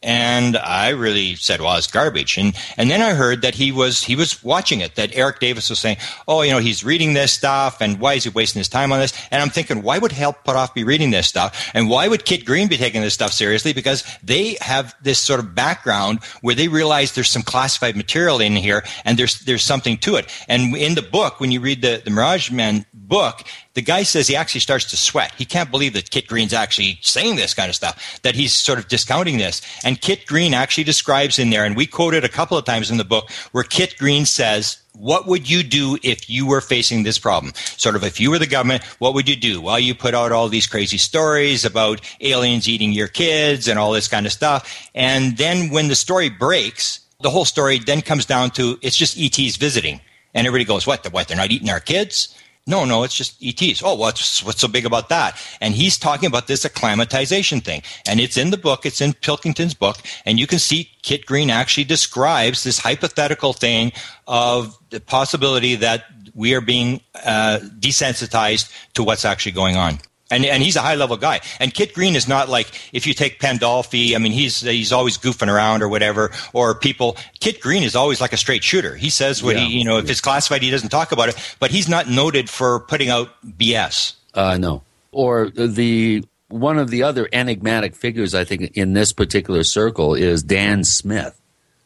And I really said, "Well, it's garbage." And and then I heard that he was he was watching it. That Eric Davis was saying, "Oh, you know, he's reading this stuff, and why is he wasting his time on this?" And I'm thinking, why would Hal Puthoff be reading this stuff, and why would Kit Green be taking this stuff seriously? Because they have this sort of background where they realize there's some classified material in here, and there's there's something to it. And in the book, when you read the the Mirage Men book, the guy says he actually starts to sweat. He can't believe that Kit Green's actually saying this kind of stuff, that he's sort of discounting this. And Kit Green actually describes in there, and we quote it a couple of times in the book, where Kit Green says, what would you do if you were facing this problem? Sort of, if you were the government, what would you do? Well, you put out all these crazy stories about aliens eating your kids and all this kind of stuff. And then when the story breaks, the whole story then comes down to it's just ETs visiting. And everybody goes, what? The, What? They're not eating our kids? No, no, it's just ETs. Oh, what's what's so big about that? And he's talking about this acclimatization thing, and it's in the book. It's in Pilkington's book, and you can see Kit Green actually describes this hypothetical thing of the possibility that we are being uh, desensitized to what's actually going on. And, and he's a high level guy. And Kit Green is not like if you take Pandolfi. I mean, he's he's always goofing around or whatever. Or people. Kit Green is always like a straight shooter. He says what Yeah. he you know if it's classified, he doesn't talk about it. But he's not noted for putting out BS. Uh, no. Or the one of the other enigmatic figures I think in this particular circle is Dan Smith,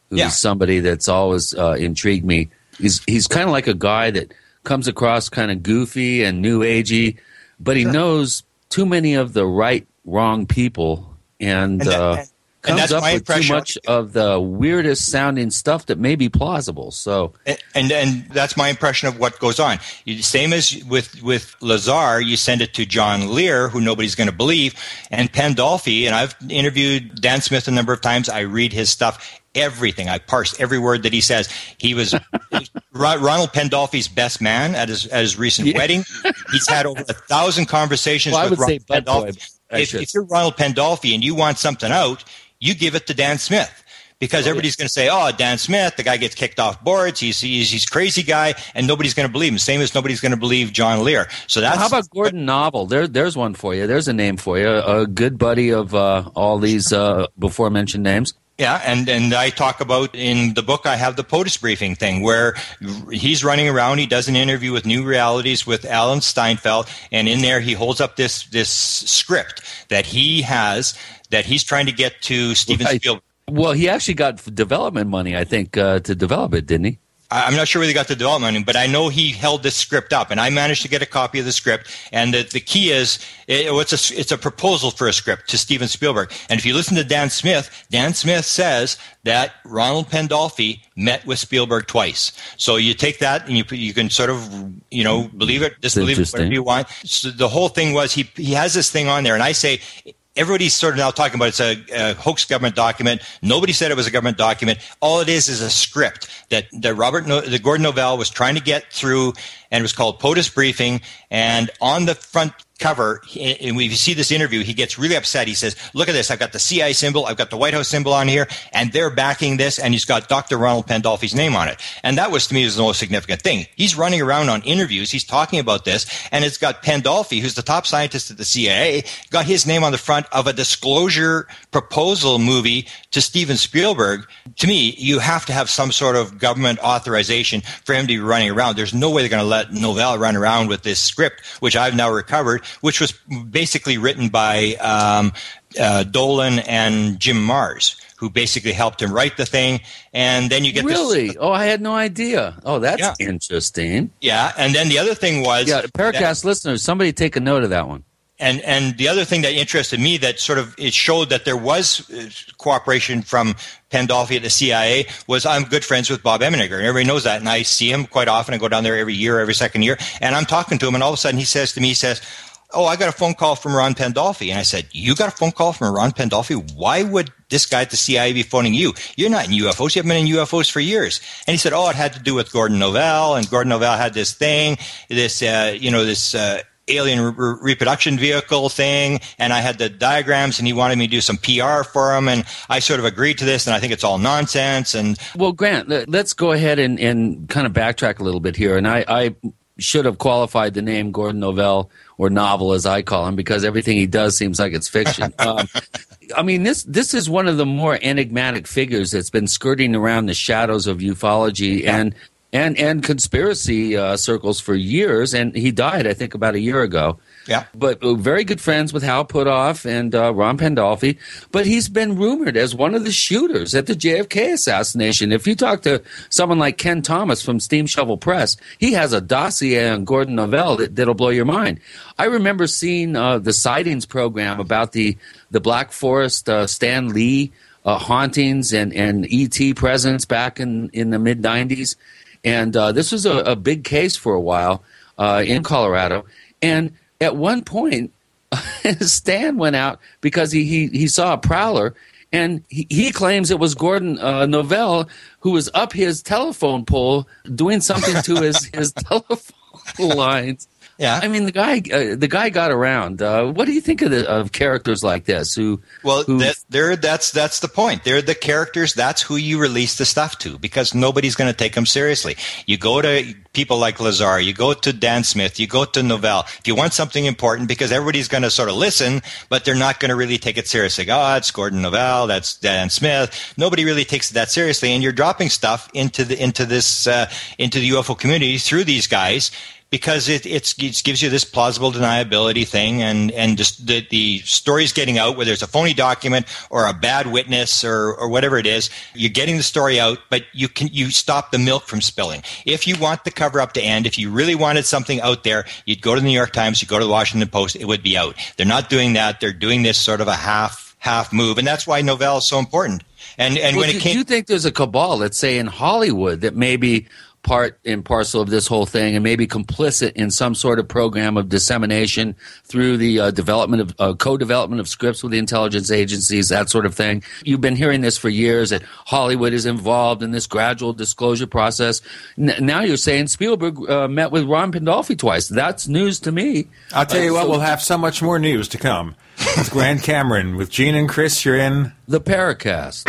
who's Yeah. somebody that's always uh, intrigued me. He's he's kind of like a guy that comes across kind of goofy and new agey, but he knows too many of the right wrong people and. And that- uh, and- Comes that's up my with too much of the weirdest sounding stuff that may be plausible. So And, and and that's my impression of what goes on. You, same as with with Lazar, you send it to John Lear, who nobody's going to believe, and Pandolfi. And I've interviewed Dan Smith a number of times. I read his stuff, everything. I parse every word that he says. He was Ronald Pandolfi's best man at his at his recent wedding. He's had over a thousand conversations Well, I with Ronald Pandolfi. If, if you're Ronald Pandolfi and you want something out, you give it to Dan Smith because everybody's going to say, "Oh, Dan Smith, the guy gets kicked off boards. He's he's, he's crazy guy," and nobody's going to believe him. Same as nobody's going to believe John Lear. So that's How about Gordon Novell? There, there's one for you. There's a name for you. A good buddy of uh, all these uh, before mentioned names. Yeah, and and I talk about in the book I have the POTUS briefing thing where he's running around. He does an interview with New Realities with Alan Steinfeld, and in there he holds up this this script that he has that he's trying to get to Steven Right. Spielberg. Well, he actually got development money, I think, uh, to develop it, didn't he? I'm not sure where they got the development, but I know he held this script up, and I managed to get a copy of the script. And the, the key is, it, it's a it's a proposal for a script to Steven Spielberg. And if you listen to Dan Smith, Dan Smith says that Ronald Pandolfi met with Spielberg twice. So you take that and you you can sort of you know believe it, disbelieve it, whatever you want. So the whole thing was he he has this thing on there, and I say. Everybody's sort of now talking about it's a, a hoax government document. Nobody said it was a government document. All it is is a script that, that Robert, no, that Gordon Novell was trying to get through, and it was called POTUS briefing. And on the front cover, and you see this interview, he gets really upset. He says, "Look at this! I've got the CIA symbol, I've got the White House symbol on here, and they're backing this, and he's got Dr. Ronald Pandolfi's name on it." And that was to me was the most significant thing. He's running around on interviews, he's talking about this, and it's got Pandolfi, who's the top scientist at the CIA, got his name on the front of a disclosure proposal movie to Steven Spielberg. To me, you have to have some sort of government authorization for him to be running around. There's no way they're going to let Novell run around with this script, which I've now recovered, which was basically written by um, uh, Dolan and Jim Marrs, who basically helped him write the thing. And then you get this Really? Oh, I had no idea. Oh, that's Yeah. interesting. Yeah, and then the other thing was Yeah, that- Paracast listeners, somebody take a note of that one. and and the other thing that interested me that sort of it showed that there was uh, cooperation from Pandolfi at the CIA was I'm good friends with Bob Emenegger and everybody knows that and I see him quite often I go down there every year every second year and I'm talking to him and all of a sudden he says to me he says oh I got a phone call from Ron Pandolfi. And I said you got a phone call from Ron Pandolfi? Why would this guy at the CIA be phoning you? You're not in UFOs you haven't been in UFOs for years. And he said oh it had to do with Gordon Novell. And Gordon Novell had this thing this uh, you know this uh, alien re- reproduction vehicle thing. And I had the diagrams and he wanted me to do some PR for him. And I sort of agreed to this and I think it's all nonsense. And Well, Grant, let- let's go ahead and, and kind of backtrack a little bit here. And I, I should have qualified the name Gordon Novell or novel, as I call him, because everything he does seems like it's fiction. um, I mean, this this is one of the more enigmatic figures that's been skirting around the shadows of ufology yeah. and and and conspiracy uh, circles for years. And he died, I think, about a year ago. Yeah. But uh, very good friends with Hal Puthoff and uh, Ron Pandolfi. But he's been rumored as one of the shooters at the JFK assassination. If you talk to someone like Kenn Thomas from Steam Shovel Press, he has a dossier on Gordon Novell that, that'll blow your mind. I remember seeing uh, the sightings program about the, the Black Forest uh, Stan Lee uh, hauntings and, and ET presence back in, in the mid 90s. And uh, this was a, a, big case for a while in Colorado. And at one point, Stan went out because he, he, he saw a prowler and he, he claims it was Gordon uh, Novell who was up his telephone pole doing something to his, his telephone lines. Yeah, I mean the guy uh, the guy got around. Uh, what do you think of the, of characters like this? Who well, who, that, they're that's that's the point. They're the characters. That's who you release the stuff to because nobody's going to take them seriously. You go to people like Lazar, you go to Dan Smith, you go to Novell. If you want something important, because everybody's going to sort of listen, but they're not going to really take it seriously. Oh, it's Gordon Novell, that's Dan Smith. Nobody really takes it that seriously, and you're dropping stuff into the into this uh, into the UFO community through these guys because it, it gives you this plausible deniability thing and, and just the, the story's getting out, whether it's a phony document or a bad witness or, or whatever it is, you're getting the story out, but you can, you stop the milk from spilling. If you want the cover up to end, if you really wanted something out there, you'd go to the New York Times, you go to the Washington Post, it would be out. They're not doing that. They're doing this sort of a half, half move. And that's why Novell is so important. And, and well, when do, it came, do you think there's a cabal, let's say in Hollywood, that maybe part and parcel of this whole thing and maybe complicit in some sort of program of dissemination through the uh, development of uh, co-development of scripts with the intelligence agencies that sort of thing. You've been hearing this for years that hollywood is involved in this gradual disclosure process. N- now you're saying spielberg uh, met with ron pandolfi twice. That's news to me. I'll tell you what so- we'll have so much more news to come. With grant cameron with gene and chris. You're in. The paracast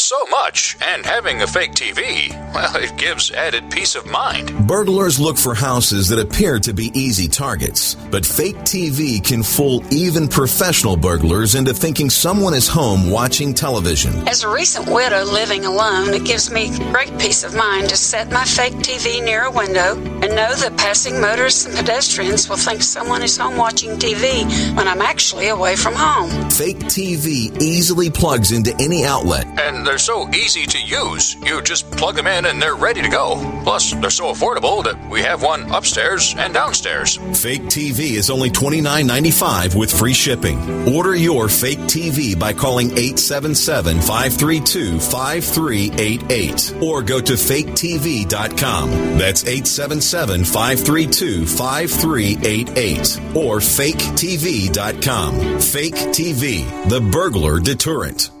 so much, and having a fake TV, well, it gives added peace of mind. Burglars look for houses that appear to be easy targets, but fake TV can fool even professional burglars into thinking someone is home watching television. As a recent widow living alone, it gives me great peace of mind to set my fake TV near a window and know that passing motorists and pedestrians will think someone is home watching TV when I'm actually away from home. Fake TV easily plugs into any outlet. And they're so easy to use. You just plug them in and they're ready to go. Plus, they're so affordable that we have one upstairs and downstairs. Fake TV is only $29.95 with free shipping. Order your fake TV by calling 877 532 5388 or go to faketv.com. That's 877 532 5388 or faketv.com. Fake TV, the burglar deterrent.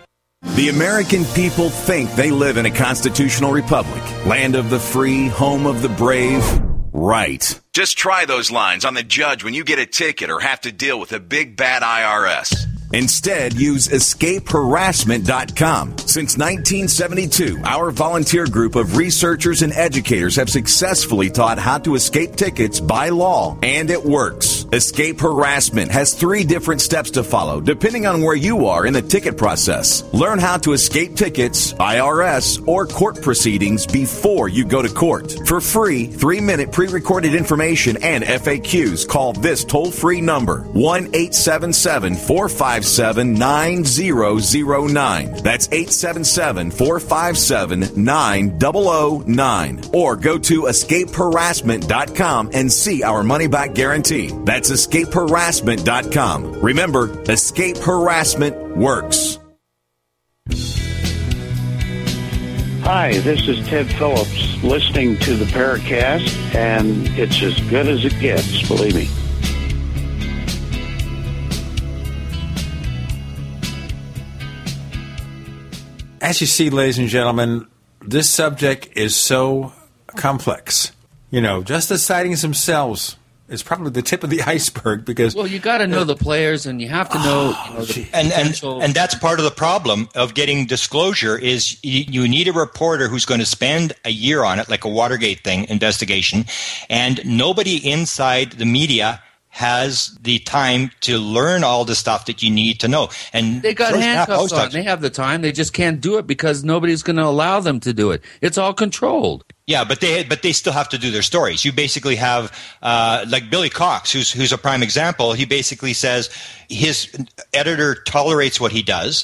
The American people think they live in a constitutional republic, land of the free, home of the brave. Right. Just try those lines on the judge when you get a ticket or have to deal with a big bad IRS. Instead, use escapeharassment.com. Since 1972, our volunteer group of researchers and educators have successfully taught how to escape tickets by law, and it works. Escape Harassment has three different steps to follow, depending on where you are in the ticket process. Learn how to escape tickets, IRS, or court proceedings before you go to court. For free, three minute pre recorded information and FAQs, call this toll free number 1 877 457 9009. That's 877 457 9009. Or go to escapeharassment.com and see our money back guarantee. That's escapeharassment.com. Remember, escape harassment works. Hi, this is Ted Phillips listening to the Paracast, and it's as good as it gets, believe me. As you see, ladies and gentlemen, this subject is so complex. You know, just the sightings themselves is probably the tip of the iceberg because well, you got to know uh, the players, and you have to know, you know the oh, and, and and that's part of the problem of getting disclosure is you, you need a reporter who's going to spend a year on it like a watergate thing investigation and nobody inside the media has the time to learn all the stuff that you need to know and They got handcuffs on. They have the time. They just can't do it because nobody's going to allow them to do it. It's all controlled. Yeah, but they but they still have to do their stories. You basically have uh, like Billy Cox, who's who's a prime example. He basically says his editor tolerates what he does,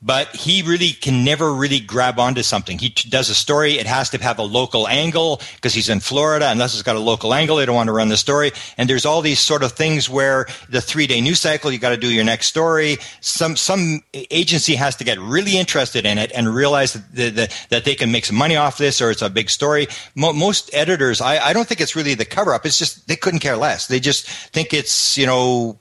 but he really can never really grab onto something. He does a story; it has to have a local angle because he's in Florida. Unless it's got a local angle, they don't want to run the story. And there's all these sort of things where the three day news cycle, you got to do your next story. Some some agency has to get really interested in it and realize that the, the, that they can make some money off this, or it's a big story. Mo- most editors, I, I don't think it's really the cover up. It's just they couldn't care less. They just think it's you know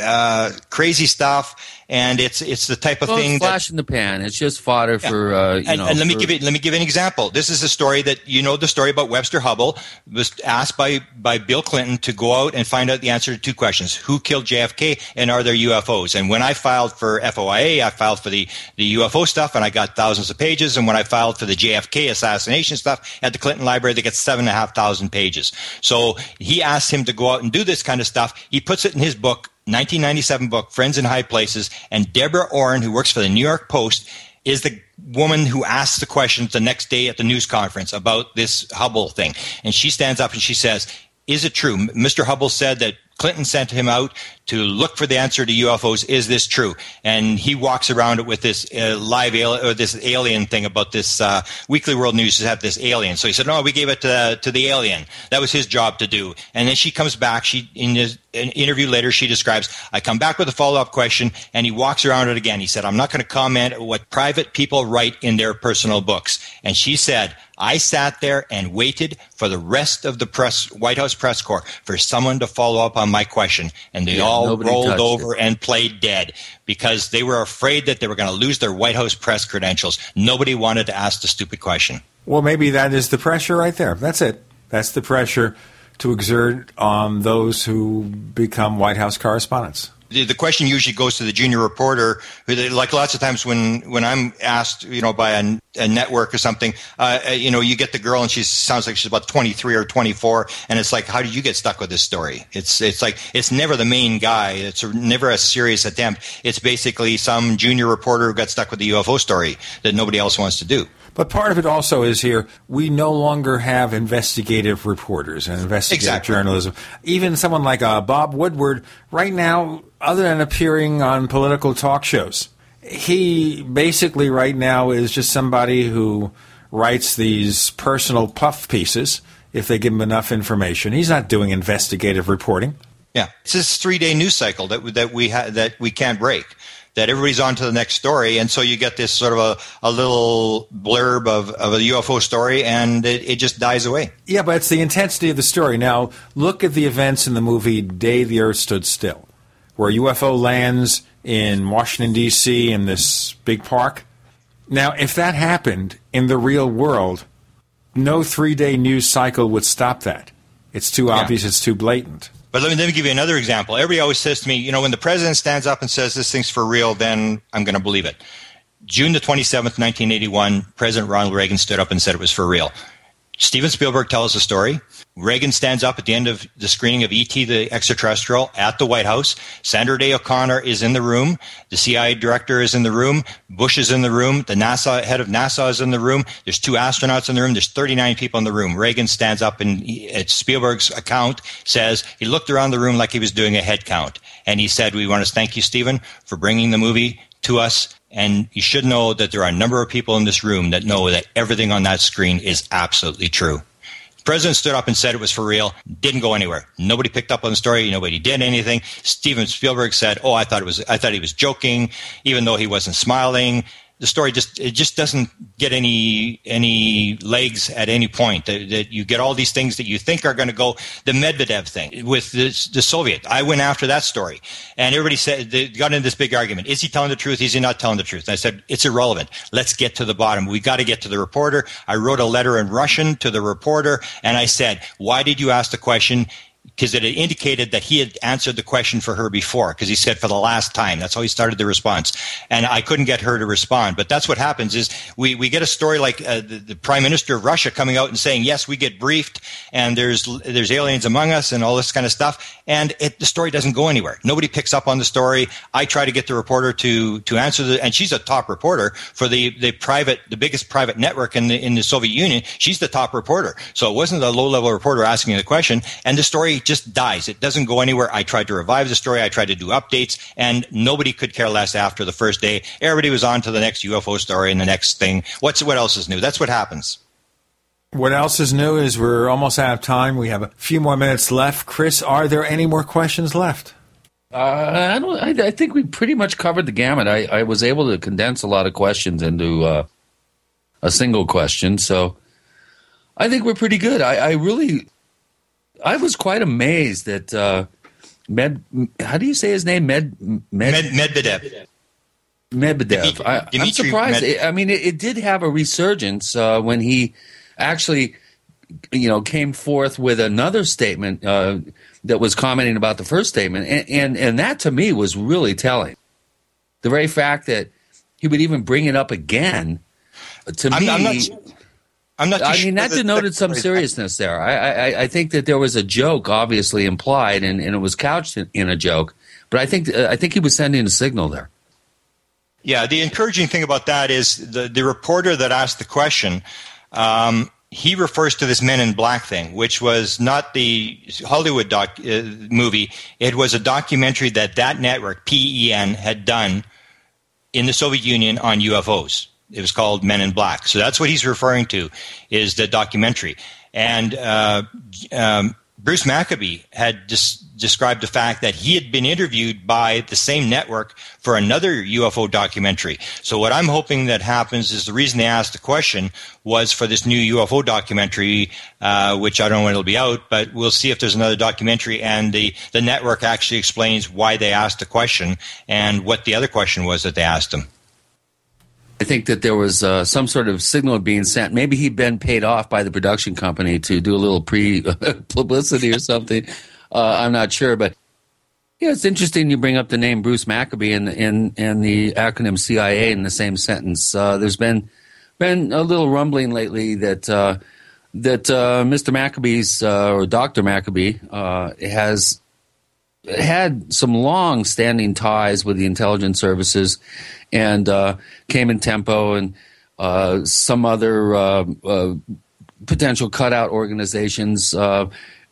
uh, crazy stuff. And it's it's the type of Well, thing it's that flash in the pan. It's just fodder for uh, you and, know. and let me give it. Let me give an example. This is a story that you know the story about Webster Hubbell was asked by by Bill Clinton to go out and find out the answer to two questions: Who killed JFK, and are there UFOs? And when I filed for FOIA, I filed for the the UFO stuff, and I got thousands of pages. And when I filed for the JFK assassination stuff at the Clinton Library, they get seven and a half thousand pages. So he asked him to go out and do this kind of stuff. He puts it in his book. 1997 book, Friends in High Places, and Deborah Orin, who works for the New York Post, is the woman who asks the questions the next day at the news conference about this Hubbell thing. And she stands up and she says, Is it true? Mr. Hubbell said that Clinton sent him out to look for the answer to UFOs. Is this true? And he walks around it with this uh, live alien, or this alien thing about this uh, Weekly World News has had this alien. So he said, "No, we gave it to, to the alien. That was his job to do." And then she comes back. She in an interview later, she describes, "I come back with a follow up question, and he walks around it again." He said, "I'm not going to comment what private people write in their personal books." And she said. I sat there and waited for the rest of the press, White House press corps, for someone to follow up on my question, and they Yeah, all rolled touched over and played dead because they were afraid that they were going to lose their White House press credentials. Nobody wanted to ask the stupid question. Well, maybe that is the pressure right there. That's it. That's the pressure to exert on those who become White House correspondents. The, question usually goes to the junior reporter. Like lots of times when when I'm asked, you know, by a, a network or something, uh, uh, you know, you get the girl and she sounds like she's about 23 or 24, and it's like, how did you get stuck with this story? It's it's like it's never the main guy. It's never a serious attempt. It's basically some junior reporter who got stuck with the UFO story that nobody else wants to do. But part of it also is here we no longer have investigative reporters and investigative Exactly. journalism. Even someone like uh, Bob Woodward, right now, other than appearing on political talk shows, he basically right now is just somebody who writes these personal puff pieces if they give him enough information. He's not doing investigative reporting. Yeah, it's this three day news cycle that that we ha- that we can't break. That everybody's on to the next story, and so you get this sort of a, a little blurb of, of a UFO story, and it, it just dies away. Yeah, but it's the intensity of the story. Now, look at the events in the movie Day the Earth Stood Still, where a UFO lands in Washington, D.C., in this big park. Now, if that happened in the real world, no three day news cycle would stop that. It's too obvious, it's too blatant. But let me, let me give you another example. Everybody always says to me, you know, when the president stands up and says this thing's for real, then I'm going to believe it. June the 27th, 1981, President Ronald Reagan stood up and said it was for real. Steven Spielberg tells the story. Reagan stands up at the end of the screening of E.T. the Extraterrestrial at the White House. Sandra Day O'Connor is in the room. The CIA director is in the room. Bush is in the room. The NASA head of NASA is in the room. There's two astronauts in the room. There's 39 people in the room. Reagan stands up and he- at Spielberg's account says he looked around the room like he was doing a head count. And he said, we want to thank you, Steven, for bringing the movie to us. And you should know that there are a number of people in this room that know that everything on that screen is absolutely true. The president stood up and said it was for real. Didn't go anywhere. Nobody picked up on the story. Nobody did anything. Steven Spielberg said, "Oh, I thought it was. I thought he was joking, even though he wasn't smiling." The story just it just doesn't get any any legs at any point. That, that you get all these things that you think are going to go. The Medvedev thing with the, the Soviet. I went after that story, and everybody said they got into this big argument. Is he telling the truth? Is he not telling the truth? And I said it's irrelevant. Let's get to the bottom. We got to get to the reporter. I wrote a letter in Russian to the reporter, and I said, "Why did you ask the question?" Because it indicated that he had answered the question for her before because he said for the last time. That's how he started the response. And i couldn't get her to respond. But that's what happens is we, we get a story like uh, the, the prime minister of russia coming out and saying yes we get briefed and there's there's aliens among us and all this kind of stuff. And it, the story doesn't go anywhere. Nobody picks up on the story. I try to get the reporter to to answer the and she's a top reporter for the the private the biggest private network in the in the soviet union. She's the top reporter. So it wasn't a low level reporter asking the question. And the story just dies it doesn't go anywhere i tried to revive the story i tried to do updates and nobody could care less after the first day everybody was on to the next ufo story and the next thing what's what else is new that's what happens What else is new is we're almost out of time. We have a few more minutes left. Chris, are there any more questions left? Uh, I don't. I, I think we pretty much covered the gamut. I, I was able to condense a lot of questions into uh, a single question, so I think we're pretty good. I, I really, I was quite amazed that uh, Med. How do you say his name? Med. Med. Med, medvedev Medvedev. I, I'm surprised. Med- I mean, it, it did have a resurgence uh, when he actually, you know, came forth with another statement uh, that was commenting about the first statement, and, and and that to me was really telling. The very fact that he would even bring it up again, to I'm- me. I'm not- I'm not I mean, that that- denoted that- some seriousness there. I, I, I think that there was a joke, obviously implied, and, and it was couched in, in a joke. But I think I think he was sending a signal there. Yeah, the encouraging thing about that is the, the reporter that asked the question, um, he refers to this Men in Black thing, which was not the Hollywood doc, uh, movie. It was a documentary that that network, PEN, had done in the Soviet Union on UFOs. It was called Men in Black. So that's what he's referring to, is the documentary. And uh, um, Bruce Maccabee had dis- described the fact that he had been interviewed by the same network for another UFO documentary. So what I'm hoping that happens is the reason they asked the question was for this new UFO documentary, uh, which I don't know when it'll be out, but we'll see if there's another documentary and the, the network actually explains why they asked the question and what the other question was that they asked them. I think that there was uh, some sort of signal being sent. Maybe he'd been paid off by the production company to do a little pre publicity or something. Uh, I'm not sure, but Yeah, it's interesting you bring up the name Bruce Maccabee and the acronym CIA in the same sentence. Uh, there's been been a little rumbling lately that uh, that uh, Mr. Maccabee's uh, or Dr. Maccabee has had some long-standing ties with the intelligence services and uh, came in tempo and some other potential cutout organizations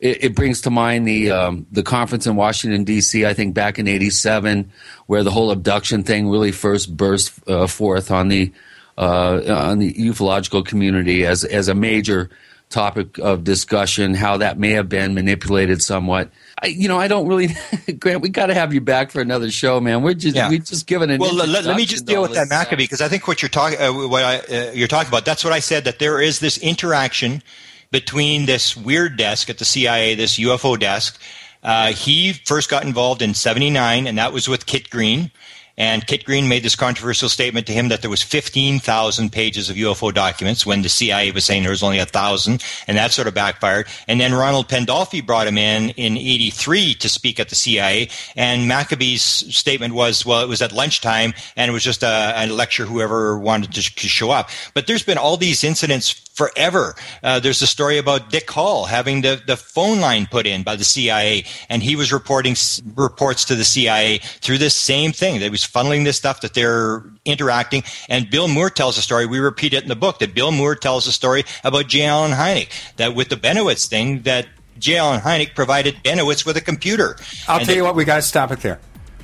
it, it brings to mind the um, the conference in Washington D.C. I think back in '87, where the whole abduction thing really first burst uh, forth on the uh, on the ufological community as as a major topic of discussion. How that may have been manipulated somewhat. I, you know, I don't really, Grant. We got to have you back for another show, man. We're just yeah. we just given an. Well, let, let, me just deal with that Maccabee because I think what you're talking, uh, what I, uh, you're talking about. That's what I said. That there is this interaction between this weird desk at the CIA, this UFO desk. Uh, he first got involved in 79, and that was with Kit Green. And Kit Green made this controversial statement to him that there was 15,000 pages of UFO documents when the CIA was saying there was only a thousand, and that sort of backfired. And then Ronald Pandolfi brought him in in 83 to speak at the CIA, and Maccabee's statement was, well, it was at lunchtime, and it was just a, a lecture whoever wanted to, to show up. But there's been all these incidents forever. Uh, there's a story about Dick Hall having the, the phone line put in by the CIA, and he was reporting s- reports to the CIA through this same thing. They was funneling this stuff that they're interacting. And Bill Moore tells a story. We repeat it in the book that Bill Moore tells a story about J. Allen Hynek that with the Bennewitz thing that J. Allen Hynek provided Bennewitz with a computer. I'll and tell you what, we got to stop it there.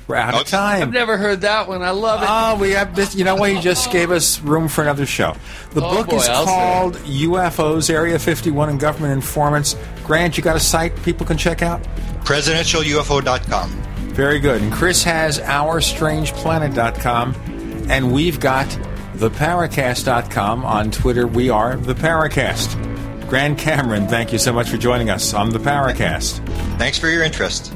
We're out of time. I've never heard that one. I love it. Oh, we have this. You know what? You just gave us room for another show. The oh, book boy, is I'll called UFOs, Area 51, and Government Informants. Grant, you got a site people can check out? PresidentialUFO.com. Very good. And Chris has OurStrangePlanet.com. And we've got TheParacast.com. On Twitter, we are The Paracast. Grant Cameron, thank you so much for joining us on The Paracast. Thanks for your interest.